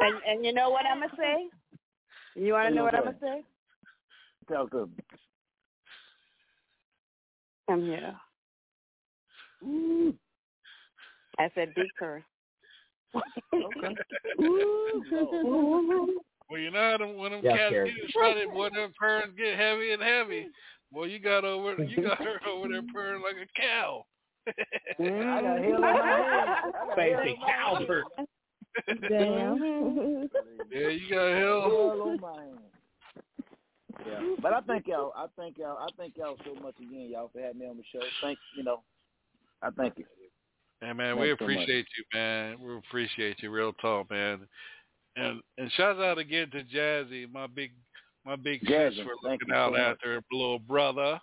and, and you know what I'm gonna say? You want to know what I'm gonna say? Talk to me. Come here. I said big purse. Okay. Well, you know how them, when them Yeah, cats Carrie. get excited, boy, them purrs get heavy and heavy. Boy, you got over, you got her over there purring like a cow. I got hell in my hand. I got Fancy in cow hand. Perk. Damn. Yeah, you got hell. Hell on my. Yeah, but I thank y'all. I thank y'all. I thank y'all so much again, y'all, for having me on the show. Thank you know. I thank you. Hey man, we Thanks so appreciate you, man. We appreciate you, real talk, man. And and shout out again to Jazzy, my big my big Jazzy, sis for looking out so much. after her little brother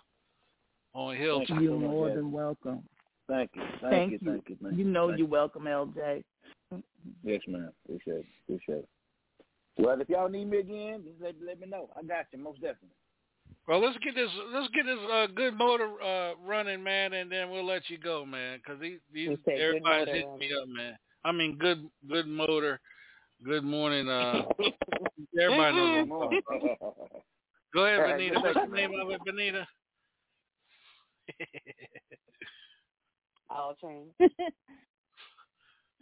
on Hilltop. You You're more than welcome. Thank you. Thank, Thank you. you. Thank you. Thank You know Thank you're welcome, LJ. Mm-hmm. Yes, ma'am. Appreciate it. Appreciate it. Well, if y'all need me again, just let, let me know. I got you, most definitely. Well, let's get this let's get this uh, good motor uh, running, man, and then we'll let you go, man. Because these, these everybody's hitting me up, man. I mean, good good motor. Good morning. Uh, everybody knows. Morning. go ahead, Benita. What's the name of it, Benita? I'll change.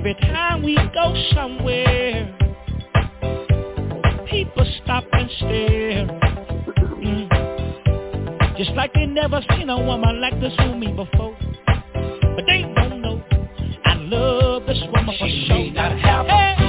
Every time we go somewhere, people stop and stare. Mm. Just like they never seen a woman like this woman me before. But they don't know I love this woman she for sure. She may not have hey.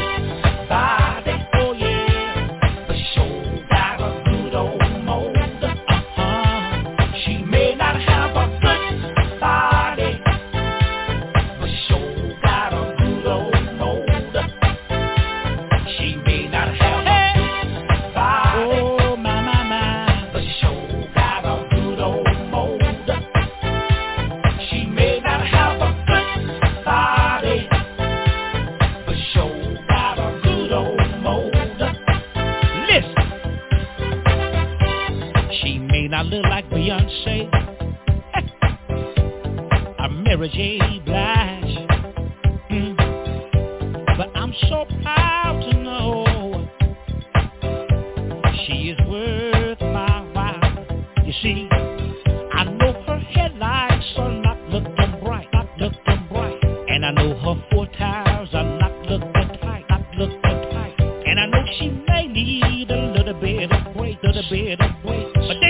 wait.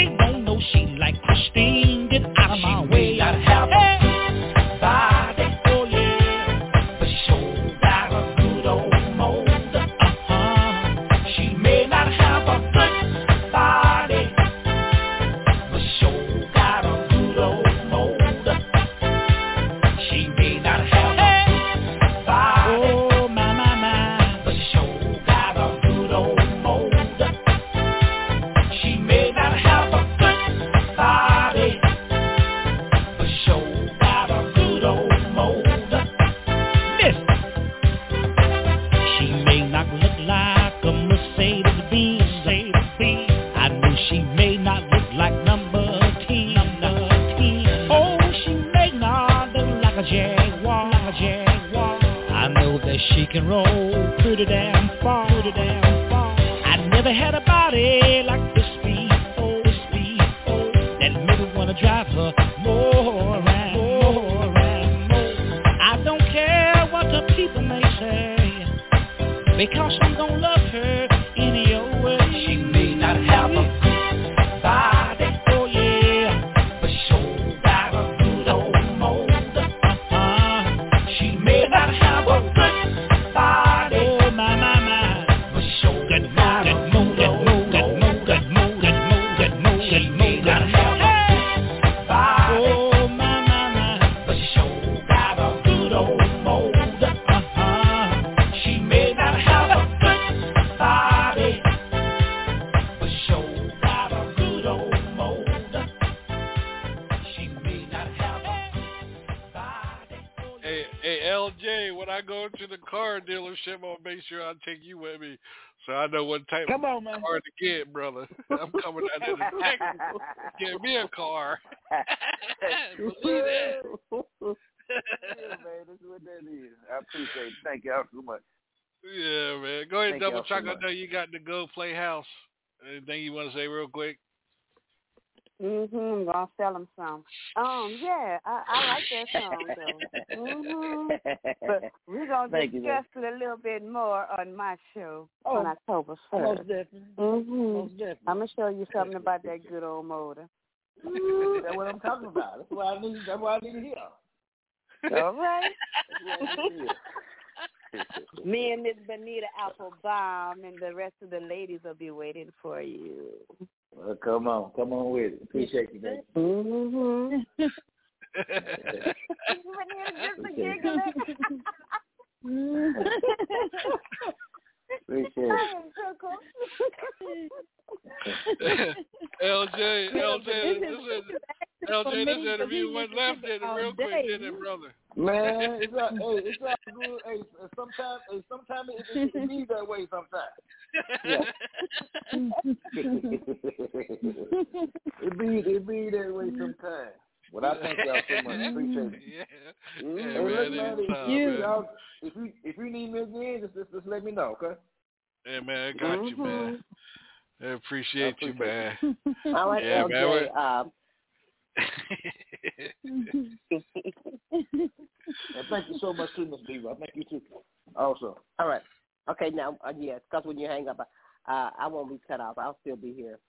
take you with me, so I know what type Come on, man. car to get, brother. I'm coming out to the Texas. Get me a car. Believe that. yeah, man, that's what that is. I appreciate it. Thank y'all so much. Yeah, man. Go ahead and double check. So I know you got to go play house. Anything you want to say real quick? Mm hmm, I'm gonna sell them some. Um. Yeah. I, I like that song though. Mhm. But we're gonna Thank discuss you, it a little bit more on my show oh, on October first. Most definitely. Mm-hmm. I'm gonna show you something about that good old motor. that's what I'm talking about. That's why I need. That's why I need here. All right. Me and Miss Benita Applebaum and the rest of the ladies will be waiting for you. Well, come on, come on with it. Appreciate you, baby. Mm-hmm. Benita, just a giggle. Appreciate LJ, LJ, This is- listen, LJ, this interview went left in it real quick, didn't it, brother? Man, it's all, hey, it's all good. Hey, sometimes, hey, sometimes it, it, it be that way. Sometimes. yeah. it be it be that way sometimes. But I thank y'all so much. Appreciate it. Yeah, yeah, hey, man, listen, man, anytime, if, man. y'all- if you if you need me again, just just, just let me know, okay? Yeah, man, I got you, man. I appreciate, you, man. All right, yeah, man. LJ. we're- Um, And thank you so much too, Miss Beaver. I thank you too. Also. all right. Okay, now, uh, yes, because when you hang up, uh, I won't be cut off. I'll still be here.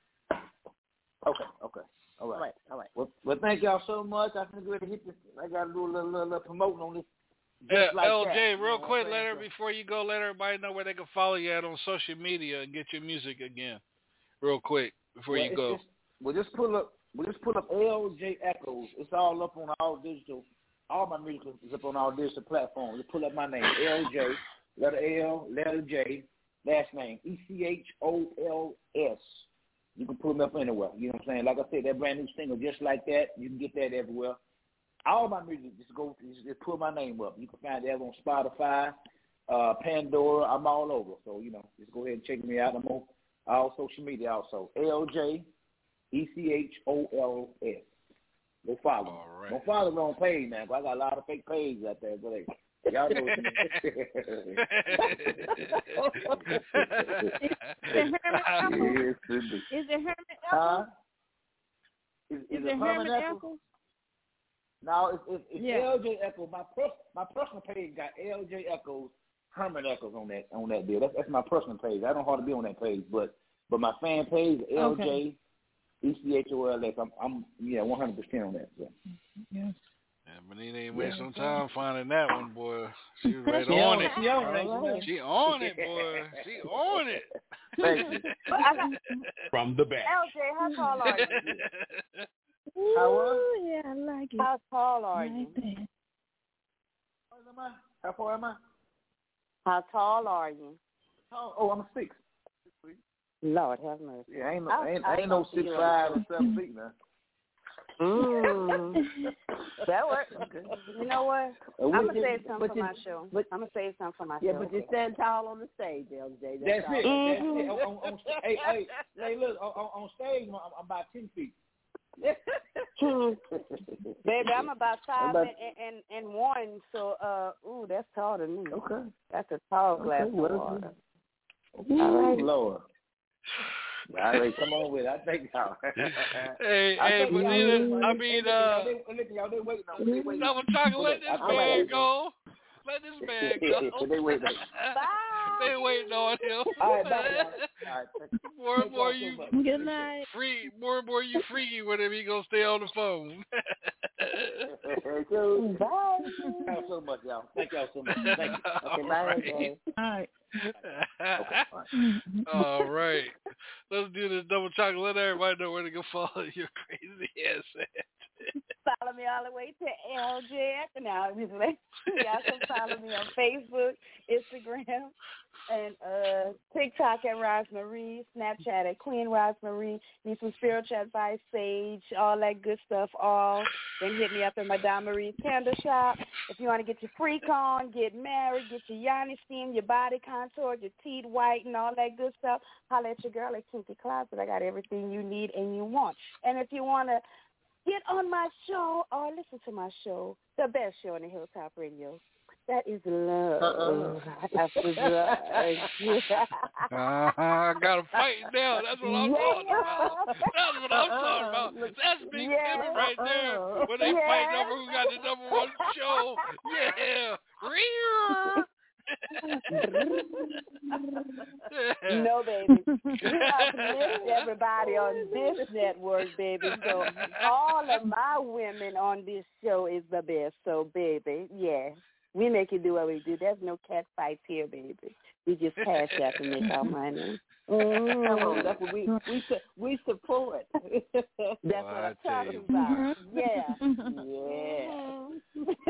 Okay, okay. All right. All right, all right. Well, well, thank y'all so much. I can go ahead and hit this. I got to do a little, little, little promoting on this. Yeah, like LJ, that, you know real quick, I'm let her before you go, let everybody know where they can follow you at on social media and get your music again. Real quick before Well, you go. just- Well, just pull up. Well, just pull up LJ Echols. It's all up on all digital. All my music is up on all digital platforms. Just pull up my name, LJ, letter L, letter J, last name E C H O L S. You can pull me up anywhere. You know what I'm saying? Like I said, that brand new single, just like that. You can get that everywhere. All my music, just go, just, just pull my name up. You can find that on Spotify, uh, Pandora. I'm all over. So you know, just go ahead and check me out. I'm on all social media also. LJ E C H O L S. Go follow. All right. Don't follow the wrong page, man. 'cause I got a lot of fake pages out there. But hey, y'all know. yes, indeed. Is it Herman Huh? Is, Is is it Herman Eccles? Eccles? No, it's, it's, it's Yeah. LJ Echols. My pers- my personal page got LJ Echols, Herman Echols on that on that deal. That's that's my personal page. I don't hardly be on that page, but but my fan page LJ Okay. E C H O L S. I'm I'm yeah one hundred percent on that. So. Yes. Yeah, but he ain't waste no time finding that one, boy. She was right She on on it. it. She on it, She on it, boy. She on it. Thank you. But I got, From the back. LJ, how tall are you? How yeah, I like it. How tall are Like you? that. How far am I? How tall are you? Oh, oh I'm six. Lord have mercy. Yeah, ain't no, I- I ain't, I I ain't no six five or seven feet now. Mm. that works. You know what? I'm gonna save something but for you- my show. but- I'm gonna save something for my Yeah, show. Yeah, but you okay? stand tall on the stage, LJ. That's, That's all. it. That's it. On, on, on, hey, hey, hey, look, on, on on stage, I'm, I'm about ten feet. Baby, I'm about five about- and, and and one, so uh, ooh, that's tall to me. Okay. That's a tall glass Okay, of well, water. All right. Lord. All right, come on with it. I think y'all. Hey, I hey, think but y'all- then, I mean, uh, y'all, they, listen, y'all, they waiting on me. They waiting. double chocolate, let this I- I like man go. Let this man go. they waiting. they waiting on him. All right, bye. All right. more and more y'all you so much. Good night. free, more and more you freaky with him. He gonna stay on the phone. so, Thank y'all so much, y'all. Thank y'all so much. Thank you. All bye, right. All right. All right. Let's do this double chocolate. Let everybody know where to go follow your crazy ass at. Follow me all the way to LJ. Now, just let y'all can follow me on Facebook, Instagram, and uh TikTok at Rosemarie, Snapchat at Queen Rosemarie. Need some spiritual advice, sage, all that good stuff. All then hit me up at Madame Marie's Candle Shop. If you want to get your freak on, get married, get your yoni steam, your body contour, your teeth white, and all that good stuff, holla at your girl at Kinky Closet. I got everything you need and you want. And if you want to get on my show or listen to my show, the best show on the Hilltop Radio. That is love. Uh-uh. That's the drug. Uh-huh. Got him fighting now. That's what I'm talking about. That's what I'm talking about. That's big Yeah. Timmy right there. When they Yeah. fighting over who got the number one show. Yeah. Rear. no, baby. We missed everybody on this network, baby. So all of my women on this show is the best. So, baby, yeah. We make you do what we do. There's no cat fights here, baby. We just cash apping me, call my name. Come on, that's what we we we support. that's what I'm talking about. Yeah, yeah.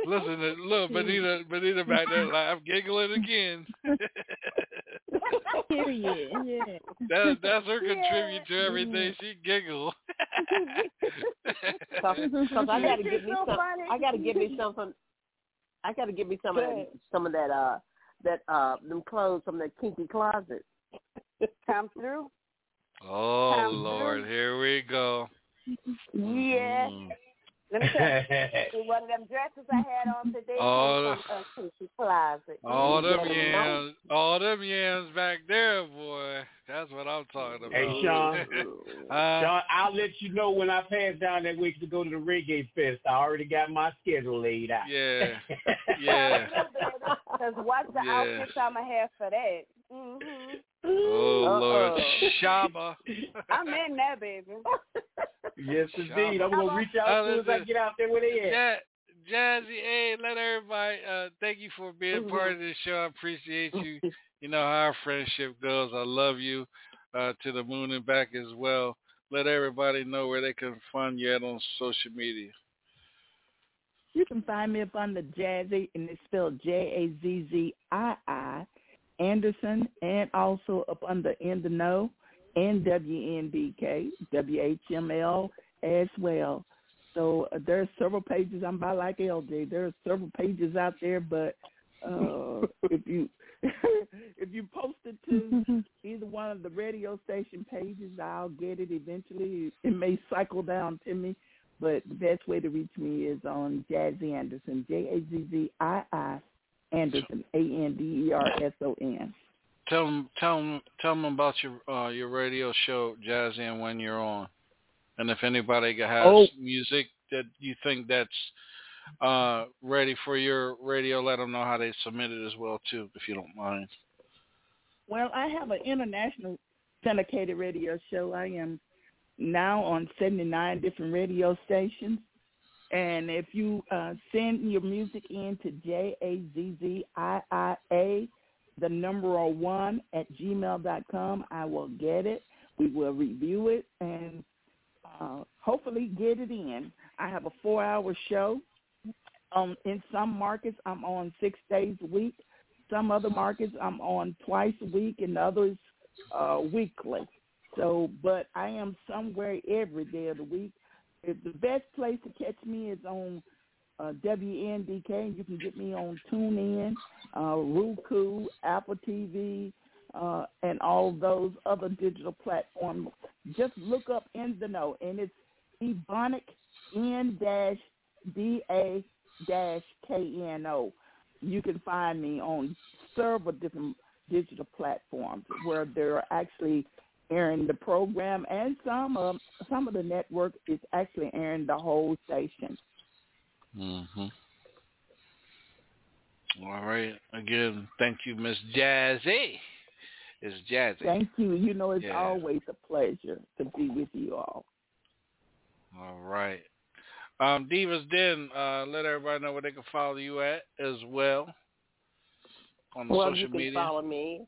Listen, to, look, Benita, Benita back there, laugh, giggling again. Period. Yeah. That, that's her contribute to everything. She giggle. Cause, 'cause I gotta give me so some. funny. I gotta give me some from. I gotta get me some of that, some of that uh that uh them clothes from that kinky closet. Come through. Oh Come Lord, through. here we go. Yeah. Mm. Let me tell you, one of them dresses I had on today Oh, came from a Kiki closet. All them yams, all them yams back there, boy. That's what I'm talking about. Hey, Sean. Uh, Sean, I'll let you know when I pass down that week to go to the reggae fest. I already got my schedule laid out. yeah, yeah. Because watch the Yeah. outfits I'm going to have for that. Hmm Oh Lord, Uh-oh. Shaba. I'm in that baby. yes, indeed. I'm gonna reach out as soon as I get out there where they at. Ja- Jazzy, hey, let everybody uh thank you for being part of this show. I appreciate you. You know how our friendship goes. I love you uh to the moon and back as well. Let everybody know where they can find you at on social media. You can find me up on the Jazzy, and it's spelled J A Z Z I I Anderson, and also up under In the Know and WNBK WHML as well. So uh, there are several pages. I'm by like LJ. There are several pages out there, but uh, if you if you post it to either one of the radio station pages, I'll get it eventually. It may cycle down to me, but the best way to reach me is on Jazzy Anderson, J A Z Z I I Anderson, A N D E R S O N. Tell them, tell them, tell them about your uh, your radio show, Jazzy, and when you're on, and if anybody has Oh. music that you think that's uh, ready for your radio, let them know how they submit it as well too, if you don't mind. Well, I have an international syndicated radio show. I am now on 79 different radio stations. And if you uh, send your music in to J-A-Z-Z-I-I-A, the number one at gmail.com, I will get it. We will review it and uh, hopefully get it in. I have a four-hour show. Um, in some markets, I'm on six days a week. Some other markets, I'm on twice a week, and others uh, weekly. So, but I am somewhere every day of the week. The best place to catch me is on uh, WNDK. You can get me on TuneIn, uh, Roku, Apple TV, uh, and all those other digital platforms. Just look up In the Know, and it's Ebonic N dash D A dash K N O. You can find me on several different digital platforms where there are actually airing the program, and some of some of the network is actually airing the whole station. Mm-hmm. All right. Again, thank you, Miss Jazzy. It's Jazzy. Thank you. You know, it's Yeah. always a pleasure to be with you all. All right. Um, Diva's Den, uh, let everybody know where they can follow you at as well on the well, social you can media. follow me.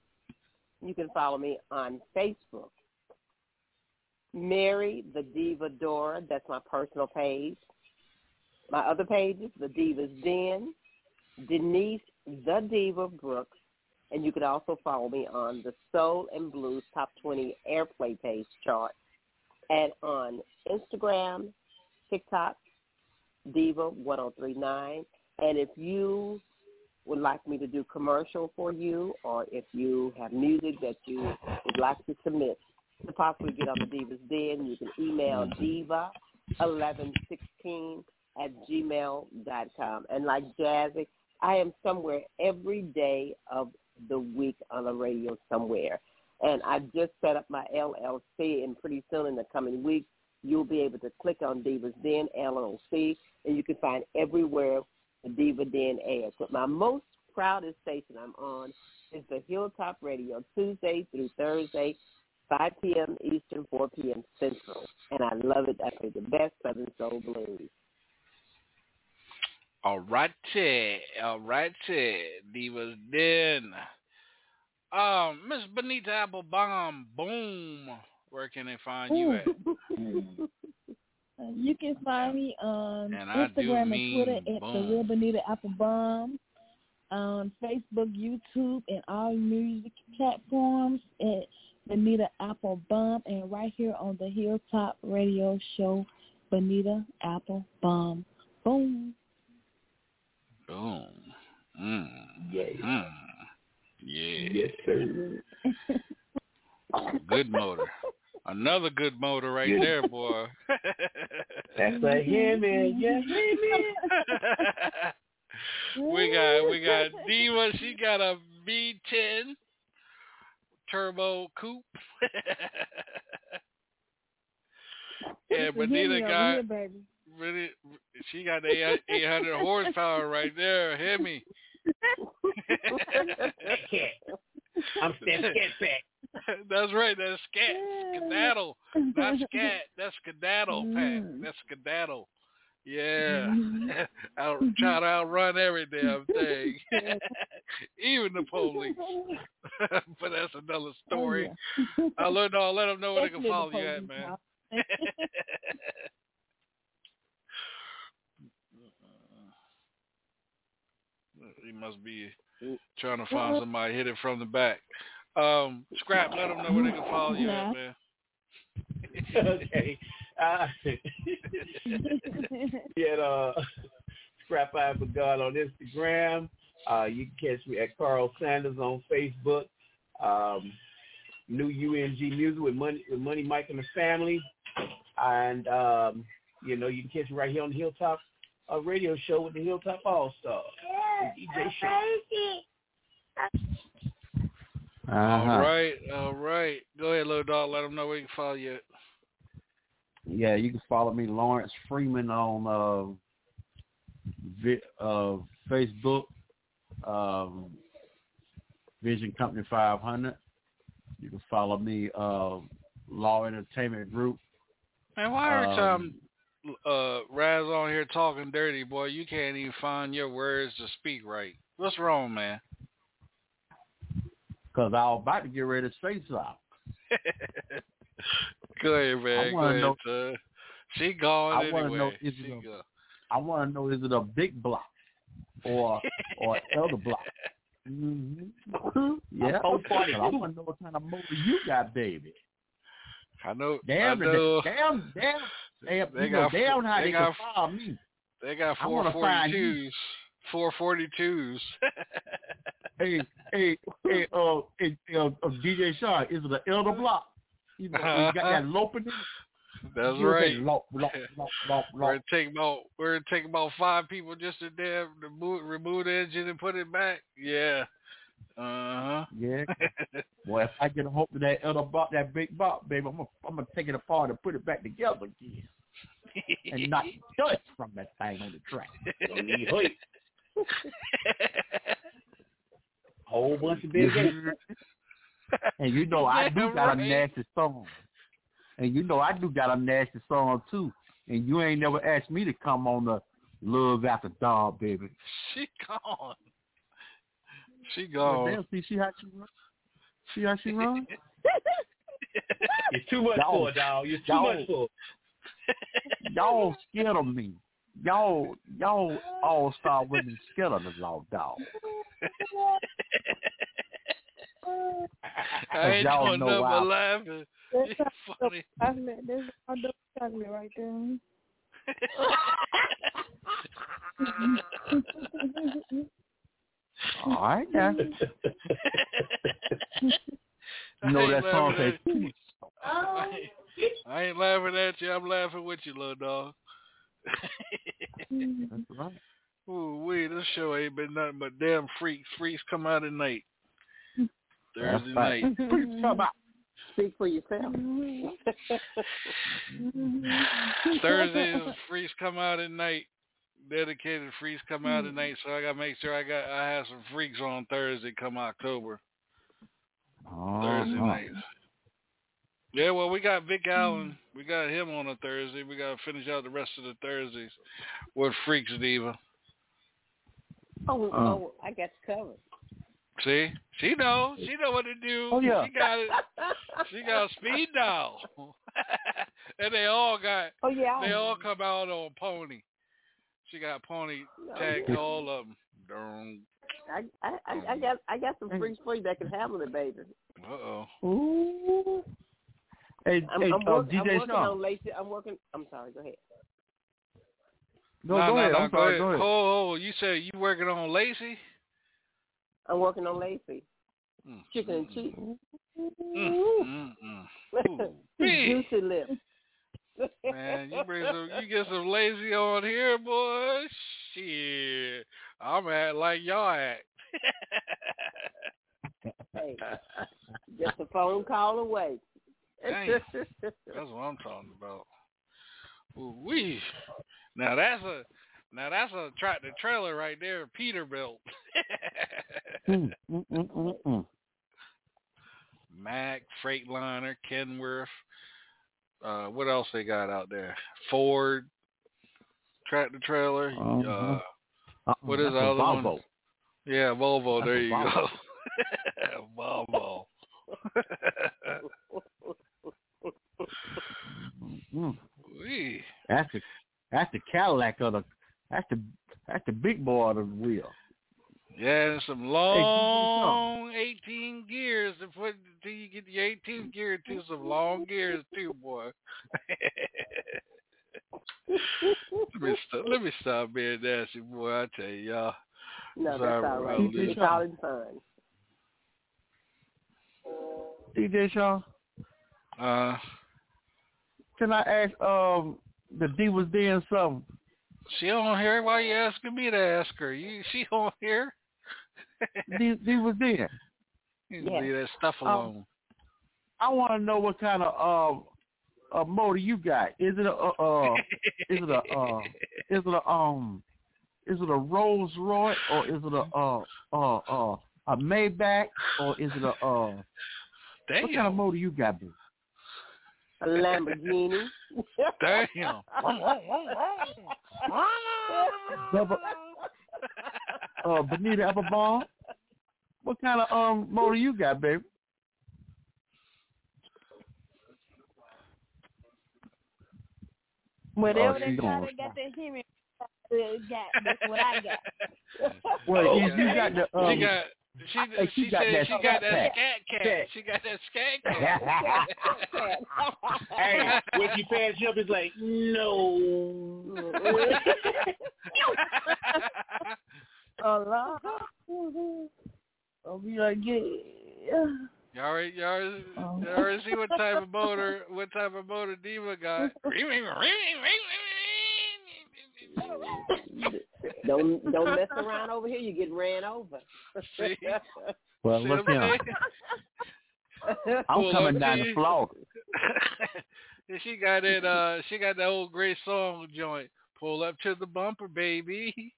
You can follow me on Facebook. Mary the Diva Dora. That's my personal page. My other pages, the Diva's Den, Denise the Diva Brooks, and you can also follow me on the Soul and Blues Top 20 Airplay page chart, and on Instagram, TikTok, Diva 1039. And if you would like me to do commercial for you, or if you have music that you would like to submit to possibly get on the Diva's Den, you can email diva1116 at gmail.com. And like Jazzy, I am somewhere every day of the week on the radio somewhere. And I just set up my LLC, and pretty soon in the coming weeks, you'll be able to click on Diva's Den LLC, and you can find everywhere the Diva Den airs. But my most proudest station I'm on is the Hilltop Radio, Tuesday through Thursday, 5 p.m. Eastern, 4 p.m. Central. And I love it. I play the best Southern Soul Blues. All righty. All righty. Diva's Den. Um, Miss Benita Applebaum, boom. Where can they find you at? You can find me on And Instagram and mean Twitter at the boom. real Benita Applebaum, on Facebook, YouTube, and all music platforms at Benita Applebaum, and right here on the Hilltop Radio Show, Benita Applebaum. Boom. Boom. Mm. Yeah. Mm. Yeah. Yes, sir. Good motor. Another good motor right Yeah. there, boy. That's a Hemi. Yeah, we got we got Diva. She got a V10 turbo coupe. yeah, It's a Benita got here, baby. really. She got the 800 horsepower right there. Hemi. I'm Steph Catback. That's right. That's scat. Skedaddle. Not scat. That's skedaddle, Pat. That's skedaddle. Yeah. I'll try to outrun every damn thing. Even the police. but that's another story. I'll let, no, let them know where they can follow you at, man. he must be trying to find somebody hit it from the back. Um, Scrap, let them know where they can follow you at, man. okay. Uh, get uh, Scrap Eye for God on Instagram. Uh, you can catch me at Carl Sanders on Facebook. Um, new UNG music with Money with Money Mike and the Family, and um, you know you can catch me right here on the Hilltop uh, Radio Show with the Hilltop All Stars. DJ Show. All right, all right. Go ahead, little dog. Let them know where you can follow you. Yeah, you can follow me, Lawrence Freeman, on uh, uh, Facebook, um, Vision Company 500. You can follow me, uh, Law Entertainment Group. Man, why every Um, time uh, Raz on here talking dirty, boy, you can't even find your words to speak right? What's wrong, man? Because I was about to get ready to say something. Go ahead, man. I Go ahead, know- son. She gone I want to anyway. know is She it a, gone. I want to know is it a big block or or elder block? Mm-hmm. Yeah, four forty I want to know what kind of motor you got, baby. I know. Damn, I know. damn, damn, damn, They you know, got- damn how they they, got- can file me. They got wanna find you. 442s. 442s. hey, hey, hey, uh, hey, uh, uh, DJ Sean, is it an elder block? You know, you got that loping? That's You right. say Lop, lop, lop, lop, We're lop. gonna take about we're gonna take about five people just to damn remove, remove the engine and put it back. Yeah. Uh huh. Yeah. Boy, if I get a hold of that elder block, that big block, baby, I'm gonna, I'm gonna take it apart and put it back together again. and not dust from that thing on the track. Don't need hood. Whole bunch of big and you know I do Yeah, got a nasty song. And you know I do got a nasty song too. And you ain't never asked me to come on the Love After Dark, baby. She gone. She gone. damn, see, see how she run? See how she run? It's too much Y'all- for dog. You're too y'all- much for y'all scared of me. Y'all, y'all all star women scared of the law dog. I ain't y'all doing know nothing why. but laughing. That's funny. chocolate. There's all the chocolate right there. All right now. You know that song says at- I ain't- I ain't laughing at you. I'm laughing with you, little dog. Mm-hmm. That's right. Ooh, wee, this show ain't been nothing but damn freaks. Freaks come out at night. Thursday right. night. Mm-hmm. Freaks come out. Speak for yourself. Mm-hmm. Thursdays, freaks come out at night. Dedicated freaks come out at night, so I gotta make sure I got I have some freaks on Thursday come October. Oh, Thursday Uh-huh. Yeah, well, we got Vick Allen. We got him on a Thursday. We got to finish out the rest of the Thursdays with Freaks Diva. Oh, Uh. oh, I got you covered. See, she knows. She know what to do. Oh, yeah. She got it. She got a speed dial, and they all got. Oh yeah. They all come out on pony. She got pony tagged yeah. all of them. Darn. I, I I I got I got some freaks for you that can handle it, baby. Uh oh. Ooh. Hey, I'm, hey, I'm, uh, work, I'm working Sean. on Lacey. I'm working. I'm sorry. Go ahead. No, no, go no, ahead. no, I'm go sorry. ahead. Go ahead. Oh, oh, you said you working on Lacey? I'm working on Lacey. Mm. Chicken and cheese. Mm, mm, mm. Ooh, Juicy lips. Man, you bring some, you get some lazy on here, boy. Shit, I'm at like y'all at. hey, just a phone call away. Dang. That's what I'm talking about. Ooh. Now that's a now that's a tractor trailer right there, Peterbilt. Mm, mm, mm, mm. Mack, Freightliner, Kenworth. Uh, what else they got out there? Ford, tractor trailer. Uh-huh. Uh, Uh-uh, what is the other Volvo. one? Yeah, Volvo. That's there you Volvo. go. Volvo. Mm. That's the that's the Cadillac of the that's the that's the big boy of the wheel. Yeah, and some long 18 gears to put till you get the 18 gear to some long gears too, boy. let me stop. Let me stop being nasty, boy. I tell you, y'all. No, Sorry, that's all right. Raul. It's all in fun. DJ Shaw, Uh, can I ask um the D was doing something? she on here? Why you asking me to ask her? You she on here? D, D was there. You can leave that stuff alone. I want to know what kind of uh, uh motor you got. Is it a uh, uh is it a uh is it a um is it a Rolls Royce or is it a uh uh uh a Maybach or is it a uh what kind of motor you got, boo? A Lamborghini. Damn. Double, uh, Benita Applebaum. What kind of um motor you got, baby? Whatever Oh, they she try gonna to get their hearing, uh, got that's what I got. Well, Oh, you, you got the um, she got. She, Hey, she, she got said that she got that scat scat cat. cat. She got that scat cat. hey, when you pass you up, it's like, no. Allah. I'll be like, yeah. Y'all already, y'all already, Oh. y'all already see what type of motor, what type of motor Diva got. Don't don't mess around over here. You get ran over. See? Well, See look what I'm here. I'm Pull coming down to the you. floor. She got that, uh, she got that old great song joint. Pull up to the bumper, baby.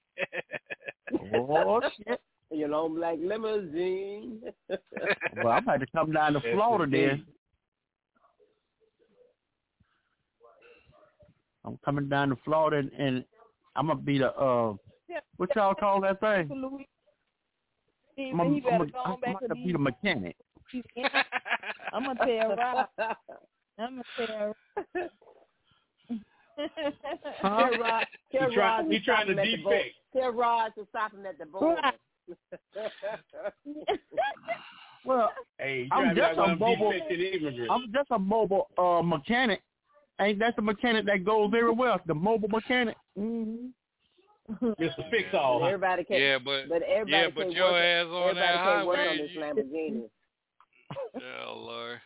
Oh shit! You know, like limousine. Well, I'm about to come down to Florida then. I'm coming down to Florida and, and I'm gonna be the uh, what y'all call that thing? I'm, he gonna- I'm, better gonna- go on I'm gonna be the mechanic. I'm gonna tell Rob. I'm gonna tell. Tell Rod, tell He try- Rod he trying to stop him at the defect. Tell Rod to stop him at the border. Well, Hey, I'm trying to be just a mobile. I'm just a mobile uh mechanic. Ain't that the mechanic that goes very well? The mobile mechanic. Mm-hmm. Mr. Fix All. huh? Everybody can, Yeah, but- but everybody yeah, but can't your work, ass on everybody that can't work highway, on this Lamborghini. Oh Lord.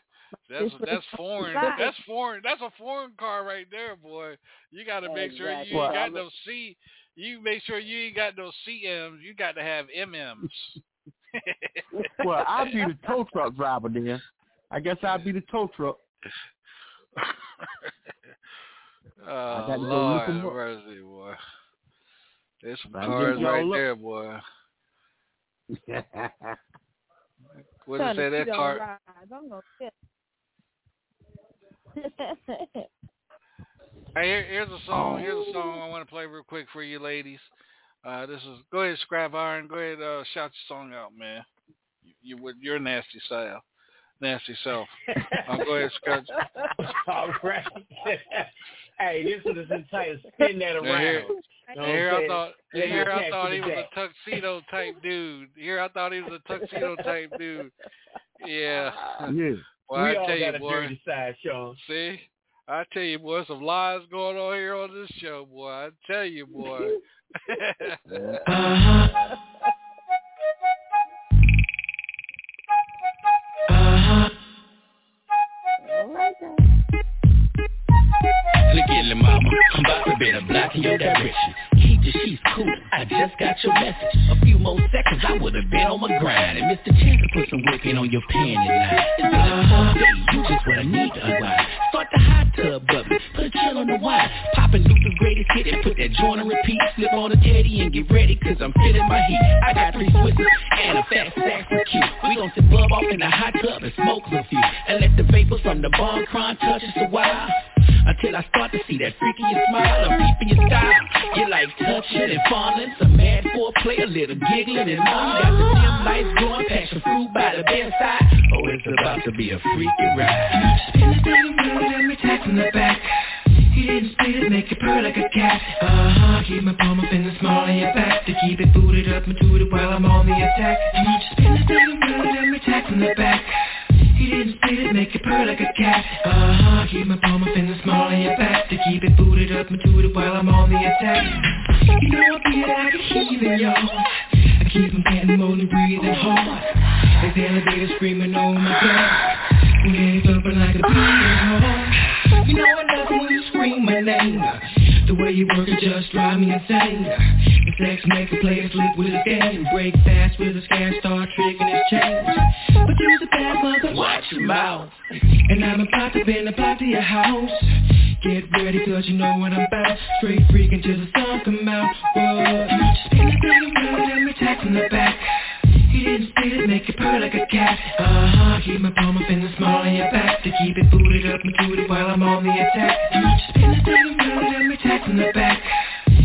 That's that's foreign. That's foreign. That's a foreign car right there, boy. You got to make sure you ain't Well, got no C. You make sure you ain't got no CMs. You got to have MMs. Well, I'll be the tow truck driver then. I guess I'll be the tow truck. oh got to go look Lord, 'em up. mercy, boy. There's some I'll cars get y'all right up. there, boy. What Trying did say that car? rides. I'm gonna tell. Hey, here, here's a song. Here's a song I want to play real quick for you ladies. Uh, this is go ahead, Scrap Iron. Go ahead, uh, shout your song out, man. you with your nasty self, nasty self. Uh, go ahead, Scott. All right. hey, this is entitled spin that And around. here, You here I'm thought, saying? here I thought he was today. a tuxedo type dude. Here I thought he was a tuxedo type dude. Yeah. Yeah. Well, we I all tell got you, a boy. dirty side, Sean. See, I tell you, boy, some lies going on here on this show, boy. I tell you, boy. Look at mama. I'm about to bend a block in your direction. Keep the sheets cool. I just got your message. A few more seconds, I would have been on my grind. And Mr. Chance put some whipping on your panty line. It's been a. You just what I need to unwind. Start the hot tub bubbling. Put a chill on the wine. Popping Luther's greatest hit and put that joint on repeat. Slip on a teddy and get ready, cause I'm feeling my heat. I got three switches and a fat sack for cute. We gon' sit bub off in the hot tub and smoke a few. And let the vapors from the bomb crime touch us a while. Until I start to see that freak in your smile, a peep in your style. You like touching and fondling, some mad foreplay, a little giggling and more. You got the dim lights glowing, passion fruit by the bedside. Oh, it's about to be a freaky ride. Spin it, baby, girl, let me tap from the back. He didn't spit it, make it purr like a cat. Uh-huh, keep my palm up in the small of your back to keep it booted up and tooted while I'm on the attack. And won't spin it, baby, girl, let me tap from the back. He didn't spit it, make it purr like a cat. Uh-huh, keep my palm up in the small of your back to keep it booted up and tooted while I'm on the attack. You know I feel like a heathen, y'all. I keep him getting more breathing hard. Like the elevator screaming, oh my god. It's bumping like a beating heart. You know I love it when you scream my name. The way you work it just drive me insane. The sex make a player sleep with his game. Break fast with his gas, start tricking his chains. But you's a bad mother, watch your mouth. And I'm about to bend the block to your house. Get ready cause you know what I'm about. Straight freaking till the sun come out. Whoa. Just spin it, baby, girl, let me tap from the back. He didn't spit it, make it purr like a cat. Uh-huh, keep my palm up in the small of your back to keep it booted up and tooted while I'm on the attack. And you spin it, baby, girl, let me tap from the back.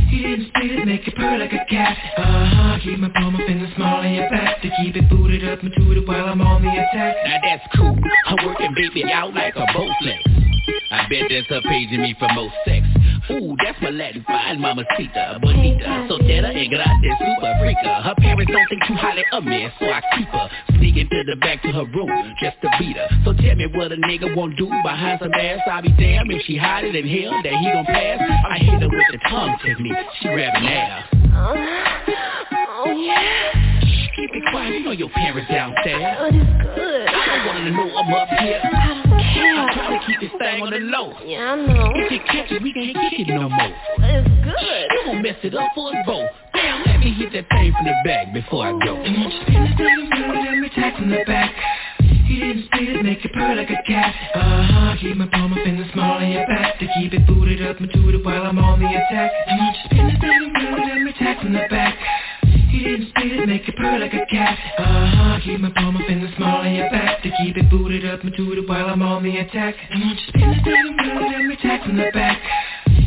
He didn't spit it, make it purr like a cat. Uh-huh, keep my palm up in the small of your back to keep it booted up and tooted while I'm on the attack. Now that's cool. I'm working baby out like a Bowflex. I bet that's her paging me for most sex. Ooh, that's my Latin fine mamacita, bonita, soltera and grande, super freaka. Her parents don't think too highly of me, so I keep her. Sneak to the back to her room just to beat her. So tell me what a nigga won't do behind some ass. I'll be damned if she hide it in hell that he gon' pass. I hit her with the tongue technique, she grabbing ass. Uh, Yeah. Shh, keep it quiet, you know your parents downstairs. Oh, it's good. I don't wanna know I'm up here. I don't care. I'm trying to keep this thing on the low. Yeah, I know. If it catches, we can't kick it no more. It's good. You gon' mess it up for us both. Damn, let me hit that thing from the back before I go. And won't you spin it, baby, let me tap from the back. He didn't spit it, make it purr like a cat. Uh-huh, keep my palm up in the small of your back to keep it booted up and tooted while I'm on the attack. And won't you spin it, baby, girl, let me tap from the back. He didn't spit it, make it purr like a cat. Uh-huh, keep my palm up in the small of your back to keep it booted up and tooted while I'm on the attack. And won't you spin it, baby, girl, let me tap from the back.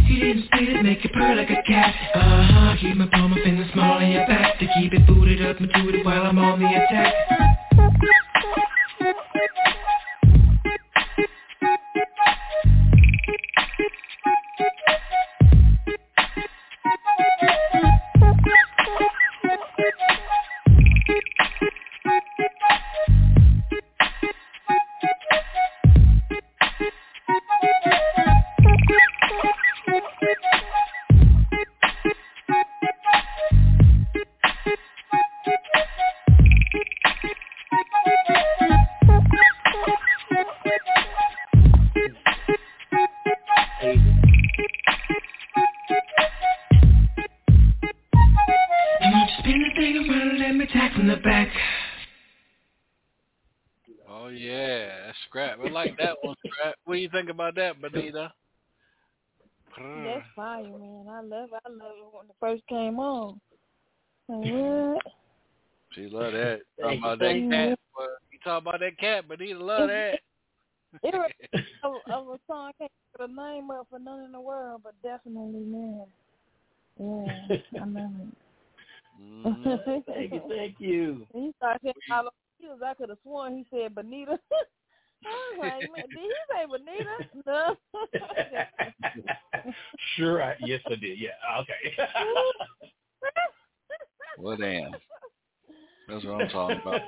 He didn't spit it, make it purr like a cat. Uh-huh, keep my palm up in the small of your back to keep it booted up and tooted while I'm on the attack. You think about that, Benita? That's fire, man. I love it. I love it when it first came on. Like, what? She love that. Talking about that cat. boy. You talk about that cat, Benita love that. It was of, of a song I can't put a name up for none in the world, but definitely, man. Yeah, I love it. Mm-hmm. Thank you, thank you. And you start hitting all over I could have sworn he said Bonita. I was like, man, did he say Bonita? No. sure, I, yes, I did. Yeah, okay. Well, damn. That's what I'm talking about.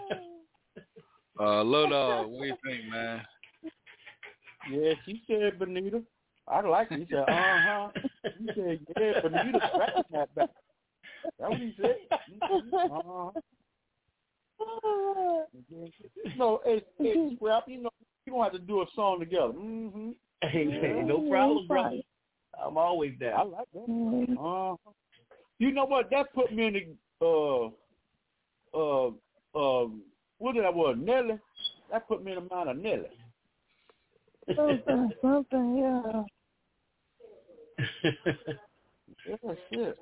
Uh, Lil Dog, what do you think, man? Yeah, she said Bonita. I like it. He said, uh huh. He said, yeah, Bonita scratching that back. That's what he said. Uh-huh. No, it's, hey, Scrap, you know, you don't have to do a song together. Mm-hmm. Hey, hey, no problem, brother. I'm always there. I like that. Uh, you know what? That put me in the uh uh uh what did I was Nelly? That put me in the mind of Nelly. something, something, yeah. yeah, shit.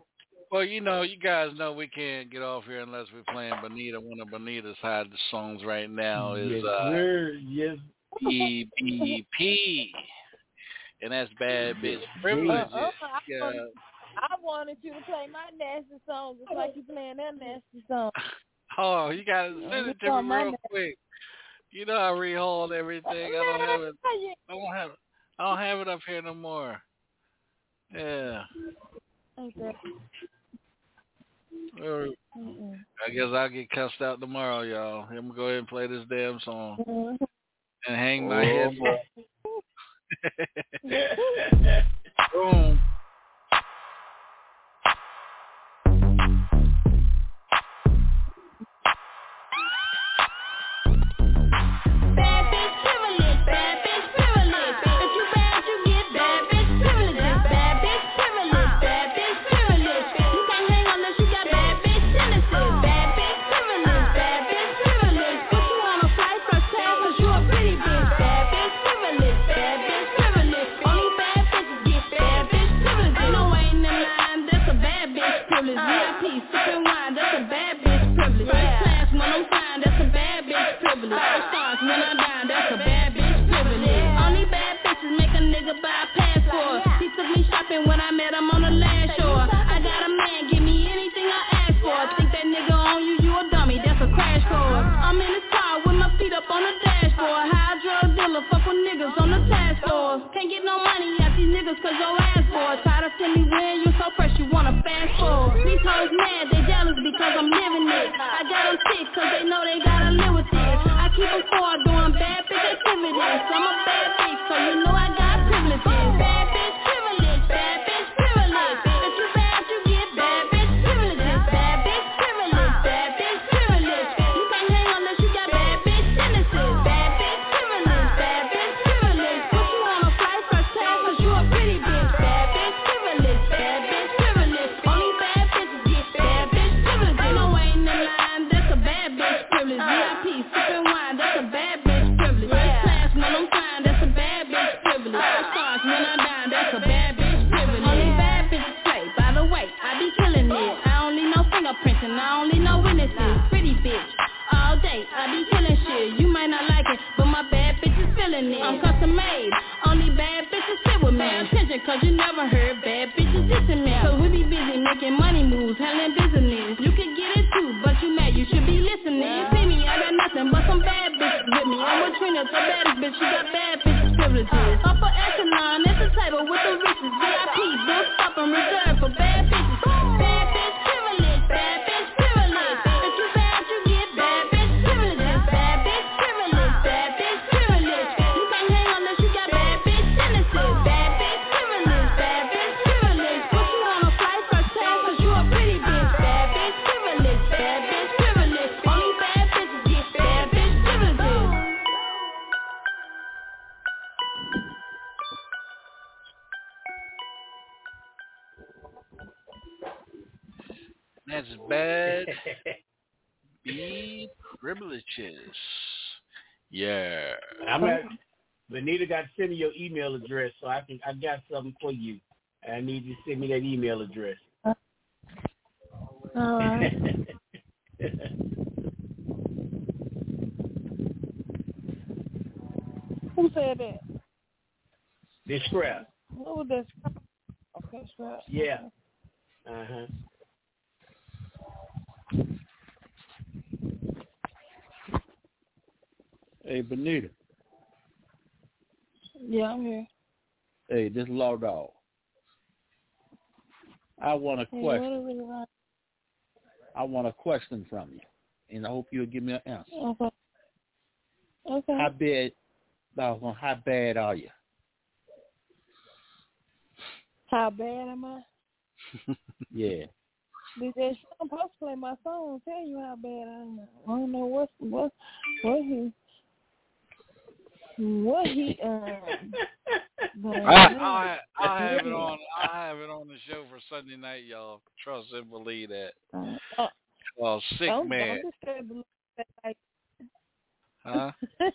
Well, you know, you guys know we can't get off here unless we're playing Bonita. One of Bonita's hottest songs right now is yes, uh, sir. Yes. EBP. And that's Bad Bitch Privilege. Uh, uh, I, Yeah. wanted, I wanted you to play my nasty song just like you playing that nasty song. Oh, you gotta send you it to me real name. quick. You know I rehauled everything. I don't have it. I don't have. I don't have it up here no more. Yeah. Okay. I guess I'll get cussed out tomorrow, y'all. I'm gonna go ahead and play this damn song mm-hmm. and hang my oh, head. Boom. Got to send me your email address so I can I got something for you. I need you to send me that email address. Alright. Who said that? this scrap. Who was that? Okay, scrap. Yeah. Uh huh. Hey, Benita. Yeah, I'm here. Hey, this Law Dog. I want a Hey, question. what is it about? I want a question from you, and I hope you'll give me an answer. Okay. Okay. How bad, how bad are you? How bad am I? Yeah. DJ I'm supposed to play my song and tell you how bad I am. I don't know what what what he what he um but I, I, I have it on. I have it on the show for Sunday night, y'all. Trust and believe that. Uh, Well, sick don't, man, Don't disturb the Lord's day like huh?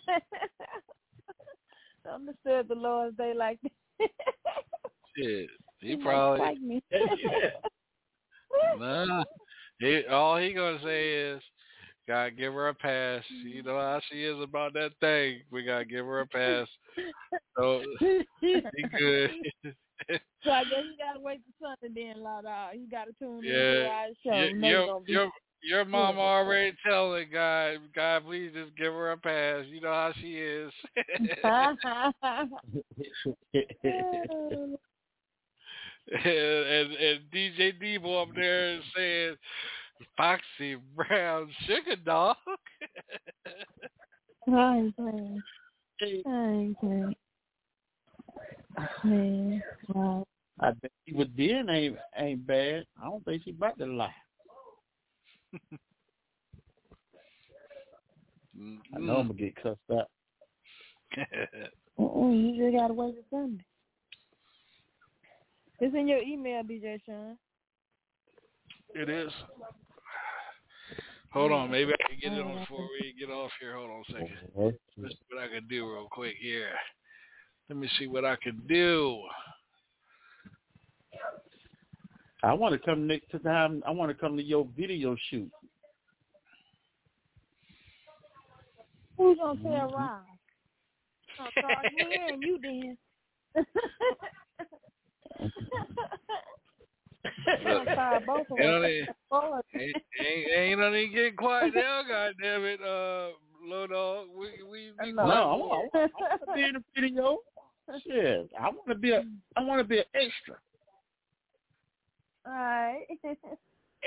don't disturb the Lord's day like that. Shit, he He probably. spike me. Nah, he, all he gonna say is, "Gotta give her a pass." You know how she is about that thing. We gotta give her a pass. So he good. So I guess you gotta wait till Sunday then, lot out. You gotta tune in to yeah, our show. your You know you're your be your, your mama already telling God, God, please just give her a pass. You know how she is. and, and and DJ Debo up there saying, "Foxy Brown Sugar Dog." I ain't playing. I ain't playing. Man, wow. I bet she was then ain't ain't bad. I don't think she about to lie. I know I'm gonna get cussed out. Mm-mm, you just gotta wait till Sunday. It's in your email, DJ Sean. It is. Hold on, maybe I can get it on before we get off here. Hold on a second. Let's see what I can do real quick here. Let me see what I can do. I want to come next time. I want to come to your video shoot. Who's gonna tell Rob? Oh, sorry, me and you then. I'm sorry, both of You know, us. they- ain't, ain't, ain't no need getting quiet now, God damn it, uh, low dog. We we, we No, I want, I want to be in the video. Shit, I want to be a. I want to be an extra. All right.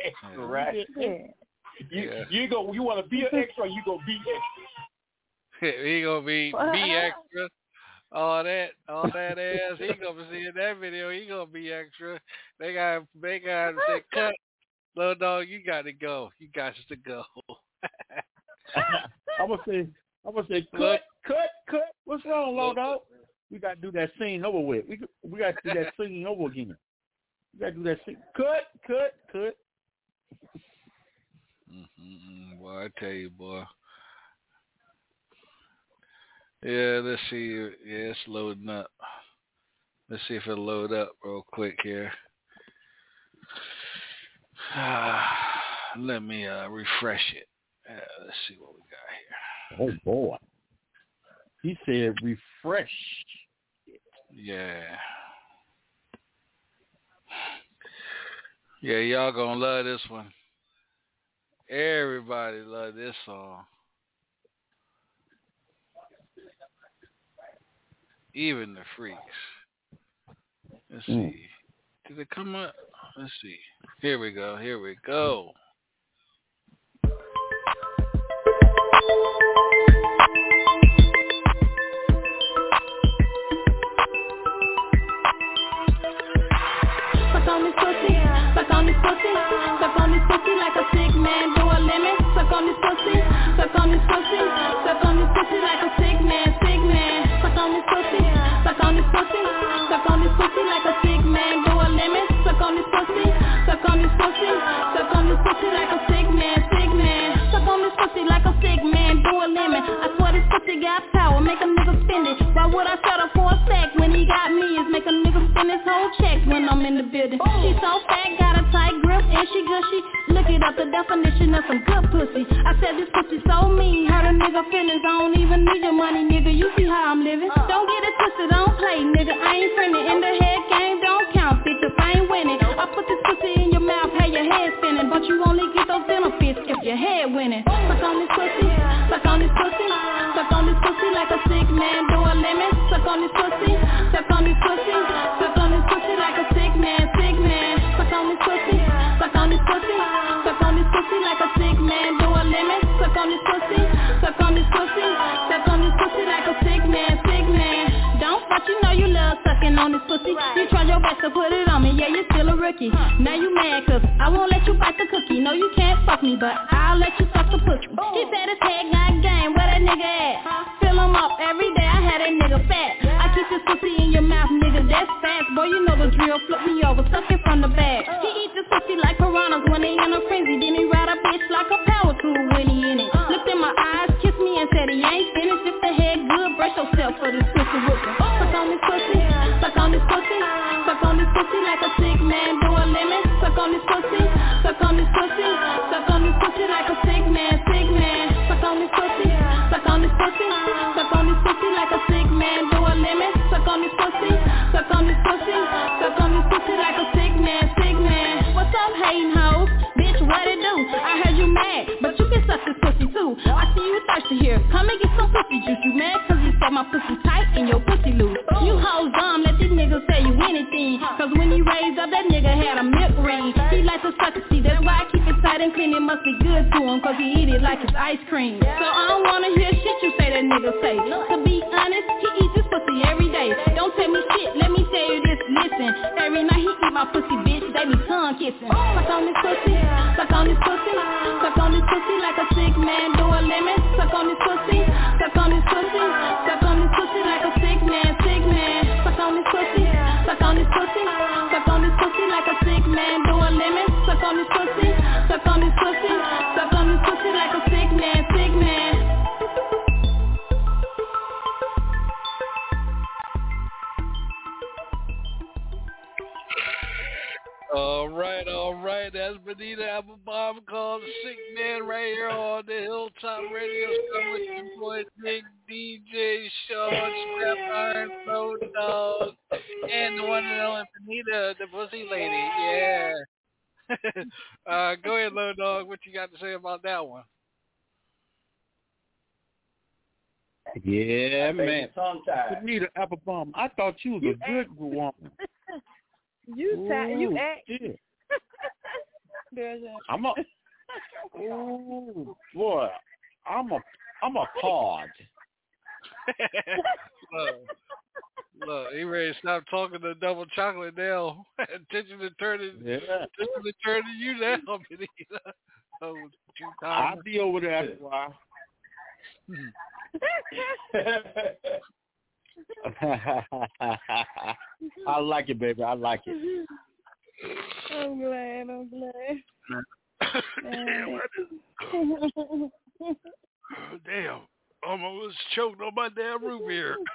Extra, right? Yeah. You you go. You want to be an extra? or You go be extra. he gonna be be extra. All that, all that ass. He gonna see in that video. He gonna be extra. They got, they got to say, cut, little dog. You got to go. You got to go. I'm gonna say. I'm gonna say cut, Look. cut, cut. What's wrong, little Dog? We got to do that scene over with. We we got to do that scene over again. We got to do that scene. Cut, cut, cut. Mm-mm, boy, I tell you, boy. Yeah, let's see. Yeah, it's loading up. Let's see if it'll load up real quick here. Let me uh, refresh it. Uh, let's see what we got here. Oh boy. He said refresh. Yeah. Yeah, y'all gonna love this one. Everybody love this song. Even the freaks. Let's Mm. see. Did it come up? Let's see. Here we go. Here we go. Suck on this pussy, suck on this pussy, suck on this pussy like a sick man do a limit. Suck on this pussy, suck on this pussy, suck on this pussy like a suck on this pussy like a sick man do a. Suck on this pussy, suck on this pussy, suck on this pussy like a sick man, sick man. Suck on this pussy like a sick man do a. I swear this pussy got power, make a nigga spend it. Why would I settle for a sec when he got me? Is make a nigga spend his whole check when I'm in the building. She so fat, got a tight grip, and she gushy get out the definition of some good pussy. I said this pussy so mean, hurt a nigga feelings I don't even need your money, nigga, you see how I'm living. Uh. Don't get it twisted, don't play, nigga, I ain't friendly In the head game, don't count, bitch, if I ain't winning. I put this pussy in your mouth, have your head spinning But you only get those benefits if your head winning. Oh, suck on this pussy, suck on this pussy Suck on this pussy like a sick man do a lemon. Suck on this pussy, suck on this pussy Suck on this pussy like a sick man, sick man. Suck on this pussy, suck on this pussy pussy like a sick man do a limit. Suck on this pussy, suck on this pussy, suck on this pussy like a sick man. You know you love sucking on his pussy. You tried your best to put it on me, yeah, you're still a rookie. Now you mad cause I won't let you bite the cookie. No, you can't fuck me, but I'll let you suck the pussy. Oh. He said his head got game, where that nigga at? Fill him up every day, I had that nigga fat. I keep this pussy in your mouth, nigga, that's fast. Boy, you know the drill, flip me over, suck it from the back. Uh. He eat this pussy like piranhas when they in a frenzy. Then he ride a bitch like a power tool when he in it. Looked in my eyes, kissed me and said he ain't finished. If the head good, brush yourself for this pussy whooping. Suck on this pussy, suck on this pussy, suck on this pussy like a sick man do a lemon. Suck on this pussy, suck on this pussy, suck on this pussy like a sick man, sick man. Suck on this pussy, suck on this pussy, suck on this pussy like a sick man do a lemon. Suck on this pussy, suck on this pussy, suck on this pussy like a sick man, sick man. What's up, hating hoes? Bitch, what it do? I heard you mad, but you can suck this pussy too. I see you thirsty here. Come and get some pussy juice. You mad cause you said my pussy tight and your pussy loose. You hoes dumb, let these niggas tell you anything. Cause when he raised up, that nigga had a milk ring. He likes to suck see, that's why I keep it tight and clean. It must be good to him cause he eat it like it's ice cream. So I don't wanna hear shit you say that nigga say. To be honest, he eats his pussy every day. Don't tell me shit, let me tell you this, listen. Every night he eat my pussy, bitch, they be tongue kissing. Suck on this pussy, suck on this pussy, suck on this pussy like a sick man do a lemon. Suck on this pussy, suck on this pussy, suck on this pussy like a sick man, sick man. Suck on this pussy, suck on this pussy, suck on this pussy like a sick man do a lemon. Suck on this pussy, Hilltop Radio Show with your boy Big DJ Sean, Scrap Iron, Road Dog, and the one and only Benita, the Pussy Lady. Yeah. uh, go ahead, Low Dog. What you got to say about that one? Yeah, man. it's tongue-tied. Applebaum, I thought you was a good woman. You ti- you Ooh, act. shit. There's a- I'm a Ooh, boy, I'm a I'm a pod. look, look, he ready to stop talking to double chocolate now. attention to turning, Yeah. attention to turning you now, Benita. Oh, two I'll be over there after a while. I like it, baby. I like it. I'm glad. I'm glad. Damn, I'm almost choked on my damn roof here.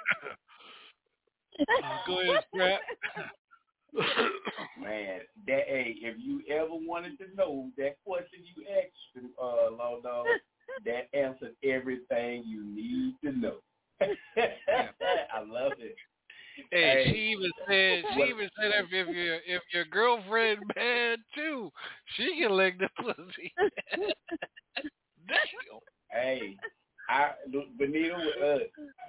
Uh, go ahead, Scrap. Man, that hey, if you ever wanted to know that question you asked, uh, Law Dog, that answered everything you need to know. I love it. Hey, Hey. she even said she What- even said if, if your if your girlfriend mad too, she can lick the pussy. Damn. Hey, I Benita, uh,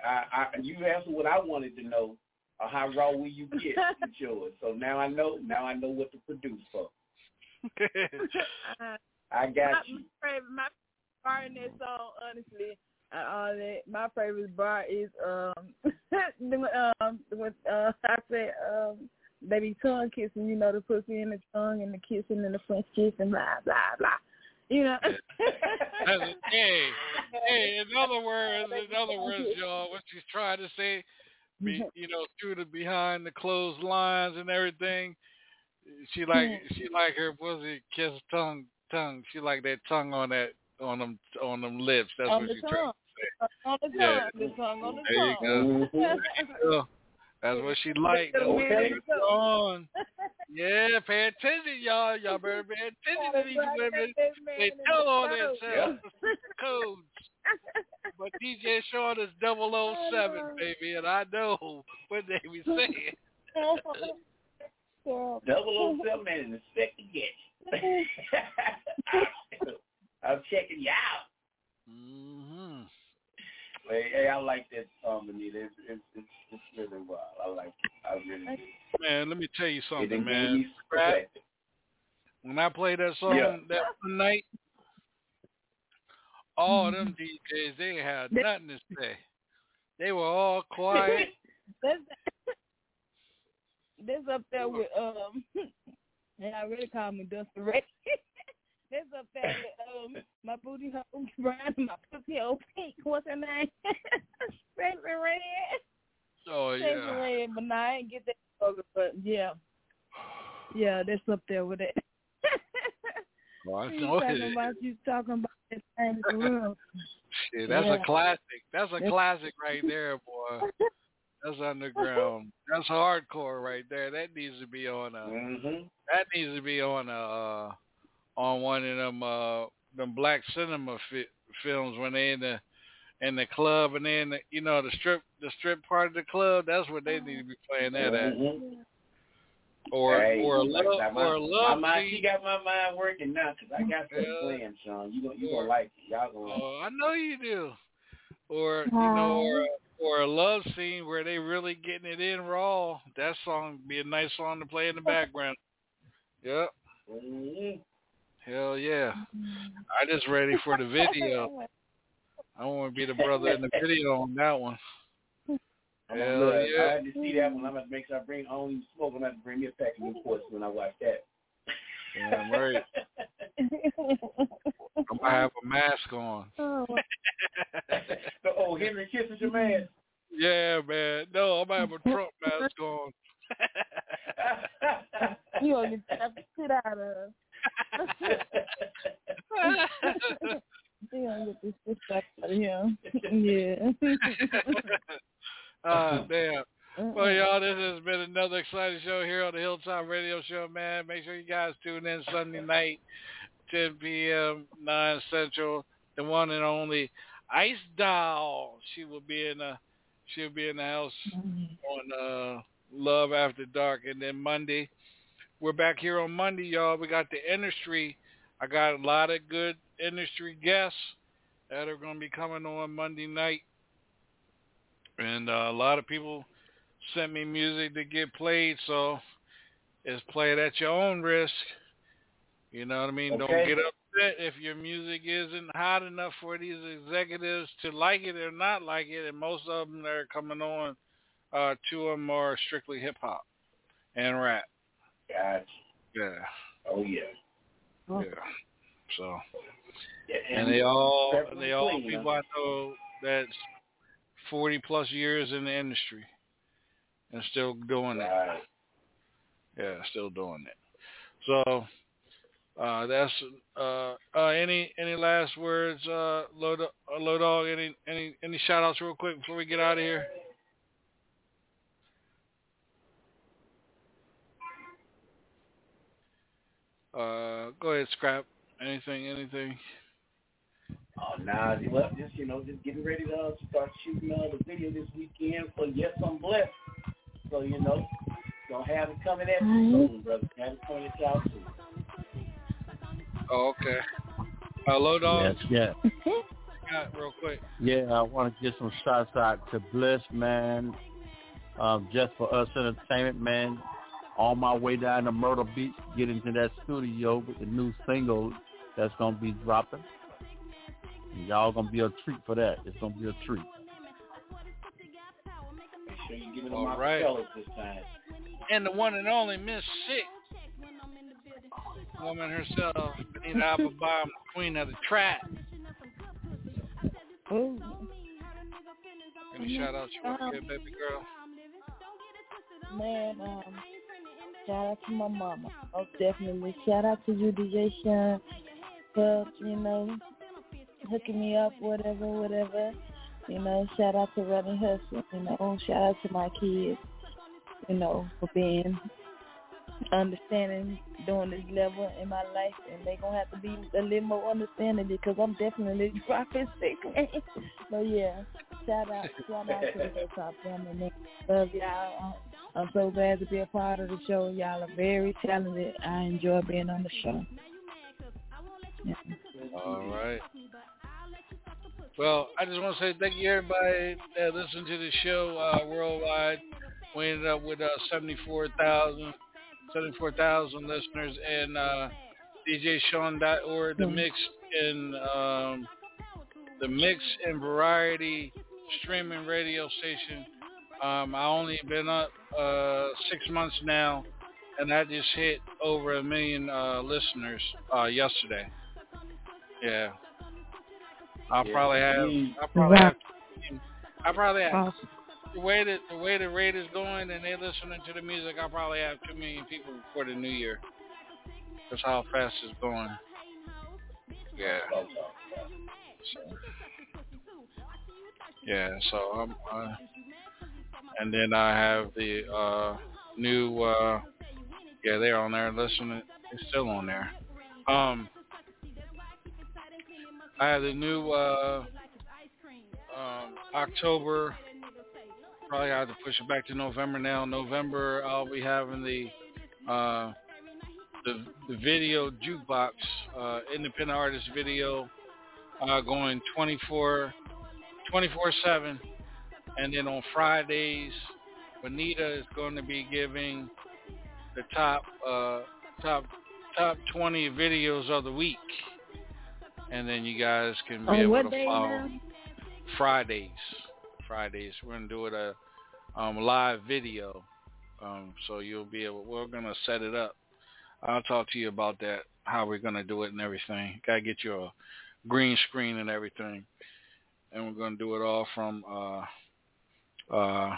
I, I you answered what I wanted to know. Uh, how raw will you get with yours? So now I know. Now I know what to produce for. I got my, you. My favorite, in that song, honestly, and all that. My favorite bar is um, the, um, with uh, I said um, they be tongue kissing. You know, the pussy and the tongue and the kissing and the French kiss and blah blah blah. You know. hey, hey, in other words, in other words, y'all, what she's trying to say, be, you know, through the behind the closed lines and everything, she like she like her pussy kiss tongue tongue. She like that tongue on that on them on them lips. That's on what she's trying. tongue. On the Yeah. tongue. The tongue on the There tongue. There you go. That's what she like. Okay. she's on. Yeah, pay attention, y'all. Y'all better pay attention to these women. They tell on themselves codes. But DJ Sean is 007, baby, and I know what they be saying. Double O seven man in the second get. I'm checking you out. Mm-hmm. Hey, hey, I like that song, Benita. It's, it's, it's, it's really wild. I like it. I really do. Man, let me tell you something, done man. me when I played that song Yeah. that night, all them DJs, they had nothing to say. They were all quiet. That's That's up there with um. And I really call me Dusty Ray. That's up there with um my booty hole brown and my pussy hole pink. What's her name? Stacey Red. Oh Stacey yeah. Red, but no, I ain't get that. over, But yeah, yeah, that's up there with it. Well, I you know talking it. about you talking about that thing for. Shit, that's Yeah. a classic. That's a That's- classic right there, boy. That's underground. That's hardcore right there. That needs to be on a. That needs to be on a uh, on one of them uh them black cinema fi- films when they in the in the club and then the, you know the strip the strip part of the club. That's where they need to be playing that at. Or Hey, or a love that, my, or a love my mind, she got my mind working now because I got some Yeah. plans, Sean. You gonna you gonna like it. Y'all gonna. Oh, I know you do. Or you know, or or a love scene where they really getting it in raw. That song be a nice song to play in the background. Yep. Mm-hmm. Hell yeah. Mm-hmm. I just ready for the video. I want to be the brother in the video on that one. I'm Hell gonna, I yeah. had to see that one. I'm gonna make sure I bring. I don't even smoke. I'm gonna have to bring me a pack of Newports when I watch that. Damn right. I'm gonna have a mask on. the old Henry Kissinger man. Yeah, man. No, I'm gonna have a Trump mask on. you gonna get the shit out of. Gonna get this out of him. Yeah. Ah, damn. Well, y'all, this has been another exciting show here on the Hilltop Radio Show, man. Make sure you guys tune in Sunday night, 10 p.m., 9 Central. The one and only Ice Doll. She will be in the, she'll be in the house on uh, Love After Dark, and then Monday, we're back here on Monday, y'all. We got the industry. I got a lot of good industry guests that are going to be coming on Monday night. And uh, a lot of people sent me music to get played, so it's played at your own risk. You know what I mean? Don't get upset if your music isn't hot enough for these executives to like it or not like it. And most of them that are coming on, uh, two of them are strictly hip hop and rap. Gotcha. Yeah. Oh yeah. Yeah. So, Yeah, and they all Beverly they all Clean, people huh? I know that's forty plus years in the industry and still doing it. Yeah, still doing it. So uh that's uh uh any any last words, uh low dog, uh, low dog any any any shout outs real quick before we get out of here? Uh go ahead, scrap. Anything, anything? Oh, nah, well, just you know, just getting ready to uh, start shooting uh, the video this weekend for Yes I'm Blessed. So you know, gonna have it coming at you soon, brother. Have it pointed out soon. Oh, okay. Hello, low dog, Yes, yeah. yeah, real quick. Yeah, I want to give some shots out to Bliss, man. Um, just for us entertainment, man. On my way down to Myrtle Beach, get into that studio with the new single that's gonna be dropping. And y'all gonna be a treat for that. It's gonna be a treat. Make sure you give it to All my right. fellas this time. And the one and only Miss Sick. Woman herself, Benita Applebaum, the queen of the trap. Ooh. Any shout outs you want to give, baby girl? Man, um, shout out to my mama. Oh, definitely. Shout out to you, DJ Sean, for, you know, hooking me up, whatever, whatever. You know, shout out to Running Hustle. You know, shout out to my kids, you know, for being understanding during this level in my life. And they going to have to be a little more understanding because I'm definitely dropping sick. but yeah, shout out, shout out to the Hilltop family. man. Love y'all. I'm so glad to be a part of the show. Y'all are very talented. I enjoy being on the show. Yeah. All right. Well, I just want to say thank you everybody that listened to the show uh, worldwide. We ended up with uh, 74,000 74,000 listeners and uh, DJSean.org, the mix in um, the mix and variety streaming radio station Um, I only been up uh, six months now, and I just hit over a million uh, listeners uh, yesterday. Yeah, I'll Yeah. probably have. I'll probably Wow. have. I probably have. The way that the way the rate is going, and they listening to the music, I'll probably have two million people before the new year. That's how fast it's going. Yeah. So, yeah. So I'm. Uh, and then I have the uh, new. Uh, yeah, they're on there listening. They're still on there. Um, I have the new uh, um, October. Probably have to push it back to November now. November, I'll be having the uh, the, the video jukebox, uh, independent artist video, uh, going 24 24/7, and then on Fridays, Bonita is going to be giving the top uh, top top 20 videos of the week, and then you guys can be On able to follow. now? Fridays. Fridays. We're gonna do it a um, live video. Um, so you'll be able. We're gonna set it up. I'll talk to you about that. How we're gonna do it and everything. Gotta get you a green screen and everything. And we're gonna do it all from. Uh, uh,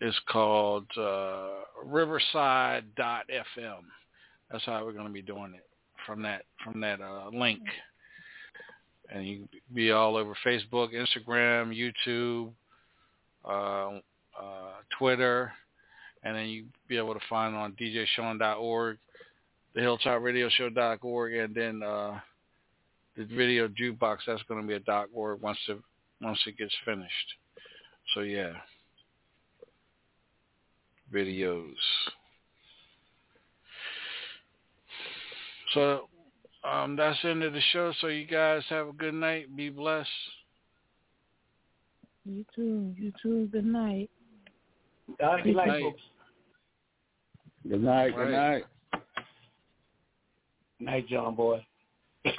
it's called uh, Riverside.fm. That's how we're gonna be doing it from that from that uh, link and you be all over Facebook, Instagram, YouTube, uh, uh, Twitter, and then you be able to find on djsean.org, the hilltopradioshow.org, and then uh, the video jukebox. That's going to be a .org once it once it gets finished. So yeah, videos. So um, that's the end of the show. So you guys have a good night. Be blessed. You too. You too. Good night. Good night, Night. folks. Good night. Good Right. night. Night, John boy. Good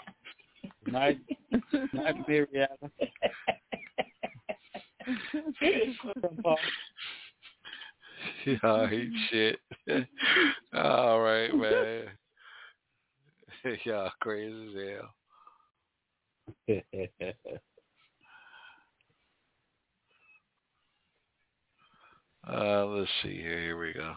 night. Good night, Miriam. Y'all eat shit. All right, man. Y'all crazy as hell. Uh, let's see here. Here we go.